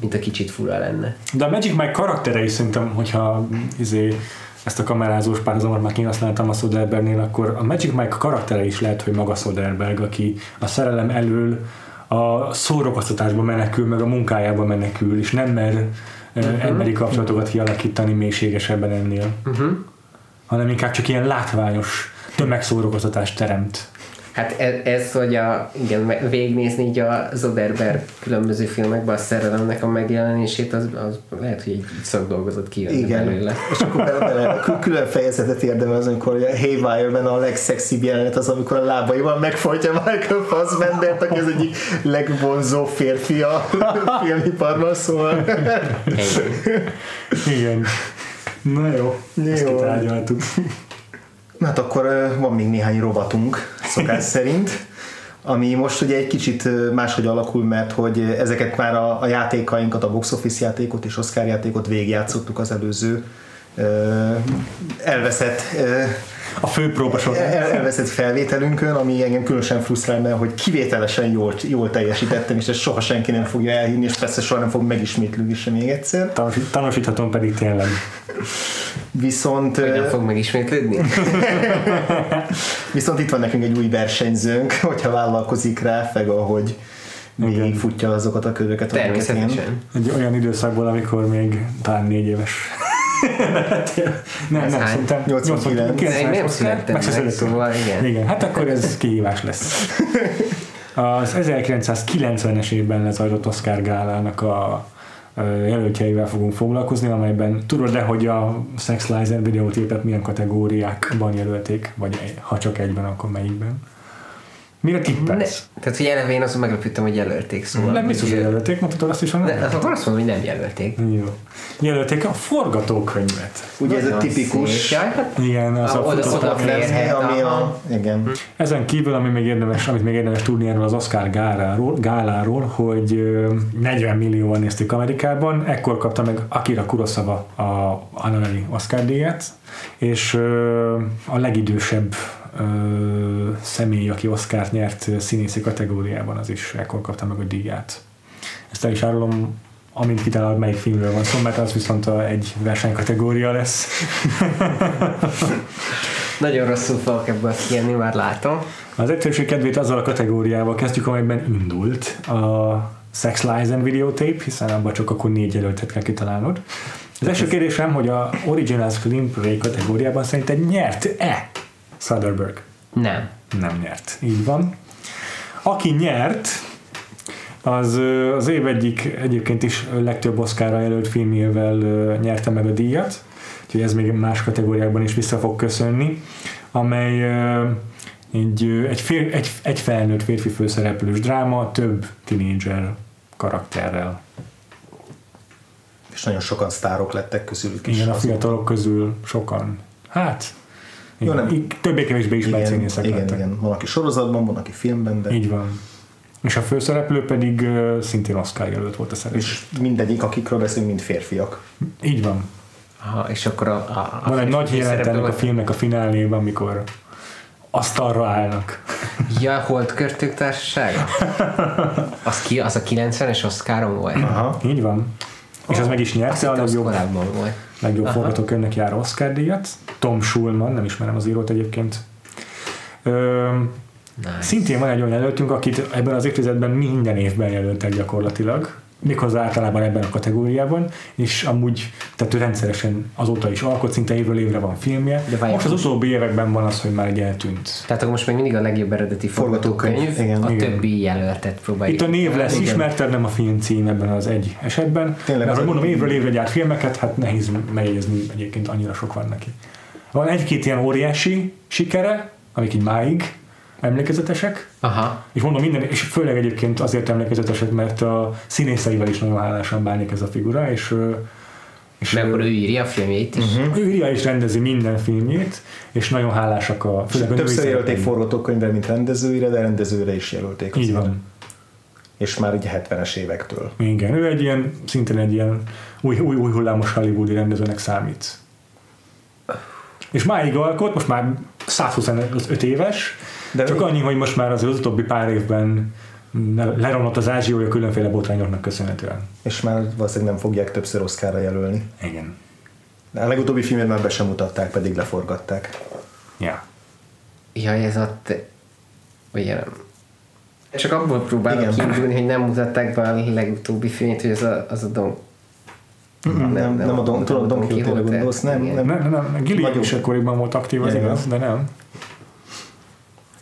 mint a kicsit fura lenne. De a Magic Mike karaktere is szerintem, hogyha izé, ezt a kamerázós párhuzamot már kihasználtam a Soderbergnél, akkor a Magic Mike karaktere is lehet, hogy maga Soderberg, aki a szerelem elől a szórakoztatásba menekül, meg a munkájába menekül, és nem mer uh-huh. emberi kapcsolatokat kialakítani mélységesebben ennél, Uh-huh. Hanem inkább csak ilyen látványos tömegszórakoztatást teremt. Hát ez, ez, hogy a, igen, végignézni így a Zoderberg különböző filmekben a szerelemnek a megjelenését, az, az lehet, hogy egy szakdolgozat kijönne Igen. belőle. És akkor bele, bele, kül- külön fejezetet érdemel az, amikor a Haywire-ben a legszexibb jelenet az, amikor a lábaival megfojtja Michael Fassbendert, aki az egyik legvonzó férfi a filmiparban, szóval Ennyi. Igen. Na jó, ezt Jó. kitárgyaltuk. Na hát akkor van még néhány rovatunk, szokás szerint, ami most ugye egy kicsit máshogy alakul, mert hogy ezeket már a, a játékainkat, a box office játékot és Oscar játékot végigjátszottuk az előző elveszett A főpróba során. el, elveszett felvételünkön, ami engem különösen frusztrál, mert hogy kivételesen jól, jól teljesítettem, és ezt soha senki nem fogja elhinni, és persze soha nem fog megismétlődni sem még egyszer. Tanúsít- Tanúsíthatom pedig tényleg. Viszont, Hogy nem fog megismétlődni? viszont itt van nekünk egy új versenyzőnk, hogyha vállalkozik rá, feg ahogy még futja azokat a köröket, amiket én. Természetesen. Egy olyan időszakból, amikor még talán négy éves. Nem, nem, szerintem 89. 90 Én nem születtem meg szóval igen. igen. Hát akkor ez kihívás lesz. Az 1990-es évben lezajlott Oscar gálának a jelöltjeivel fogunk foglalkozni, amelyben tudod-e, hogy a Sex Lies videótépet milyen kategóriákban jelölték, vagy ha csak egyben, akkor melyikben? Mire Ne, tippelsz? tehát, hogy eleve én azon meglepődtem, hogy jelölték, szóval. Nem biztos, hogy jelölték, mondhatod azt is, hogy nem? hát akkor azt mondom, hogy nem jelölték. Jó. Jelölték a forgatókönyvet. Ugye ez a tipikus hát Igen, az a fér. Férhet, ami a, igen. Ezen kívül, ami még érdemes, amit még érdemes tudni erről az Oscar gáláról, gáláról hogy ö, 40 millióan nézték Amerikában, ekkor kapta meg Akira Kurosawa a honorary Oscar díjat, és a legidősebb ö, személy, aki Oscárt nyert színészi kategóriában, az is ekkor kapta meg a díját. Ezt el is árulom, amint kitalálod, melyik filmről van szó, mert az viszont a, egy versenykategória lesz. Nagyon rosszul fogok ebből kijönni, már látom. Az egyszerűség kedvét azzal a kategóriával kezdjük, amelyben indult a Sex Lies and Videotape, hiszen abban csak akkor négy jelöltet kell kitalálnod. Az első kérdésem, hogy a Original Screenplay kategóriában szerinted nyert-e Soderbergh? Nem. Nem nyert. Így van. Aki nyert, az az év egyik egyébként is legtöbb Oscarra jelölt filmjével nyerte meg a díjat, úgyhogy ez még más kategóriákban is vissza fog köszönni, amely egy, egy, fél, egy, egy felnőtt férfi főszereplős dráma, több tinédzser karakterrel. És nagyon sokan sztárok lettek közülük is. Igen, a fiatalok közül sokan. Hát, Jó, igen, nem- többé-kevésbé ismert igen, színészek igen, lettek. igen, van aki sorozatban, van aki filmben, de Így van. És a főszereplő pedig ö, szintén Oscar jelölt volt a szereplő. és mindegyik, akikről beszélünk, mind férfiak. Így van. Aha, és akkor a, a, a Van egy nagy szereplő ennek a filmnek a fináléban, amikor asztalra állnak. Ja, Holt Körtők Társasága? Az, ki, az a 90-es Oscaron volt? Aha. Így van. És az meg is nyerte a legjobb, korábban volt. Legjobb Aha. forgatókönyvnek járó Oscar díjat. Tom Schulman, nem ismerem az írót egyébként. Ö, Nice. szintén van egy olyan jelöltünk, akit ebben az évtizedben minden évben jelöltek gyakorlatilag, méghozzá általában ebben a kategóriában, és amúgy, tehát ő rendszeresen azóta is alkot, szinte évről évre van filmje. De várj, Most az utóbbi években van az, hogy már egy eltűnt. Tehát akkor most még mindig a legjobb eredeti Forgatókönyv, igen, a igen. többi jelöltet próbáljuk. Itt a név lesz Igen. ismertebb, nem a film cím ebben az egy esetben. Tényleg Mert mondom, évről évre gyárt filmeket, hát nehéz megjegyezni, egyébként annyira sok van neki. Van egy-két ilyen óriási sikere, amik így máig emlékezetesek, Aha. és mondom minden, és főleg egyébként azért emlékezetesek, mert a színészeivel is nagyon hálásan bánik ez a figura, és És Mert akkor ő írja a filmjét is. Uh-huh. Ő írja és rendezi minden filmjét, és nagyon hálásak a főleg a Többször jelölték forgatókönyvre, mint rendezőire, de rendezőre is jelölték. Így van. És már ugye 70-es évektől. Igen, ő egy ilyen, szintén egy ilyen új, új, új hullámos hollywoodi rendezőnek számít. És máig alkot, most már 125 éves, De csak ő- annyi, hogy most már az, utóbbi pár évben leromlott az ázsiója különféle botrányoknak köszönhetően. És már valószínűleg nem fogják többször Oscarra jelölni. Igen. De a legutóbbi filmet már be sem mutatták, pedig leforgatták. Ja. Ja, ez a... Te... Ugye nem. Csak abból próbálok Igen. kiindulni, hogy nem mutatták be a legutóbbi filmét, hogy az a, az a Don... Nem, nem, nem, a Don, tudom, Don Quixote-re gondolsz, nem, nem. Nem, nem, nem, Gilliam is akkoriban volt aktív, az Igen. igaz, de nem.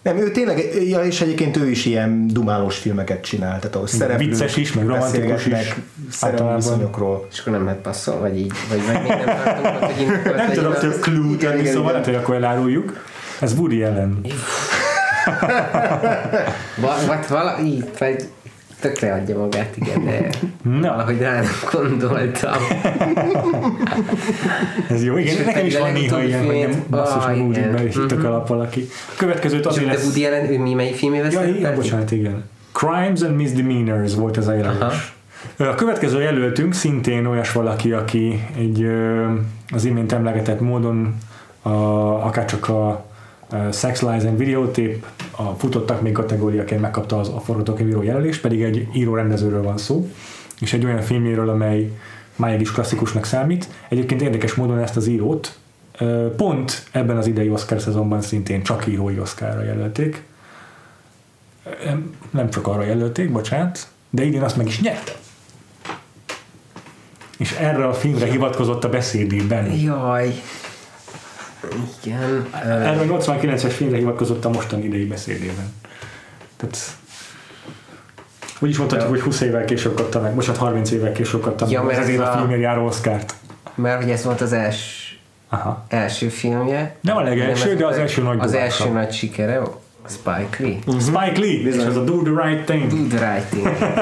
Nem, ő tényleg, ja, és egyébként ő is ilyen dumálós filmeket csinál, tehát ahol szereplők Vicces is, meg romantikus is. szerelmi viszonyokról. És akkor nem lehet passzol, vagy így, vagy meg még nem tartunk hogy indokolt Nem tudom több clue igen, szóval lehet, hogy akkor eláruljuk. Ez Woody Allen. Va- Vagy vala, így, vagy tökre adja magát, igen, de Na. valahogy rá nem gondoltam. Ez jó, igen, És nekem is van néha ilyen, hogy nem basszus, Ah, hogy is itt Mhm. alap valaki. A következőt azért de lesz... Woody Allen, ő mi melyik filmével Ja, igen, bocsánat, igen. Crimes and Misdemeanors volt ez a Aha. jelölés. A következő jelöltünk szintén olyas valaki, aki egy az imént emlegetett módon a, akárcsak a Sex Lies and Videotape a futottak még kategóriaként megkapta az, a forgatókönyvíró jelölést, pedig egy író-rendezőről van szó, és egy olyan filmjéről, amely máig is klasszikusnak számít. Egyébként érdekes módon ezt az írót ö, pont ebben az idei Oscar szezonban szintén csak írói Oscarra jelölték. Nem, nem csak arra jelölték, bocsánat, de idén azt meg is nyerte. És erre a filmre hivatkozott a beszédében. Jaj. Igen. Erre a 89-es filmre hivatkozott a mostani idei beszédében. Tehát úgy is mondhatjuk, hogy 20 évvel később kapta meg, bocsánat, 30 évvel később kapta Ja, meg mert ezért ez a a- filmért járó Oscart. Mert hogy ez volt az els, Aha. első filmje. Nem a legelső, de az első nagy Az első nagy sikere, Spike Lee. Spike Lee, és az a Do the Right Thing. Do the right thing.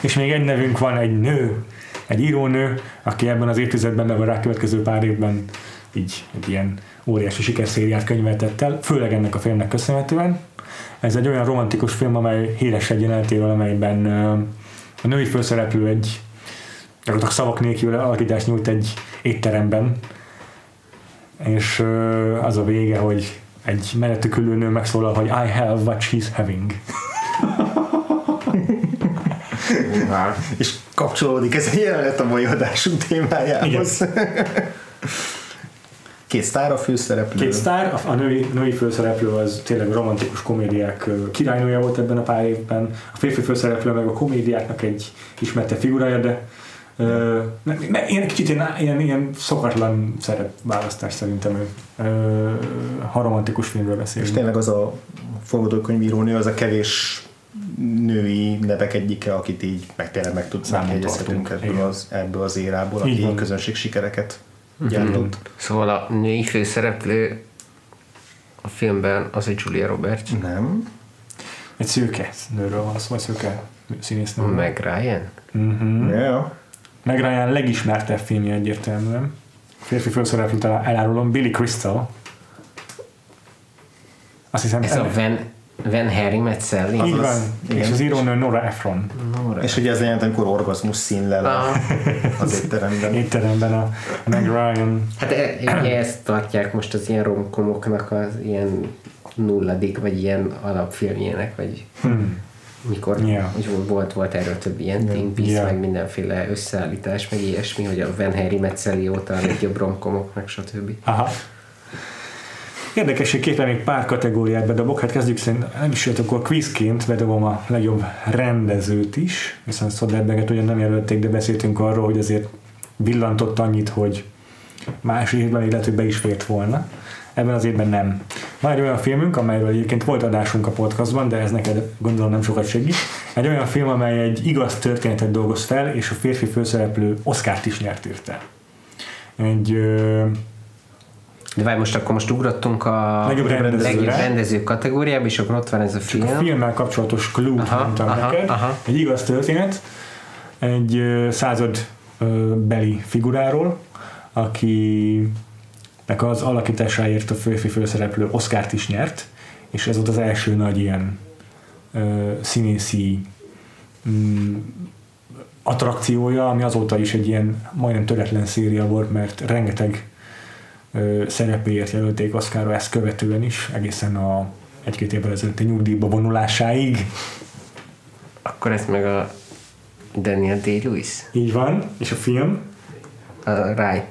És még egy nevünk van, egy nő, egy írónő, aki ebben az évtizedben, meg a rákövetkező pár évben így egy ilyen óriási sikerszériát könyveltett el, főleg ennek a filmnek köszönhetően. Ez egy olyan romantikus film, amely híres egy jelenetéről, amelyben a női főszereplő egy gyakorlatilag szavak nélkül alakítást nyújt egy étteremben, és az a vége, hogy egy mellettük ülő nő megszólal, hogy I have what she's having. És kapcsolódik ez a jelenet a mai adásunk témájához. Két sztár a főszereplő. Két sztár, a, női, női főszereplő az tényleg romantikus komédiák királynője volt ebben a pár évben, a férfi főszereplő meg a komédiáknak egy ismerte figurája, de ne, ilyen kicsit ilyen, ilyen, ilyen szokatlan szerepválasztás szerintem ő, ö, ha romantikus filmről És beszélünk. tényleg az a forgatókönyvírónő, az a kevés női nevek egyike, akit így meg tényleg meg tud Számon megjegyezhetünk tartunk, ebből az, ebből az érából, aki közönség sikereket gyártott. Szóval a női főszereplő a filmben az egy Julia Roberts, Nem. Egy szőke nőről van szó, vagy szőke színésznőről. meg Ryan. Uh-huh. Ja. Meg Ryan legismertebb filmje egyértelműen. Férfi főszereplőt el- elárulom, Billy Crystal. Azt hiszem, Ez a Van, Van Harry Met Sally. Így az- van. igen. És az írónő Nora Ephron. Nora. És ugye ez jelent, amikor orgazmus színlel a- Ah. az étteremben. Étteremben a Meg Ryan. Hát e, ugye ezt tartják most az ilyen romkomoknak az ilyen nulladik, vagy ilyen alapfilmjének, vagy Hmm. mikor Yeah. úgy volt, volt erről több ilyen Twin Peaks, Yeah. meg mindenféle összeállítás, meg ilyesmi, hogy a Van Harry Met Sally óta a legjobb romkomok, meg stb. Aha. Érdekességképpen még pár kategóriát bedobok, hát kezdjük szerint, nem is jött, akkor quizként bedobom a legjobb rendezőt is, viszont Soderberget ugyan nem jelölték, de beszéltünk arról, hogy azért villantott annyit, hogy más évben még be is fért volna. Ebben az évben nem. Van egy olyan filmünk, amelyről egyébként volt adásunk a podcastban, de ez neked gondolom nem sokat segít. Egy olyan film, amely egy igaz történetet dolgoz fel, és a férfi főszereplő Oscárt is nyert érte. Egy ö, De várj, most akkor most ugrottunk a Legjobb rendezőre. legjobb rendező kategóriába, és akkor ott van ez a film. a filmmel kapcsolatos clue mondtam aha, neked. aha. Egy igaz történet, egy század beli figuráról, akinek az alakításáért a főfi főszereplő Oscárt is nyert, és ez volt az első nagy ilyen ö, színészi mm, attrakciója, ami azóta is egy ilyen majdnem töretlen széria volt, mert rengeteg szerepéért jelölték Oscarra ezt követően is, egészen a egy-két évvel ezelőtti nyugdíjba vonulásáig. Akkor ez meg a Daniel Day-Lewis? Így van, és a film. A Right.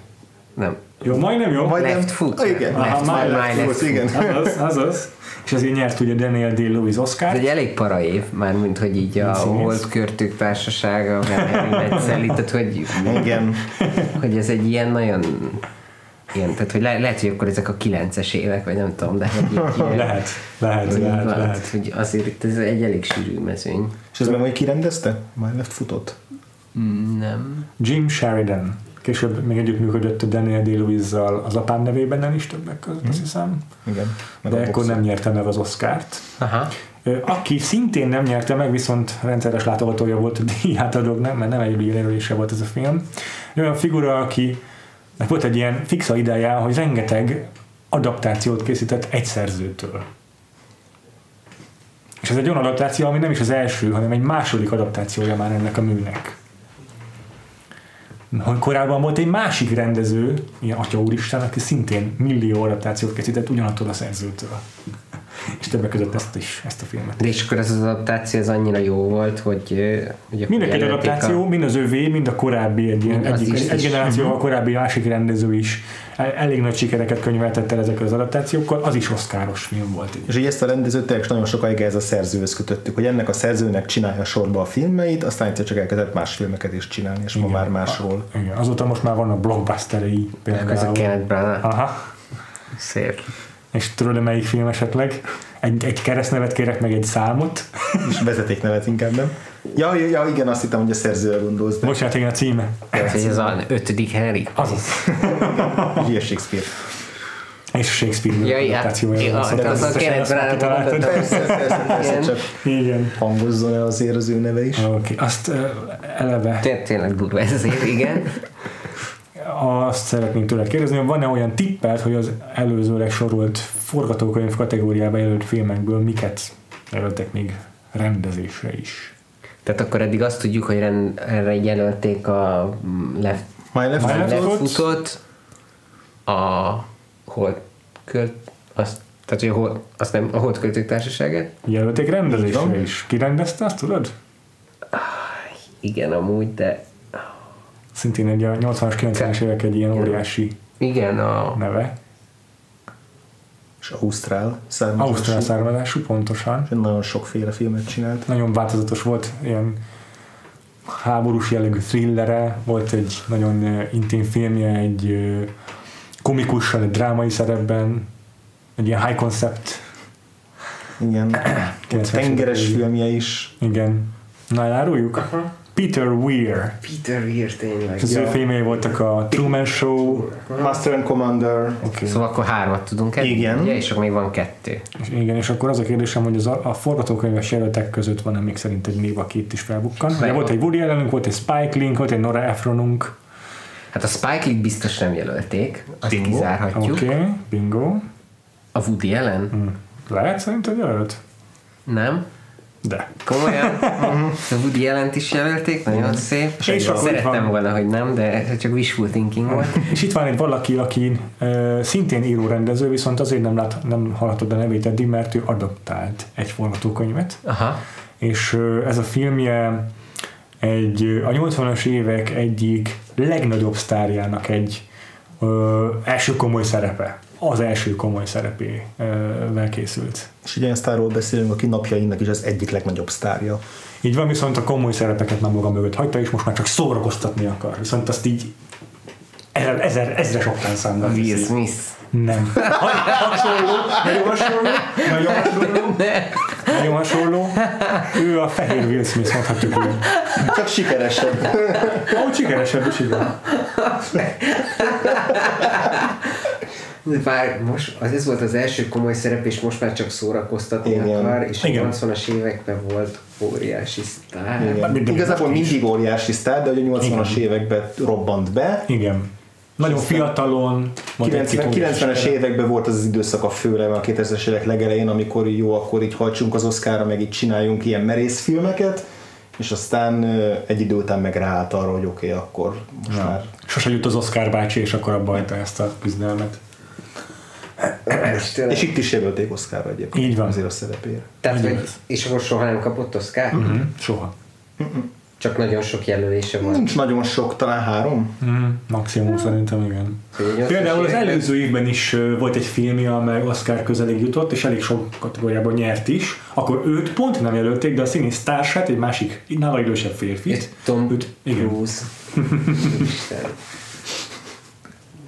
Nem. Jó, majdnem jó. Majdnem- Left foot. Ah, igen. Left, Aha, my, my my left foot. igen. Azaz, azaz. És azért nyert ugye Daniel Day-Lewis Ez Oscar. egy elég para év, mármint, hogy így a színész. Holdkörtők társasága, Metzeli, tehát hogy, Igen. hogy ez egy ilyen nagyon ilyen, tehát hogy le, lehet, hogy akkor ezek a 9-es évek, vagy nem tudom, de hogy így, Lehet, lehet, hogy, lehet, van, lehet. hogy azért itt ez egy elég sűrű mezőny. És ez meg majd kirendezte? Már left futott? Nem. Jim Sheridan. Később még együttműködött a Daniel Day-Lewis-zal az apám nevében is többek között, azt hiszem. Igen. Meg De a ekkor boxer. nem nyerte meg az Oscárt. Aha. Aki szintén nem nyerte meg, viszont rendszeres látogatója volt a díjátadóknak, mert nem egy jelölése volt ez a film. Olyan figura, aki volt egy ilyen fixa ideje, hogy rengeteg adaptációt készített egy szerzőtől. És ez egy olyan adaptáció, ami nem is az első, hanem egy második adaptációja már ennek a műnek. Korábban volt egy másik rendező, ilyen Atya Úristen, aki szintén millió adaptációt készített ugyanattól a szerzőtől. És többek között ezt is, ezt a filmet. De és akkor ez az adaptáció az annyira jó volt, hogy, hogy akkor Mind a két jelölték adaptáció, mind az övé, mind a korábbi egy, ilyen, egyik, is, egy, egy is. generáció, a korábbi másik rendező is el- elég nagy sikereket könyveltett el ezekkel az adaptációkkal, az is oszkáros film volt. És így ezt a rendezőt tényleg nagyon sokáig ez a szerzőhöz kötöttük, hogy ennek a szerzőnek csinálja sorba a filmeit, aztán egyszer csak elkezdett más filmeket is csinálni, és ma már másról. Igen, azóta most már vannak blockbusterei Meg ez a például. Kenneth Branagh. Aha. Szép. És tudod melyik film esetleg? Egy, egy keresztnevet kérek, meg egy számot. És vezetéknevet inkább nem. Ja, ja, ja, igen, azt hittem, hogy a szerzőre gondolsz, de Bocsánat, igen, a címe. Ez, az ötödik Henry. Azaz. hülye Shakespeare. És Shakespeare Ja, ja, adaptációja ja, van, szóval az a kitaláltad. Persze, persze, persze, Igen. csak Igen. hangozzon el azért az ő neve is. Oké, okay. azt uh, eleve Té- Tényleg durva ez az év, igen. Azt szeretném tőled kérdezni, hogy van-e olyan tipped, hogy az előzőleg sorolt forgatókönyv kategóriába jelölt filmekből miket jelöltek még rendezésre is? Tehát akkor eddig azt tudjuk, hogy ren- erre jelölték a mm, left, My Left My Left Foot. Foot. lefutott, a hol költ, azt, tehát hogy a, hol, azt nem, a Holdköltők Társaságát? Jelölték rendezésre is. Ki rendezte, azt tudod? Igen, amúgy, de Szintén egy a 80-as, 90-es évek egy ilyen óriási igen, a, neve. És Ausztrál származású. Ausztrál származású, pontosan. Nagyon sokféle filmet csinált. Nagyon változatos volt, ilyen háborús jellegű thrillere, volt egy nagyon intim filmje, egy komikussal, egy drámai szerepben, egy ilyen high concept, Igen. Volt 90-es tengeres filmje is. igen. Na, eláruljuk? Peter Weir. Peter Weir tényleg. Az ő filmjei voltak a Truman Show, Master and Commander. okay. Szóval akkor hármat tudunk ebből, Igen. Ugye? És akkor még van kettő. és igen, és akkor az a kérdésem, hogy az a, a forgatókönyves jelöltek között van-e még szerint egy név, aki itt is felbukkan. Ugye volt egy Woody Allenünk, volt egy Spike Link, volt egy Nora Ephronunk. Hát a Spike Lee biztos nem jelölték, azt Bingo. kizárhatjuk. Oké, okay, bingo. A Woody Allen? Hm. Lehet szerinted jelölt? Nem. De. Komolyan? a Woody Allen-t is jelölték, nagyon szép. És akkor itt Szerettem volna, hogy nem, de ez csak wishful thinking volt. És itt van egy valaki, aki uh, szintén író-rendező, viszont azért nem, lát, nem hallhatod a nevét eddig, mert ő adaptált egy forgatókönyvet. Aha. És uh, ez a filmje egy, ö, a 80-as évek egyik legnagyobb sztárjának egy uh, első komoly szerepe. Az első komoly szerepével készült. És egy ilyen sztárról beszélünk, aki napjainknak is az egyik legnagyobb sztárja. Így van, viszont a komoly szerepeket már maga mögött hagyta, és most már csak szórakoztatni akar. Viszont azt így ezer, ezer, ezres oktán számmal Will. Smith. Nem. Ha- Hasonló, nagyon hasonló, nagyon hasonló, nagyon hasonló. Ő a fehér Will Smith, mondhatjuk úgy. Csak sikeresebb. Ahogy sikeresebb is, igen. Bár most, az ez volt az első komoly szerep, és most már csak szórakoztatni Igen. akar, és Igen. a 80-as években volt óriási sztár. Igen. mindig Igazából mindig óriási sztár, de hogy a 80-as években robbant be. Igen. Nagyon fiatalon. volt egy 90, két 90-es óriási években volt az az időszak a főleg a 2000-es évek legelején, amikor jó, akkor így hajtsunk az Oszkára, meg így csináljunk ilyen merész filmeket, és aztán egy idő után meg ráállt arra, hogy oké, okay, akkor most Ja. már Sose jut az Oscar bácsi, és akkor abba hagyta ezt a küzdelmet. És itt is jelölték Oszkára egyébként. Így van. Azért a szerepére. Tehát, hogy, és akkor soha nem kapott Oscar? Mm. Soha. Csak nagyon sok jelölése volt. Nincs nagyon sok, talán három. Mm, maximum szerintem igen. Hogy a 80-as Például az előző évben is volt egy filmje, amely Oscar közelig jutott, és elég sok kategóriában nyert is. Akkor őt pont nem jelölték, de a színész társát, egy másik, nála idősebb férfit. Tom Őt- igen. Cruise.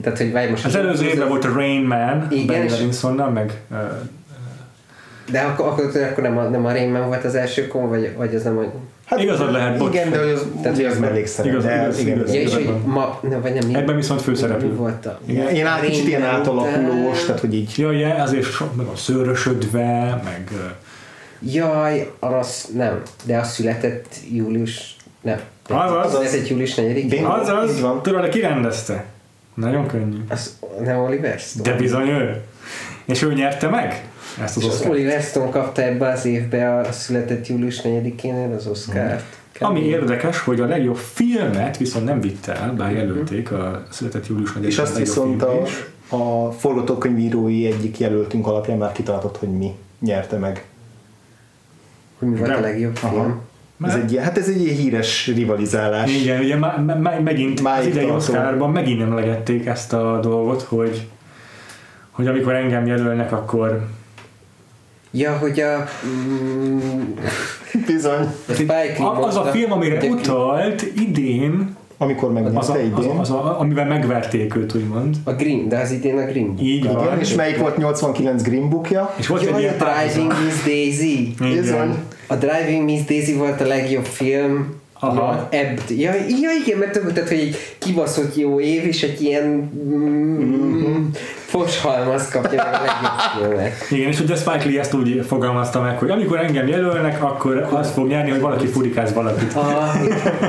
Tehát, hogy várj most... Az előző évben volt a Rain Man, és- Levinsonnal, meg De akkor, akkor, akkor nem, a, nem a Rain Man volt az első kom, vagy, vagy az nem a... Hát Igazad lehet, bocs. Igen, de hogy az, Tehát ugye az mellékszerep. igaz- igaz- igen, igaz- Ja, és hogy ma, ne, vagy nem, mi, ebben viszont mi főszereplő. volt a... Igen, Én át kicsit ilyen átalakulós, tehát hogy így Ja, ja, azért so, meg a szőrösödve, meg Jaj, az nem, de az született július... Nem. Azaz. Született július 4 Bingo. azaz, tudod, ki rendezte? Nagyon könnyű. Az nem Oliver Stone. De bizony ő. És ő nyerte meg ezt az És az. Oliver Stone kapta ebbe az évbe a született július 4-én az Oscar-t. Ami érdekes, hogy a legjobb filmet viszont nem vitte el, bár jelölték a született július 4 És azt viszont a, a forgatókönyvírói egyik jelöltünk alapján már kitartott, hogy mi nyerte meg. Hogy mi volt Nem. a legjobb Aha. film. Ez egy, hát ez egy ilyen híres rivalizálás. Igen, ugye má, má, má, megint Máig az idei. Oscarban megint emlegették ezt a dolgot, hogy hogy amikor engem jelölnek, akkor Ja, hogy a... Mm, Bizony. a Spike Lee a- az a film, amire utalt idén, Amikor az, az, idén. a, az a, amivel megverték őt, úgymond. A Green, de az idén a Green Book. Így van. Igen, és melyik volt 89 Green Bookja? És volt egy ilyen a Driving párhuzam. Miss Daisy. Igen. A Driving Miss Daisy volt a legjobb film. Aha. Ebb, ja, ja, igen, mert tudod, tehát, hogy egy kibaszott jó év, és egy ilyen mm, foshalmaz kapja meg a legjobb filmet. Igen, és ugye Spike Lee ezt úgy fogalmazta meg, hogy amikor engem jelölnek, akkor az fog nyerni, hogy valaki furikáz valakit. Ah,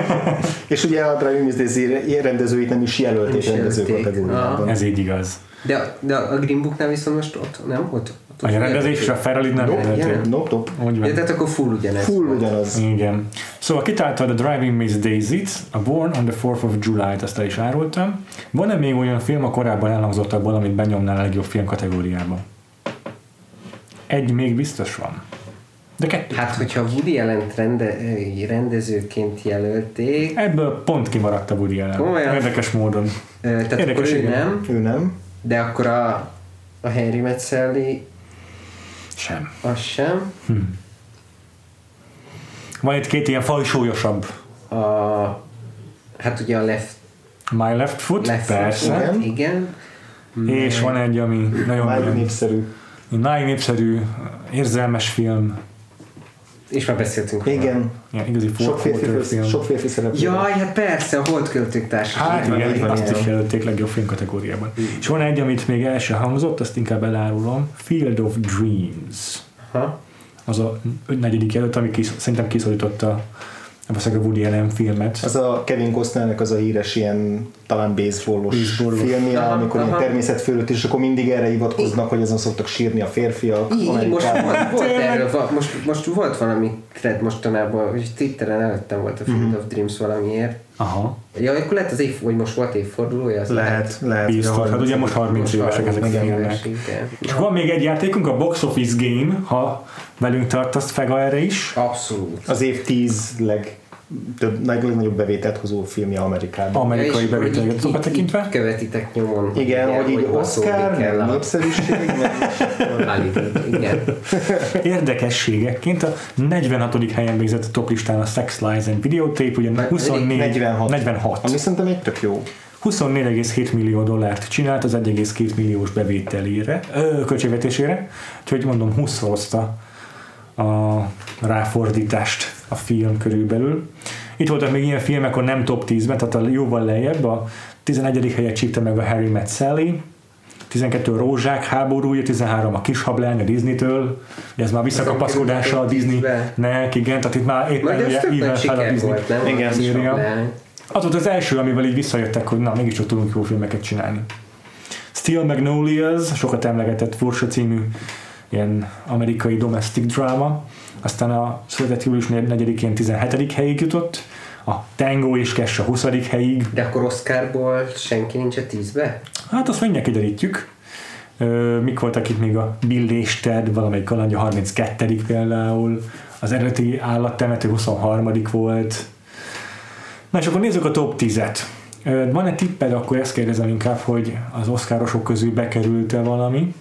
És ugye a Driving Miss Daisy rendezőit nem is jelölték rendező kategóriában. Ez így igaz. de, de a Green Booknál viszont most ott nem? Ott A rendezés és a Ferrari nem Nope, jelölték. Nope, nope. Úgy Ja, van. tehát akkor full ugyanez. Full ugyanaz. Igen. Szóval kitaláltad a Driving Miss Daisy-t, a Born on the 4th of July-t, ezt el is árultam. Van-e még olyan film a korábban elhangzottakból, amit benyomnál a legjobb film kategóriába? Egy még biztos van. De kettő. Hát, hogyha Woody allen rende, rendezőként jelölték, Ebből pont kimaradt a Woody Allen. Komolyan? Érdekes módon. ö, tehát Érdekes, akkor ő igen. nem, Ő nem. de akkor a, a Henry Met Sally Sem. az sem. Van itt két ilyen fajsúlyosabb. A, hát ugye a Left, My Left Foot, left persze. Foot, igen. És van egy, ami nagyon nagyon népszerű. nagyon népszerű, érzelmes film, És már beszéltünk róla. Igen. ilyen igazi Sok férfi, sok férfi szereplő. Jaj, hát persze, a Holdköltők társaság. Hát Így van, igen, azt igen. is jelölték legjobb film kategóriában. És van egy, amit még el sem hangzott, azt inkább elárulom, Field of Dreams. Aha. Az a negyedik jelölt, ami kis, szerintem kiszorította a Woody Allen filmet. Az a Kevin Costnernek az a híres ilyen talán baseballos filmje, Aha, amikor ilyen aha. természet fölött, és akkor mindig erre hivatkoznak, hogy azon szoktak sírni a férfiak Így, most volt, volt erről, va- most, most volt valami thread mostanában, hogy Twitteren előttem volt a Field Mhm. of Dreams valamiért. Aha, Ja, akkor lehet az év, hogy most volt évfordulója? Az Lehet, lehet. biztos. hogy Hát ugye most 30 Most évesek ezek a 30 filmek. És van még egy játékunk, a Box Office Game, ha velünk tartasz Fega erre is. Abszolút. Az év tíz leg több, legnagyobb bevételt hozó filmje Amerikában. Amerikai bevételeket tekintve. Követitek nyomon. Igen, hogy így Oscar, el meg a népszerűség, meg igen. Érdekességekként a 46. helyen végzett a top listán a Sex Lies and Videotape, ugye 24, 46. 46. Ami szerintem egy tök jó. 24,7 millió dollárt csinált az 1,2 milliós bevételére, ö, költségvetésére, úgyhogy mondom 20 hozta a ráfordítást a film körülbelül. Itt voltak még ilyen filmek, akkor nem top 10-ben, tehát a jóval lejjebb, a 11. helyet csípte meg a Harry Met Sally, 12 a Rózsák háborúja, 13 a Kis hablány a Disney-től, ez már visszakapaszkodása a Disney-nek, igen, tehát itt már éppen tök ível fel a Disney volt, nem? Igen, széria. Az volt az első, amivel így visszajöttek, hogy na, mégiscsak tudunk jó filmeket csinálni. Steel Magnolias, sokat emlegetett Fursa című ilyen amerikai domestic drama, aztán a született július 4-én 17. helyig jutott, a Tango és Cash a 20. helyig, De akkor Oscarból senki nincs a tízbe? hát azt mindjárt kiderítjük. Ö, mik voltak itt még a Bill és Ted, valamelyik kalandja 32. például, az eredeti állattemető 23. volt. Na és akkor nézzük a top 10-et. Ö, Van-e tipped, akkor ezt kérdezem inkább, hogy az oszkárosok közül bekerült-e valami?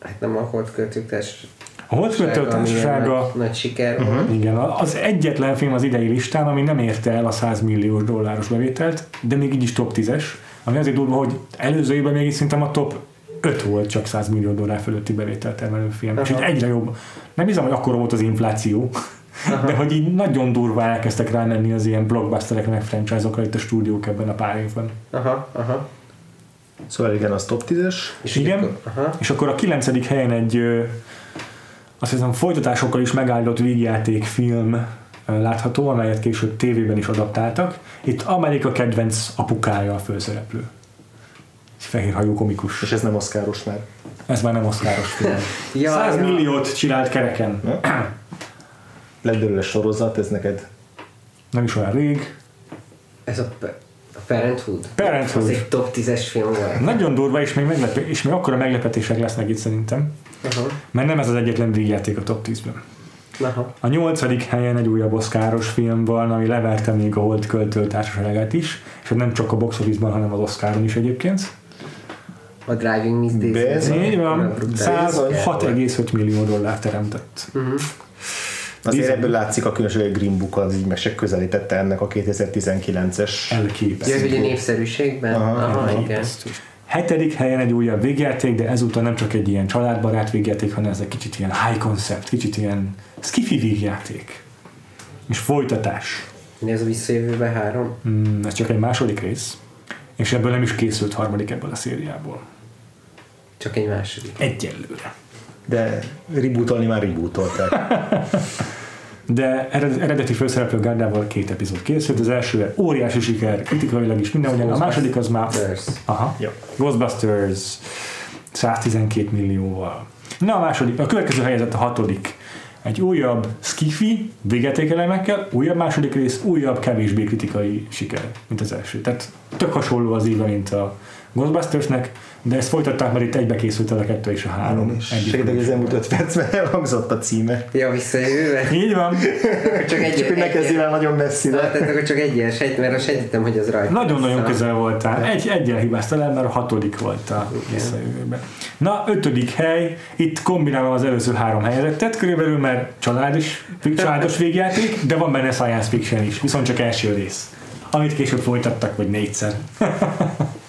Hát nem a holdköltőktes A Holdföldtől társasága, nagy, nagy siker volt. igen, az egyetlen film az idei listán, ami nem érte el a 100 milliós dolláros bevételt, de még így is top 10-es, ami azért durva, hogy előző évben még szerintem a top 5 volt csak 100 millió dollár fölötti bevételt termelő film. És Aha. így egyre jobb. Nem hiszem, hogy akkor volt az infláció, de hogy így nagyon durván elkezdtek rámenni az ilyen blockbusterekre, meg franchise-okra itt a stúdiók ebben a pár évben. Aha, aha. Szóval igen, az top 10-es. És Igen. Akkor, aha. És akkor a kilencedik helyen egy azt hiszem folytatásokkal is megállított vígjátékfilm ö, látható, amelyet később tévében is adaptáltak. Itt Amerika kedvenc apukája a főszereplő. Egy fehérhajú komikus. És ez nem oszkáros már. Ez már nem oszkáros film. Ja, 100 ja. milliót csinált kereken. Lett belőle sorozat, ez neked Nem is olyan rég. Ez a Parenthood. Parenthood. Az egy top 10-es film volt. Nagyon durva, és még, meglepő, és még akkora meglepetések lesznek itt szerintem. Aha. Mert nem ez az egyetlen vígjáték a top 10-ben. Aha. A nyolcadik helyen egy újabb oszkáros film van, ami leverte még a Holt költő társaságát is, és nem csak a box office-ban, hanem az Oscaron is egyébként. A Driving Miss Daisy. Így van, Brutális. 106,5 millió dollár teremtett. Azért Bizony. ebből látszik a különbség, hogy Green Book az így meg se közelítette ennek a 2019-es. Ja, Elképesztő. a népszerűségben? Aha, Aha, igen. Hetedik helyen egy újabb végjáték, de ezúttal nem csak egy ilyen családbarát végjáték, hanem ez egy kicsit ilyen high concept, kicsit ilyen skifi végjáték. És folytatás. Mi ez a visszajövőben három? Mm, ez csak egy második rész, és ebből nem is készült harmadik ebből a szériából. Csak egy második. Egyelőre. De rebootolni már rebootolták. De ered- eredeti főszereplő Gárdával két epizód készült, az első óriási siker, kritikailag is mindenhogyan, a második az már... Aha. Jó. Ghostbusters 112 millióval. Na a második, a következő helyezett a hatodik. Egy újabb skifi, végetékelemekkel, újabb második rész, újabb, kevésbé kritikai siker, mint az első. Tehát tök hasonló az íve, mint a Ghostbustersnek, de ezt folytatták, mert itt egybe készült el a kettő és a három. Hogy az elmúlt 5 percben elhangzott a címe. Ja, visszajövőben? Így van. Csak egy, Csak hogy ne kezdjél el nagyon Na, messzire. tehát akkor csak egyes, egy, mert azt sejtettem, hogy az rajta. Nagyon-nagyon közel voltál. Egy, egyen hibáztál el, mert a hatodik volt a visszajövőben. Na, ötödik hely, itt kombinálom az előző három helyezettet, körülbelül, mert család is, családos végjáték, de van benne science fiction is, viszont csak első rész, amit később folytattak, vagy négyszer.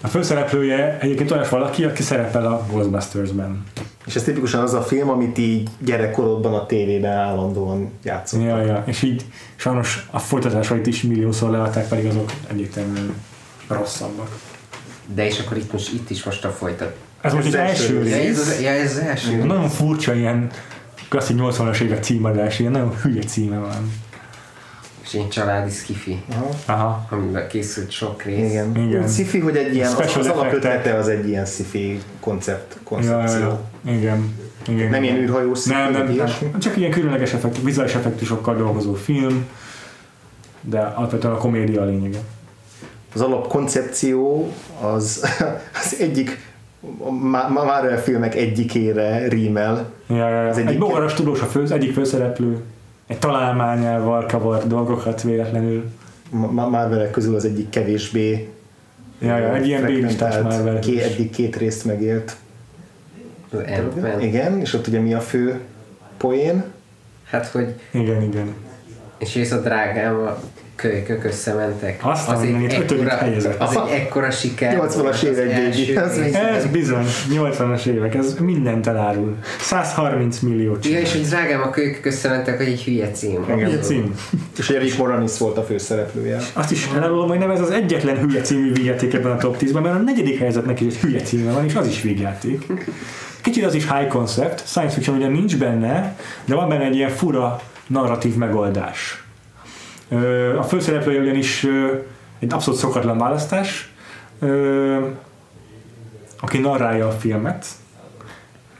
A főszereplője egyébként olyas valaki, aki szerepel a Ghostbusters-ben. És ez tipikusan az a film, amit így gyerekkorodban a tévében állandóan játszott. Ja, ja. És így sajnos a folytatásait is milliószor leadták, pedig azok egyértelműen rosszabbak. De és akkor itt, most, itt is most a folytat. Ez most Ez az első első rész. Ja, ez rész. az, ja, ez az első. Nagyon furcsa ilyen klasszik 80-as évek címadás, ilyen nagyon hülye címe van. És ilyen családi skifi, Aha. Amiben készült sok rész. Igen. Igen. Igen. Sci-fi, hogy egy ilyen, az, az alapötlete az egy ilyen sci-fi koncept, koncepció. ja, ja. Igen. Igen. Nem ilyen űrhajós sci-fi, nem, nem, nem. Csak ilyen különleges effektus, vizuális effektusokkal dolgozó film, de alapvetően a komédia a lényege. Az alapkoncepció az, az egyik Marvel filmek egyikére rímel. Ja, ja, ja. Az Egy egyik- bogaras tudós a fő, egyik főszereplő, egy találmányával kavar dolgokat véletlenül. Ma- Marvelek közül az egyik kevésbé Ja, ja, egy ilyen B-listás Marvel. Ké, eddig két részt megélt. Igen, és ott ugye mi a fő poén? Hát, hogy Igen, igen. És jössz a drágám a kölykök összementek. Azt a mindenit, ötödik helyezett. Az egy ekkora siker. 80-as volt az évek első végi, az rész. Ez bizony, 80-as évek, ez mindent elárul. 130 millió Ja, csinál. és hogy drágám a kölykök összementek, hogy egy hülye cím. Hülye cím. És Erik Moranis volt a főszereplője. Azt is elárulom, hogy nem ez az egyetlen hülye című végjáték ebben a top 10-ben, mert a negyedik helyzetnek is egy hülye címe van, és az is végjáték. Kicsit az is high concept, science fiction ugyan nincs benne, de van benne egy ilyen fura narratív megoldás. A főszereplője ugyanis egy abszolút szokatlan választás, aki narrálja a filmet,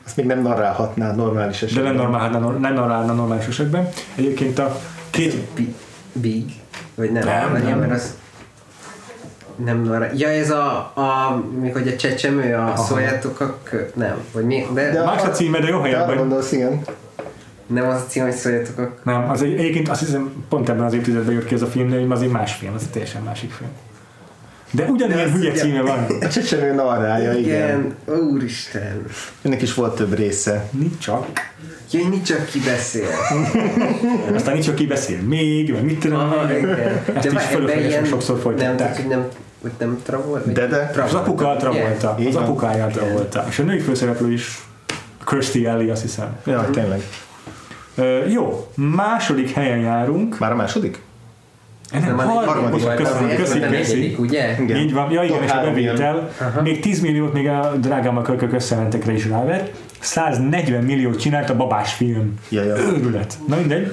Azt még nem narrálhatná normális de esetben. nem, normál, nem narrálna normális esetben. Egyébként a két Bi- Big? Vagy nem? Nem, nem. Mert az nem arra. Ja, ez a, a mikor hogy a csecsemő, a szóljátok a kö... Nem, vagy mi? De, De- Más a címe, de jó De helyen vagy. gondolsz, igen. Nem az a cím, hogy szóljátok a Nem, az egy, egyébként azt hiszem pont ebben az évtizedben jött ki ez a film, de az egy más film, az egy teljesen másik film. De ugyanilyen De hülye ugye- címe van. A csecsemő narrálja, igen. Igen, úristen. Ennek is volt több része. Nincs csak. Ja, nincs csak ki beszél. Aztán nincs, aki beszél még, meg mit tudom. Aha, igen. Ezt is várj, fölöslegesen sokszor Nem, folytatták. hogy nem, hogy nem Travolta? vagy De, de. Az apuka Travolta, az apukája Travolta. És a női főszereplő is Kirstie Alley, azt hiszem. Ja, tényleg. Ö, jó, második helyen járunk. Már a második? Nem, Nem, a harmadik, harmadik volt, köszönöm, köszönöm, a köszönöm. ugye? Igen. Így van, ja igen, Top és a bevétel, még 10 milliót még a drágámmal kölkök összementekre is rávert, 140 milliót csinált a babás film. Ja, ja. Őrület. Na mindegy.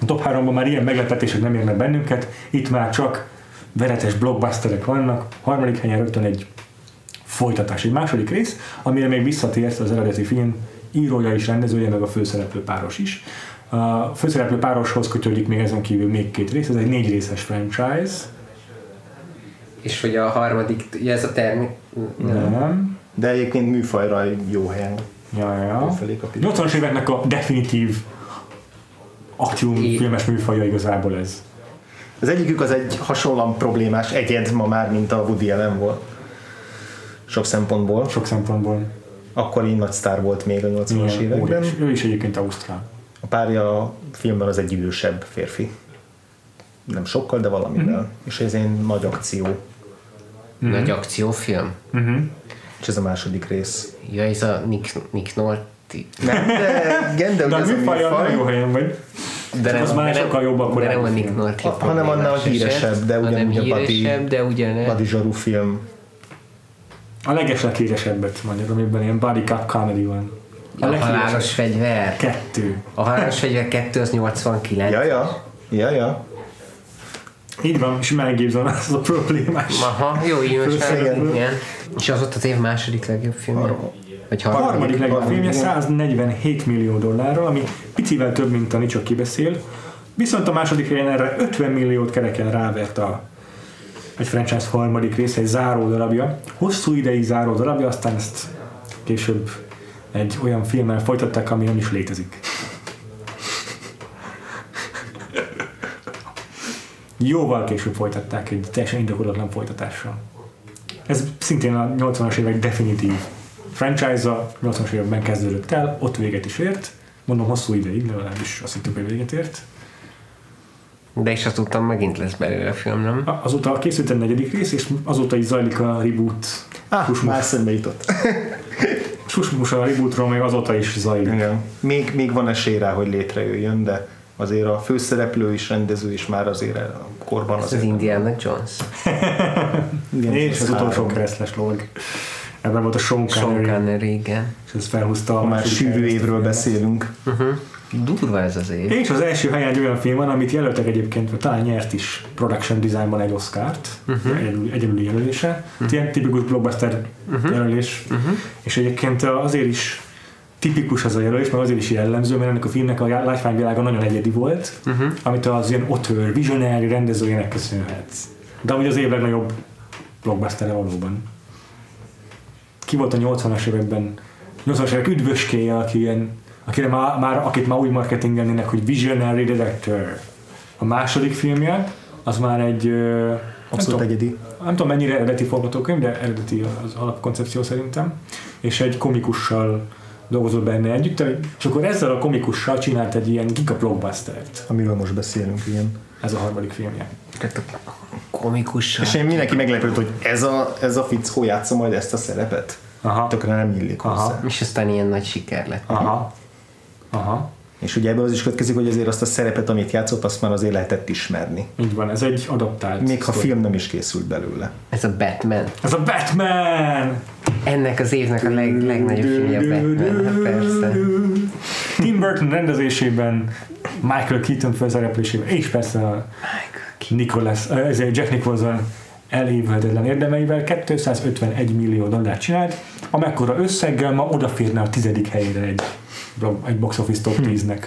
A top 3-ban már ilyen meglepetések nem érnek bennünket, itt már csak veretes blockbusterek vannak, harmadik helyen rögtön egy folytatás, egy második rész, amire még visszatért az eredeti film írója és rendezője, meg a főszereplő páros is. A főszereplő pároshoz kötődik még ezen kívül még két rész, ez egy négy részes franchise. És hogy a harmadik, ja, ez a termi... Nem. De egyébként műfajra jó helyen. Ja, ja, ja. Felé kapjuk. 80-as éveknek a definitív aktium filmes műfaja igazából ez. Az egyikük az egy hasonlóan problémás egyed ma már, mint a Woody Allen volt. Sok szempontból. Sok szempontból. Akkor így nagy sztár volt még a 80-as Ilyen években. Ő is egyébként Ausztrál. A párja a filmben az egy idősebb férfi. Nem sokkal, de valamivel. Mhm. És ez egy nagy akció. Nagy akciófilm. Uh-huh. És ez a második rész. Ja, ez a Nick, Nick Nolte. Nem, de igen, de De ugye a ez a műfaja nagyon jó műfaj, helyen vagy. De az már de sokkal jobb a De nem a Nick. Nolte Ha- hanem annál híresebb, de ugyanúgy a híresebb, de ugyane. Buddy Zsaru film. A legesleghíresebbet mondjuk, amiben ilyen body cup comedy van. A halálos fegyver. Kettő. A halálos fegyver 2 az 89. Ja, ja. Ja, ja. Így van, és Mel Gibson az a problémás. Aha, jó, így most igen. És az ott az év második legjobb filmje? Vagy A harmadik? harmadik legjobb filmje igen. 147 millió dollárral, ami picivel több, mint a Nicsok kibeszél. Viszont a második helyen erre 50 milliót kereken rávert a egy franchise harmadik része, egy záró darabja. Hosszú ideig záró darabja, aztán ezt később egy olyan filmmel folytatták, ami nem is létezik. Jóval később folytatták egy teljesen indokolatlan folytatással. Ez szintén a 80-as évek definitív franchise-a, 80-as években kezdődött el, ott véget is ért. Mondom hosszú ideig, legalábbis azt hittük, hogy véget ért. De is tudtam, megint lesz belőle a film, nem? Azóta készült egy negyedik rész, és azóta is zajlik a reboot. Ah, Susmus. már szembe jutott. Susmus a rebootról még azóta is zajlik. Igen. Még, még van esély rá, hogy létrejöjjön, de azért a főszereplő is, rendező is már azért a korban Ez az. Indiana Jones. Igen, És az utolsó három. keresztles lóg. Ebben volt a Sean Sean Connery, Connery, igen. és ez felhúzta a Ha már sűrű a évről beszélünk. Durva ez az év. És az első helyen egy olyan film van, amit jelöltek egyébként, talán nyert is production designban egy Oscárt, uh-huh. egyedül, egyedüli jelölése. Uh-huh. Ilyen tipikus blockbuster uh-huh. jelölés. Uh-huh. És egyébként azért is tipikus az a jelölés, mert azért is jellemző, mert ennek a filmnek a látványvilága nagyon egyedi volt, uh-huh. amit az ilyen auteur, visionary rendezőjének köszönhet. De amúgy az év legnagyobb blockbuster valóban. Ki volt a 80-as években, 80-as évek üdvöskéje, aki ilyen, akire már, már, akit már úgy marketingelnének, hogy visionary director. A második filmje, az már egy ö, nem Abszolút tudom, egyedi. nem tudom mennyire eredeti forgatókönyv, de eredeti az alapkoncepció szerintem, és egy komikussal dolgozott benne együtt, és akkor ezzel a komikussal csinált egy ilyen giga blockbustert. Amiről most beszélünk, igen. Ez a harmadik filmje. Komikus. És én mindenki meglepődött, hogy ez a, ez a fickó játsza majd ezt a szerepet. Aha. Tökre nem illik hozzá. És aztán ilyen nagy siker lett. Aha. Aha. És ugye ebből az is következik, hogy azért azt a szerepet, amit játszott, azt már azért lehetett ismerni. Így van, ez egy adaptált. Még ha film nem is készült belőle. Ez a Batman. Ez a Batman! Ennek az évnek a leg, legnagyobb filmje a Batman. Hát persze. Tim Burton rendezésében, Michael Keaton főszereplésében, és persze a Nicholas, eh, ezért Jack Nicholson elévhetetlen érdemeivel 251 millió dollárt csinált, amekkora összeggel ma odaférne a tizedik helyére egy, egy box office top 10-nek.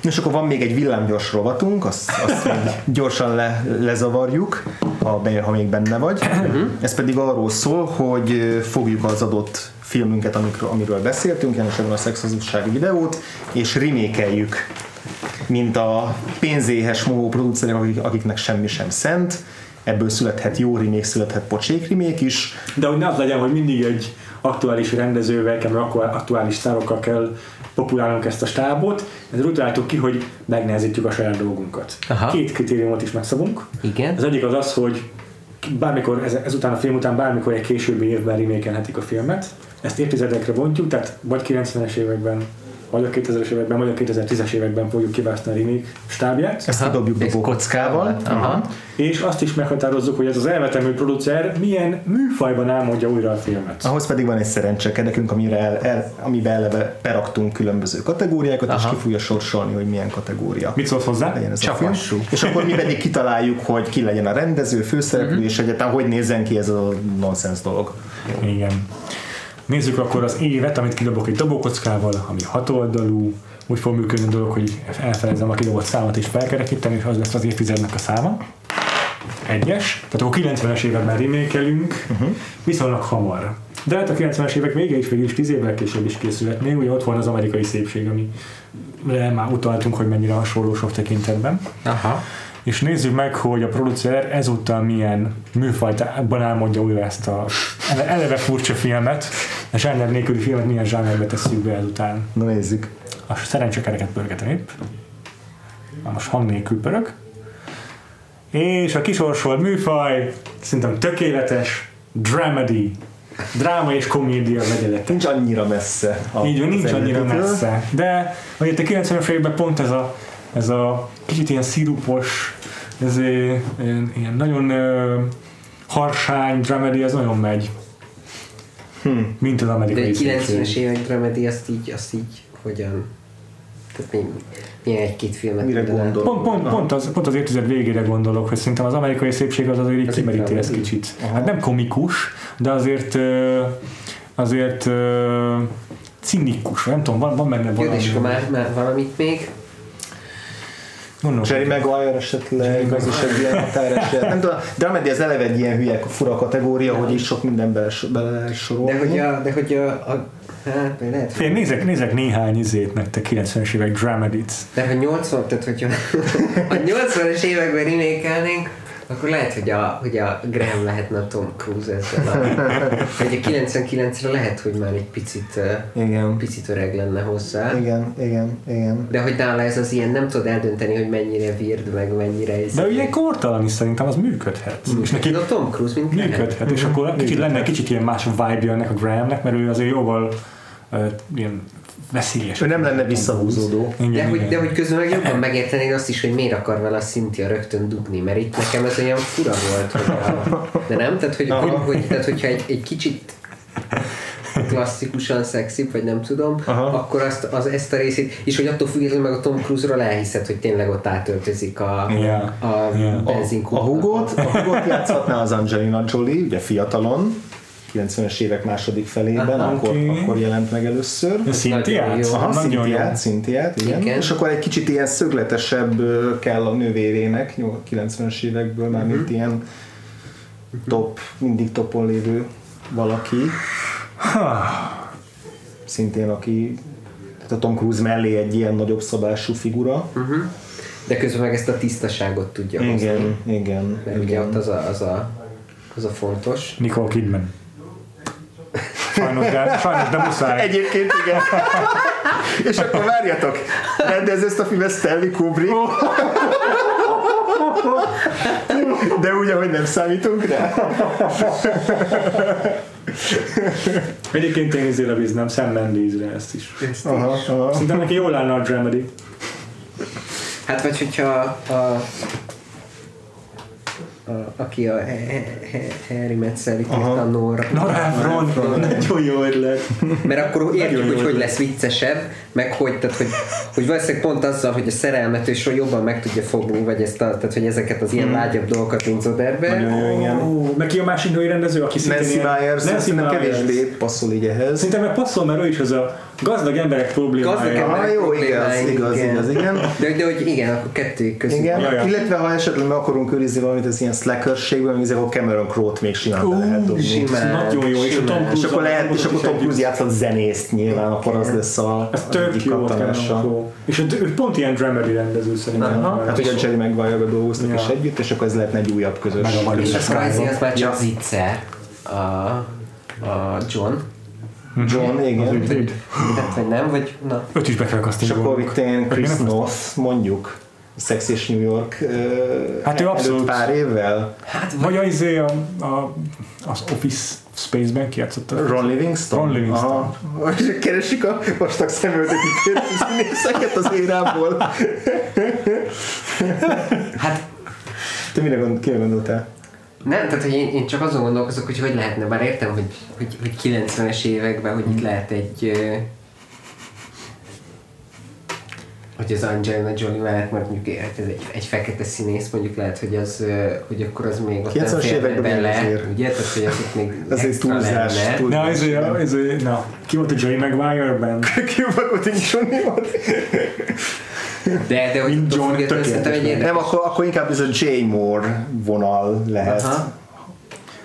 És akkor van még egy villámgyors rovatunk, azt, azt még gyorsan le, lezavarjuk, ha, ha még benne vagy. Ez pedig arról szól, hogy fogjuk az adott filmünket, amikről, amiről beszéltünk, jelenleg a szexhazugsági videót, és remékeljük, mint a pénzéhes mohó producerek, akik, akiknek semmi sem szent. Ebből születhet jó remake, születhet pocsék remake is. De hogy ne az legyen, hogy mindig egy aktuális rendezővel, kell, meg aktu- aktuális sztárokkal kell populálnunk ezt a stábot, ezért úgy találtuk ki, hogy megnehezítjük a saját dolgunkat. Aha. Két kritériumot is megszabunk. Igen. Az egyik az az, hogy bármikor, ez, ezután a film után bármikor egy későbbi évben remékelhetik a filmet. Ezt évtizedekre bontjuk, tehát vagy 90-es években, vagy a 2000-es években, vagy a 2010-es években fogjuk kiválasztani a remake stábját. Ezt kidobjuk És dobókockával. Aha. És azt is meghatározzuk, hogy ez az elvetemű producer milyen műfajban álmodja újra a filmet. Ahhoz pedig van egy szerencsekedekünk, amire el, el, amiben eleve beraktunk különböző kategóriákat, Aha. és Aha. ki fogja sorsolni, hogy milyen kategória Mit szólsz hozzá? legyen ez a Csak film. lassú. És akkor mi pedig kitaláljuk, hogy ki legyen a rendező, főszereplő, Mhm. és egyáltalán hogy nézzen ki ez a nonsens dolog. Igen. Nézzük akkor az évet, amit kidobok egy dobókockával, ami hatoldalú, úgy fog működni a dolog, hogy elfelejzem a kidobott számot és felkerekítem, és az lesz az évtizednek a száma. Egyes, tehát akkor 90-es években remékelünk, uh-huh. viszonylag hamar. De hát a 90-es évek vége is végül is 10 évvel később is készülhet. Még ugye ott van az amerikai szépség, amire már utaltunk, hogy mennyire hasonló sok tekintetben. Aha. És nézzük meg, hogy a producer ezúttal milyen műfajtában álmodja újra ezt a ele- eleve furcsa filmet, a zsáner nélküli filmet milyen zsánerbe tesszük be ezután. Na nézzük. A szerencsekereket pörgetem épp. Na most hang nélkül pörög. És a kisorsolt műfaj szerintem tökéletes dramedy. Dráma és komédia vegyelete. Nincs annyira messze. Így van, nincs annyira messze. De itt a 90-es években pont ez a, ez a kicsit ilyen szirupos, ez ilyen, ilyen nagyon ö, harsány dramedy, ez nagyon megy. Hmm. Mint az De amerikai egy 90-es szépség. évek dramedy, azt így, azt így hogyan? Tehát mi, milyen egy-két filmet Mire mondanál? gondol? Pont, pont, pont, az, pont az évtized végére gondolok, hogy szerintem az amerikai szépség az azért így Az kimeríti ezt kicsit. Hát nem komikus, de azért azért cinikus, nem tudom, van, van benne Jó, valami. és akkor már, már valamit még? Mondom, Jerry Maguire esetleg, az is egy ilyen határeset. Nem tudom, dramedy az eleve egy ilyen hülye fura kategória, hogy is sok minden bele, bele lehet sorolni. De hogy a, de hogy a, a hát, lehet, Fél, nézek, nézek néhány izét nektek 90-es évek dramedit. de hogy 80, tehát hogyha a 80-as években remékelnénk, akkor lehet, hogy a, hogy a Graham lehetne a Tom Cruise ezzel. A, hogy a 99-re lehet, hogy már egy picit, Igen. picit öreg lenne hozzá. Igen, igen, igen. De hogy nála ez az ilyen, nem tudod eldönteni, hogy mennyire weird, meg mennyire ez. De ugye kortalan is szerintem az működhet. És neki De a Tom Cruise, mint Graham. működhet, és akkor kicsit lenne kicsit ilyen más vibe ennek a Grahamnek, mert ő azért jóval uh, ilyen veszélyes. Ő nem lenne visszahúzódó. Igen, De hogy, de hogy közben meg jobban megértenéd azt is, hogy miért akar vele a Cynthia rögtön dugni, mert itt nekem ez olyan fura volt, hogy a, de nem? Tehát, hogy, hogy, hogy, tehát hogyha egy, egy kicsit klasszikusan szexi, vagy nem tudom, Aha. akkor azt, az, ezt a részét, és hogy attól függetlenül meg a Tom Cruise-ról elhiszed, hogy tényleg ott átöltözik a, Ja. a Ja. A, benzinkútba. a Hugot, a Hugot játszhatná az Angelina Jolie, ugye fiatalon, 90-es évek második felében, Aha, akkor, oké. akkor jelent meg először. Szintiát? Aha. Szintiát, Szintiát, igen. Igen. És akkor egy kicsit ilyen szögletesebb kell a nővérének, nyol- 90-es évekből, már Mhm. mint ilyen top, mindig topon lévő valaki. Szintén aki tehát a Tom Cruise mellé egy ilyen nagyobb szabású figura. Uh-huh. De közben meg ezt a tisztaságot tudja hozni. Igen, igen. Mert ugye igen. ott az a, az a, az a fontos. Nicole Kidman. Sajnos, de, sajnos, de muszáj. Egyébként igen. És akkor várjatok, rendez ezt a filmet Stanley Kubrick. De úgy, ahogy nem számítunk rá. Egyébként én izére bíznám Sam Mendes-re ezt is. Aha, aha. Szerintem neki jól állna a Dramedy. Hát vagy hogyha a, a aki a He- He- Harry Metzel itt írta a Nora. Nora Ephron, nagyon jó ötlet. Mert akkor értjük, hogy hogy lesz viccesebb, meg hogy, tehát, hogy, hogy valószínűleg pont azzal, hogy a szerelmet ő soha jobban meg tudja fogni, vagy ezt a, tehát, hogy ezeket az ilyen lágyabb dolgokat, mint Zoderbe. Nagyon jó, igen. Ó, meg ki a másik női rendező, aki szintén Nancy Myers, Nancy Myers. kevésbé passzol így ehhez. Szerintem meg passzol, mert ő is az a gazdag emberek problémája. Gazdag emberek Ah, jó, igaz, igaz, igen. igaz, igen. De, de hogy igen, akkor kettőjük között. Igen, illetve ha esetleg meg akarunk őrizni valamit az ilyen slackerségből, még akkor Cameron Crowe-t még simán be lehet dobni. simán. Nagyon jó, és Simán. És akkor lehet, és akkor Tom. Cruise játszhat zenészt nyilván, akkor az lesz a Ez az tök jó volt kattanása. Cameron Crowe. És ő pont ilyen dramedy rendező szerintem. Aha, hát ugye Jerry Maguire-ra dolgoztak is együtt, és akkor ez lehetne egy újabb közös. Meg. És a Scorsese az már csak zicser. John. John, igen. ügy. Tehát, vagy nem, vagy na. Őt is be kell És castingolni. akkor itt én Chris Meg Noth, mondjuk, Sex és New York Hát ő abszolút. pár évvel. Hát Vagy a, izé a, a, az Office Space-ben kijátszotta. Ron Livingston? Ron Livingston. Aha. Keresik a vastag szemöldökű férfi színészeket az érából. Hát Te mire, gond, kire gondoltál? nem, tehát hogy én, én csak azon gondolkozok, hogy hogy lehetne, bár értem, hogy, hogy, hogy 90-es években, hogy itt lehet egy ö, hogy az Angelina Jolie mellett mondjuk hát ez egy, egy fekete színész, mondjuk lehet, hogy az, hogy akkor az még ott nem 90-es férne bele, azért. ugye? Tehát, hogy az ott még Ez egy túlzás. Na, a- izé, na, ki volt a Jerry Maguire-ben? Kibakott egy Johnny volt. De, de hogy Mint John tökéletes. Nem, akkor, akkor inkább ez a J. Moore vonal lehet. Aha.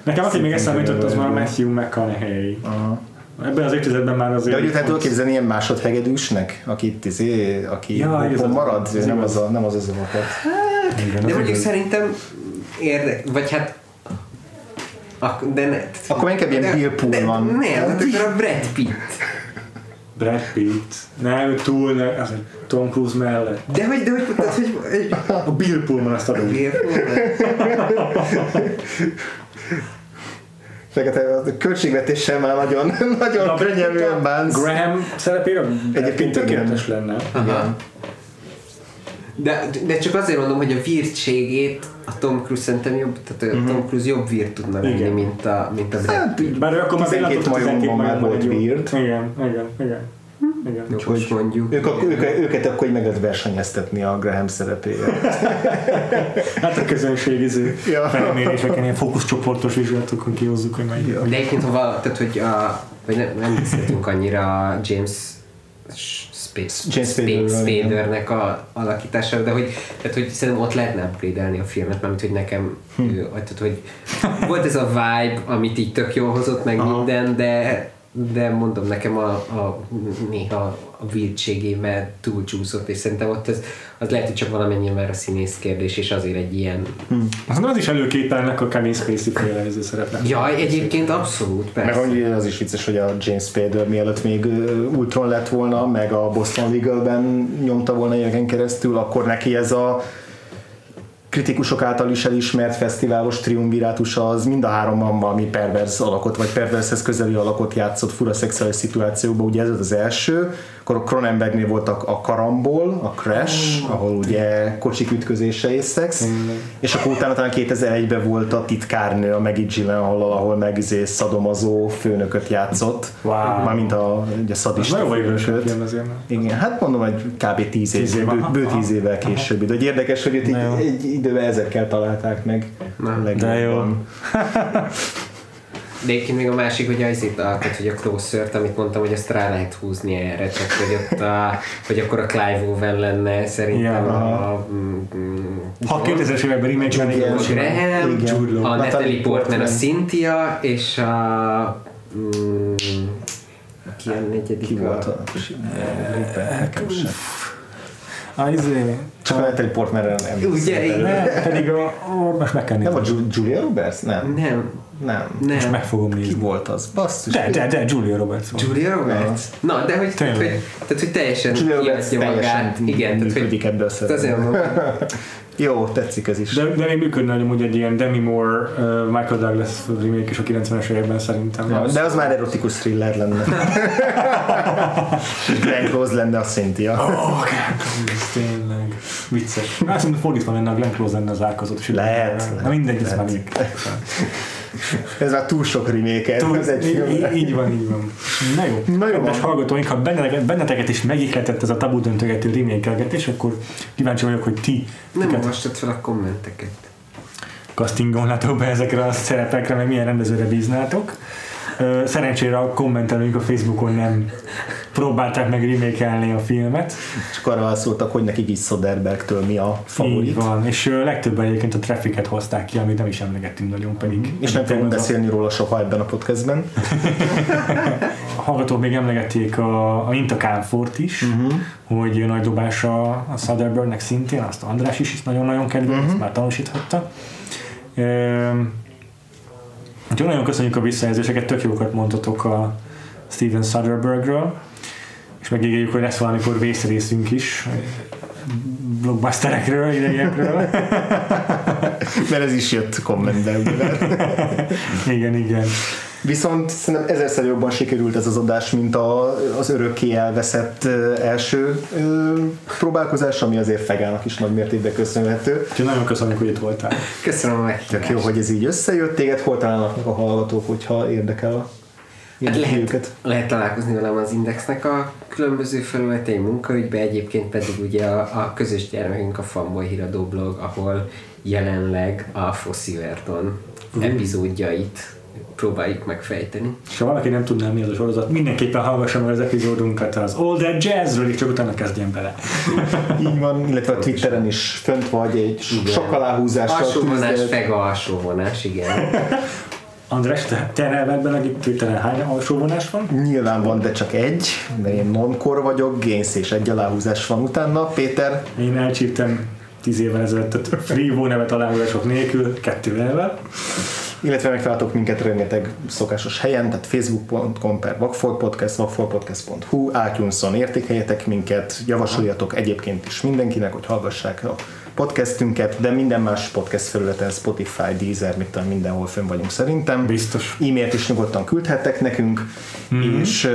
Nekem aki még eszembe jutott, az már a Matthew McConaughey. Aha. Ebben az évtizedben már azért... De hogy tehát tudod képzelni ilyen másodhegedűsnek, aki itt izé, aki Ja, van, marad, ez nem igaz. az, a, nem az az okokat. Igen, De az mondjuk igaz. szerintem érdek, vagy hát Ak- de ne, Akkor inkább ilyen Bill Pullman. De, nem, hát akkor a Brad Pitt. Brad Pitt. Nem, túl, ne, az Tom Cruise mellett. De hogy, de hogy, tehát, hogy, hogy A Bill Pullman azt adom. miért? Fekete, a költségvetéssel már nagyon, nagyon könnyelműen bánsz. Graham szerepére Egyébként tökéletes igen. lenne. Aha. De, de csak azért mondom, hogy a virtségét a Tom Cruise szerintem jobb, tehát a Tom Cruise jobb virt tudna Igen. mint a, mint a Brad Hát, Pitt. Bár ő akkor már 12 belátott, hogy majomban már volt weird. Igen, igen, igen. Igen. Jogos mondjuk. Ők, ak- ők, őket akkor így meg lehet versenyeztetni a Graham szerepére. Hát a közönség izé Ja. felméréseken, ilyen fókuszcsoportos vizsgálatokon kihozzuk, hogy melyik. De egyébként, ha vala, tehát, hogy a, vagy nem, nem beszéltünk annyira a James Space, James Spadernek a alakítására, de hogy, tehát, hogy szerintem ott lehetne upgrade a filmet, mert hogy nekem Hm. ő, tehát, hogy volt ez a vibe, amit így tök jól hozott meg Aha. minden, de de mondom nekem a, a néha a virtségével túlcsúszott, és szerintem ott az, az lehet, hogy csak valamennyi már a színész kérdés, és azért egy ilyen Azt az is előképelnek a Kevin Spacey féle ez szerepet. Jaj, egyébként abszolút, Meg persze. hogy az is vicces, hogy a James Spader mielőtt még Ultron lett volna, meg a Boston Legal-ben nyomta volna éveken keresztül, akkor neki ez a kritikusok által is elismert fesztiválos triumvirátusa az mind a háromban valami pervers alakot, vagy pervershez közeli alakot játszott fura szexuális szituációban, ugye ez az első, akkor Cronenbergnél volt a, a Karambol, a Crash, ahol ugye kocsik ütközése és szex, és akkor utána talán 2001-ben volt a titkárnő, a Maggie Gyllenhaal, ahol meg izé szadomazó főnököt játszott, Wow. mármint a, ugye Ez szadista főnököt. Igen, hát mondom, hogy kb. 10 év, bő, bő aha. 10 évvel később. De hogy érdekes, hogy itt egy, egy időben ezekkel találták meg. Legjobban. de jó. De egyébként még a másik, hogy az itt alkat, hogy a closer amit mondtam, hogy ezt rá lehet húzni erre, csak hogy ott a, hogy akkor a Clive Owen lenne szerintem Ja, a, mm, mm, Ha 2000-es években remake lenni, Igen. a Graham, Igen. A Natalie Portman, a Portman. Cynthia, és a mm, ki a negyedik? Ki volt a, a... Izé, Csak a Natalie Portmanre nem Ugye, igen. Pedig a, most meg kell Nem a nézni. Ju- Julia Roberts? Nem. Nem, Nem. Most nem. meg fogom Ki nézni. volt az? Basszus. De, de, de, Julia Roberts volt. Julia Roberts? Na, de hogy, tehát, hogy, tehát, hogy teljesen Julia Roberts magát. Igen, tehát, hogy szerepbe. mondom, Jó, tetszik ez is. De, de még működne amúgy egy ilyen Demi Moore, uh, Michael Douglas remake is a 90-es években szerintem. Ja, de az már erotikus thriller lenne. Glenn Close lenne a Cynthia. Oh, ez tényleg vicces. Azt mondom, fordítva lenne a Glenn Close lenne az árkozott. Lehet, Na mindegy, ez lehet. már. Ez már túl sok remake Túl, ez egy így, így, így van, így van. Na jó, Na jó kedves hallgatóink, ha benneteket, benneteket is megihletett ez a tabu döntögető remékelgetés, akkor kíváncsi vagyok, hogy ti nem miket olvastad fel a kommenteket. castingolnátok be ezekre a szerepekre, meg milyen rendezőre bíznátok. Szerencsére a kommentelőink a Facebookon nem próbálták meg remékelni a filmet. Csak arra szóltak, hogy nekik is Soderbergtől mi a Így favorit. van, és legtöbben egyébként a Traffic-et hozták ki, amit nem is emlegettünk nagyon pedig. És nem fogunk a- beszélni róla soha ebben a podcastben. A hallgatók még emlegették a, a Intakánfort is, uh-huh. hogy nagy dobása a Soderberghnek szintén, azt András is, is nagyon-nagyon kedveli, uh-huh. ezt már tanúsíthatta. Ehm, Úgyhogy nagyon köszönjük a visszajelzéseket, tök jókat mondtatok a Steven Soderberghről, és megígérjük, hogy lesz valamikor vészrészünk is, blockbusterekről, idegekről. Mert ez is jött kommentben. igen, igen. Viszont szerintem ezerszer jobban sikerült ez az adás, mint a, az örökké elveszett első próbálkozás, ami azért Fegának is nagy mértékben köszönhető. Úgyhogy nagyon köszönjük, hogy itt voltál. Köszönöm meghívást. jó, hogy ez így összejött. Téged hol találnak meg a hallgatók, hogyha érdekel a Hát lehet, őket? lehet találkozni velem az Indexnek a különböző felületein munkaügyben, egyébként pedig ugye a, a közös gyermekünk a Fanboy híradó blog, ahol jelenleg a Fossziverton epizódjait próbáljuk megfejteni. És ha valaki nem tudná, mi az a sorozat, mindenképpen hallgassa meg az epizódunkat az All That Jazzről, és csak utána kezdjen bele. Így van, illetve a Twitteren is fönt vagy egy Igen. sok aláhúzással. Alsóvonás, fega alsóvonás, igen. András, te, te elvedben a Twitteren hány alsóvonás van? Nyilván van, de csak egy, de én non-core vagyok, Gains és egy aláhúzás van utána. Péter, Én elcsíptem 10 évvel ezelőtt, tehát Freevo nevet aláhúzások nélkül, kettővel. Illetve megtaláltok minket rengeteg szokásos helyen, tehát facebook.com per Vagfolt Podcast, vagfoltpodcast.hu, iTunes-on értékeljetek minket, javasoljatok egyébként is mindenkinek, hogy hallgassák a podcastünket, de minden más podcast felületen, Spotify, Deezer, mit tudom, mindenhol fönn vagyunk szerintem. Biztos. E-mailt is nyugodtan küldhettek nekünk, mm-hmm. és,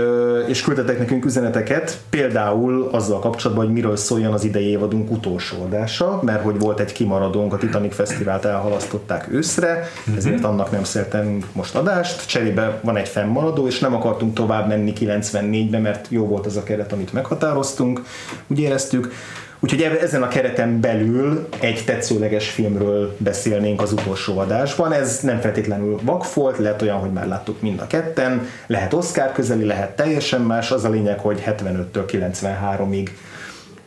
és küldhetek nekünk üzeneteket, például azzal kapcsolatban, hogy miről szóljon az idei évadunk utolsó adása, mert hogy volt egy kimaradónk, a Titanic Fesztivált elhalasztották őszre, mm-hmm. ezért annak nem szertünk most adást, cserébe van egy fennmaradó, és nem akartunk tovább menni 94-be, mert jó volt az a keret, amit meghatároztunk, úgy éreztük, Úgyhogy ezen a kereten belül egy tetszőleges filmről beszélnénk az utolsó adásban. Ez nem feltétlenül vakfolt, lehet olyan, hogy már láttuk mind a ketten, lehet Oscar közeli, lehet teljesen más. Az a lényeg, hogy 75-től 93-ig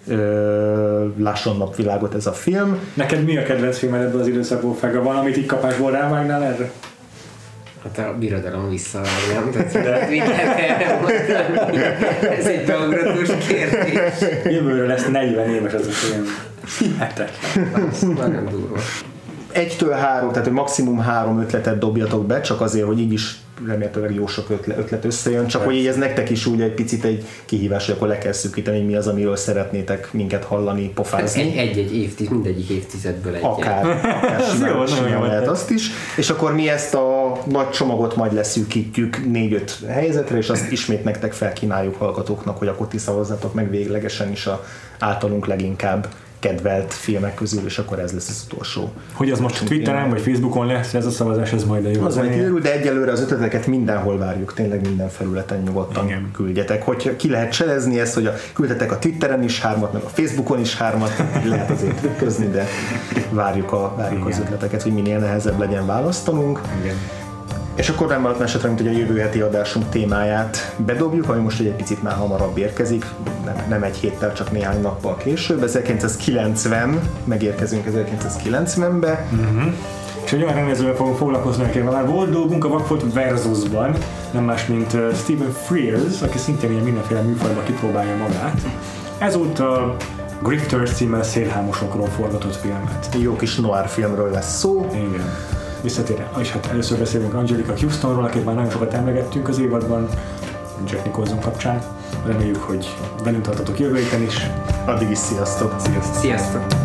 ö, lásson napvilágot ez a film. Neked mi a kedvenc filmed ebből az időszakból, Fega? Van, amit így kapásból rávágnál erre? Hát a birodalom tehát lehet erre mondani? Ez egy beugratós kérdés. Jövőre lesz 40 éves ez a film. Hihetetlen. Az nagyon durva. Egytől három, tehát maximum három ötletet dobjatok be, csak azért, hogy így is remélhetőleg jó sok ötlet, ötlet összejön, csak hogy így ez nektek is úgy egy picit egy kihívás, hogy akkor le kell szűkíteni, hogy mi az, amiről szeretnétek minket hallani, pofázni. egy, egy-egy évtized, mindegyik évtizedből egy. Akár, akár jó, simán, jó lehet azt is. És akkor mi ezt a nagy csomagot majd leszűkítjük négy-öt helyzetre, és azt ismét nektek felkínáljuk hallgatóknak, hogy akkor ti szavazzatok meg véglegesen is a általunk leginkább kedvelt filmek közül, és akkor ez lesz az utolsó. Hogy az most Twitteren vagy Facebookon lesz ez a szavazás, ez majd a jó Az majd kiderül, de egyelőre az ötleteket mindenhol várjuk, tényleg minden felületen nyugodtan Igen. küldjetek. Hogy ki lehet cselezni ezt, hogy a, küldhetek a Twitteren is hármat, meg a Facebookon is hármat, lehet azért trükközni, de várjuk, a, várjuk az Igen. ötleteket, hogy minél nehezebb legyen választanunk. Igen. És akkor nem maradt esetre, mint hogy a jövő heti adásunk témáját bedobjuk, ami most egy picit már hamarabb érkezik, nem, nem egy héttel, csak néhány nappal később. 1990, megérkezünk 1990-be, És egy olyan rendezővel fogunk foglalkozni, akivel már volt dolgunk a Vakfolt Versusban, nem más, mint Stephen Frears, aki szintén ilyen mindenféle műfajban kipróbálja magát. Ezúttal Grifters címmel szélhámosokról forgatott filmet. Jó kis noir filmről lesz szó. Igen. Visszatérve, és hát először beszélünk Angelica Houstonról, akit már nagyon sokat emlegettünk az évadban, Jack Nicholson kapcsán. Reméljük, hogy velünk tartotok jövő héten is. Addig is sziasztok! Sziasztok! Sziasztok!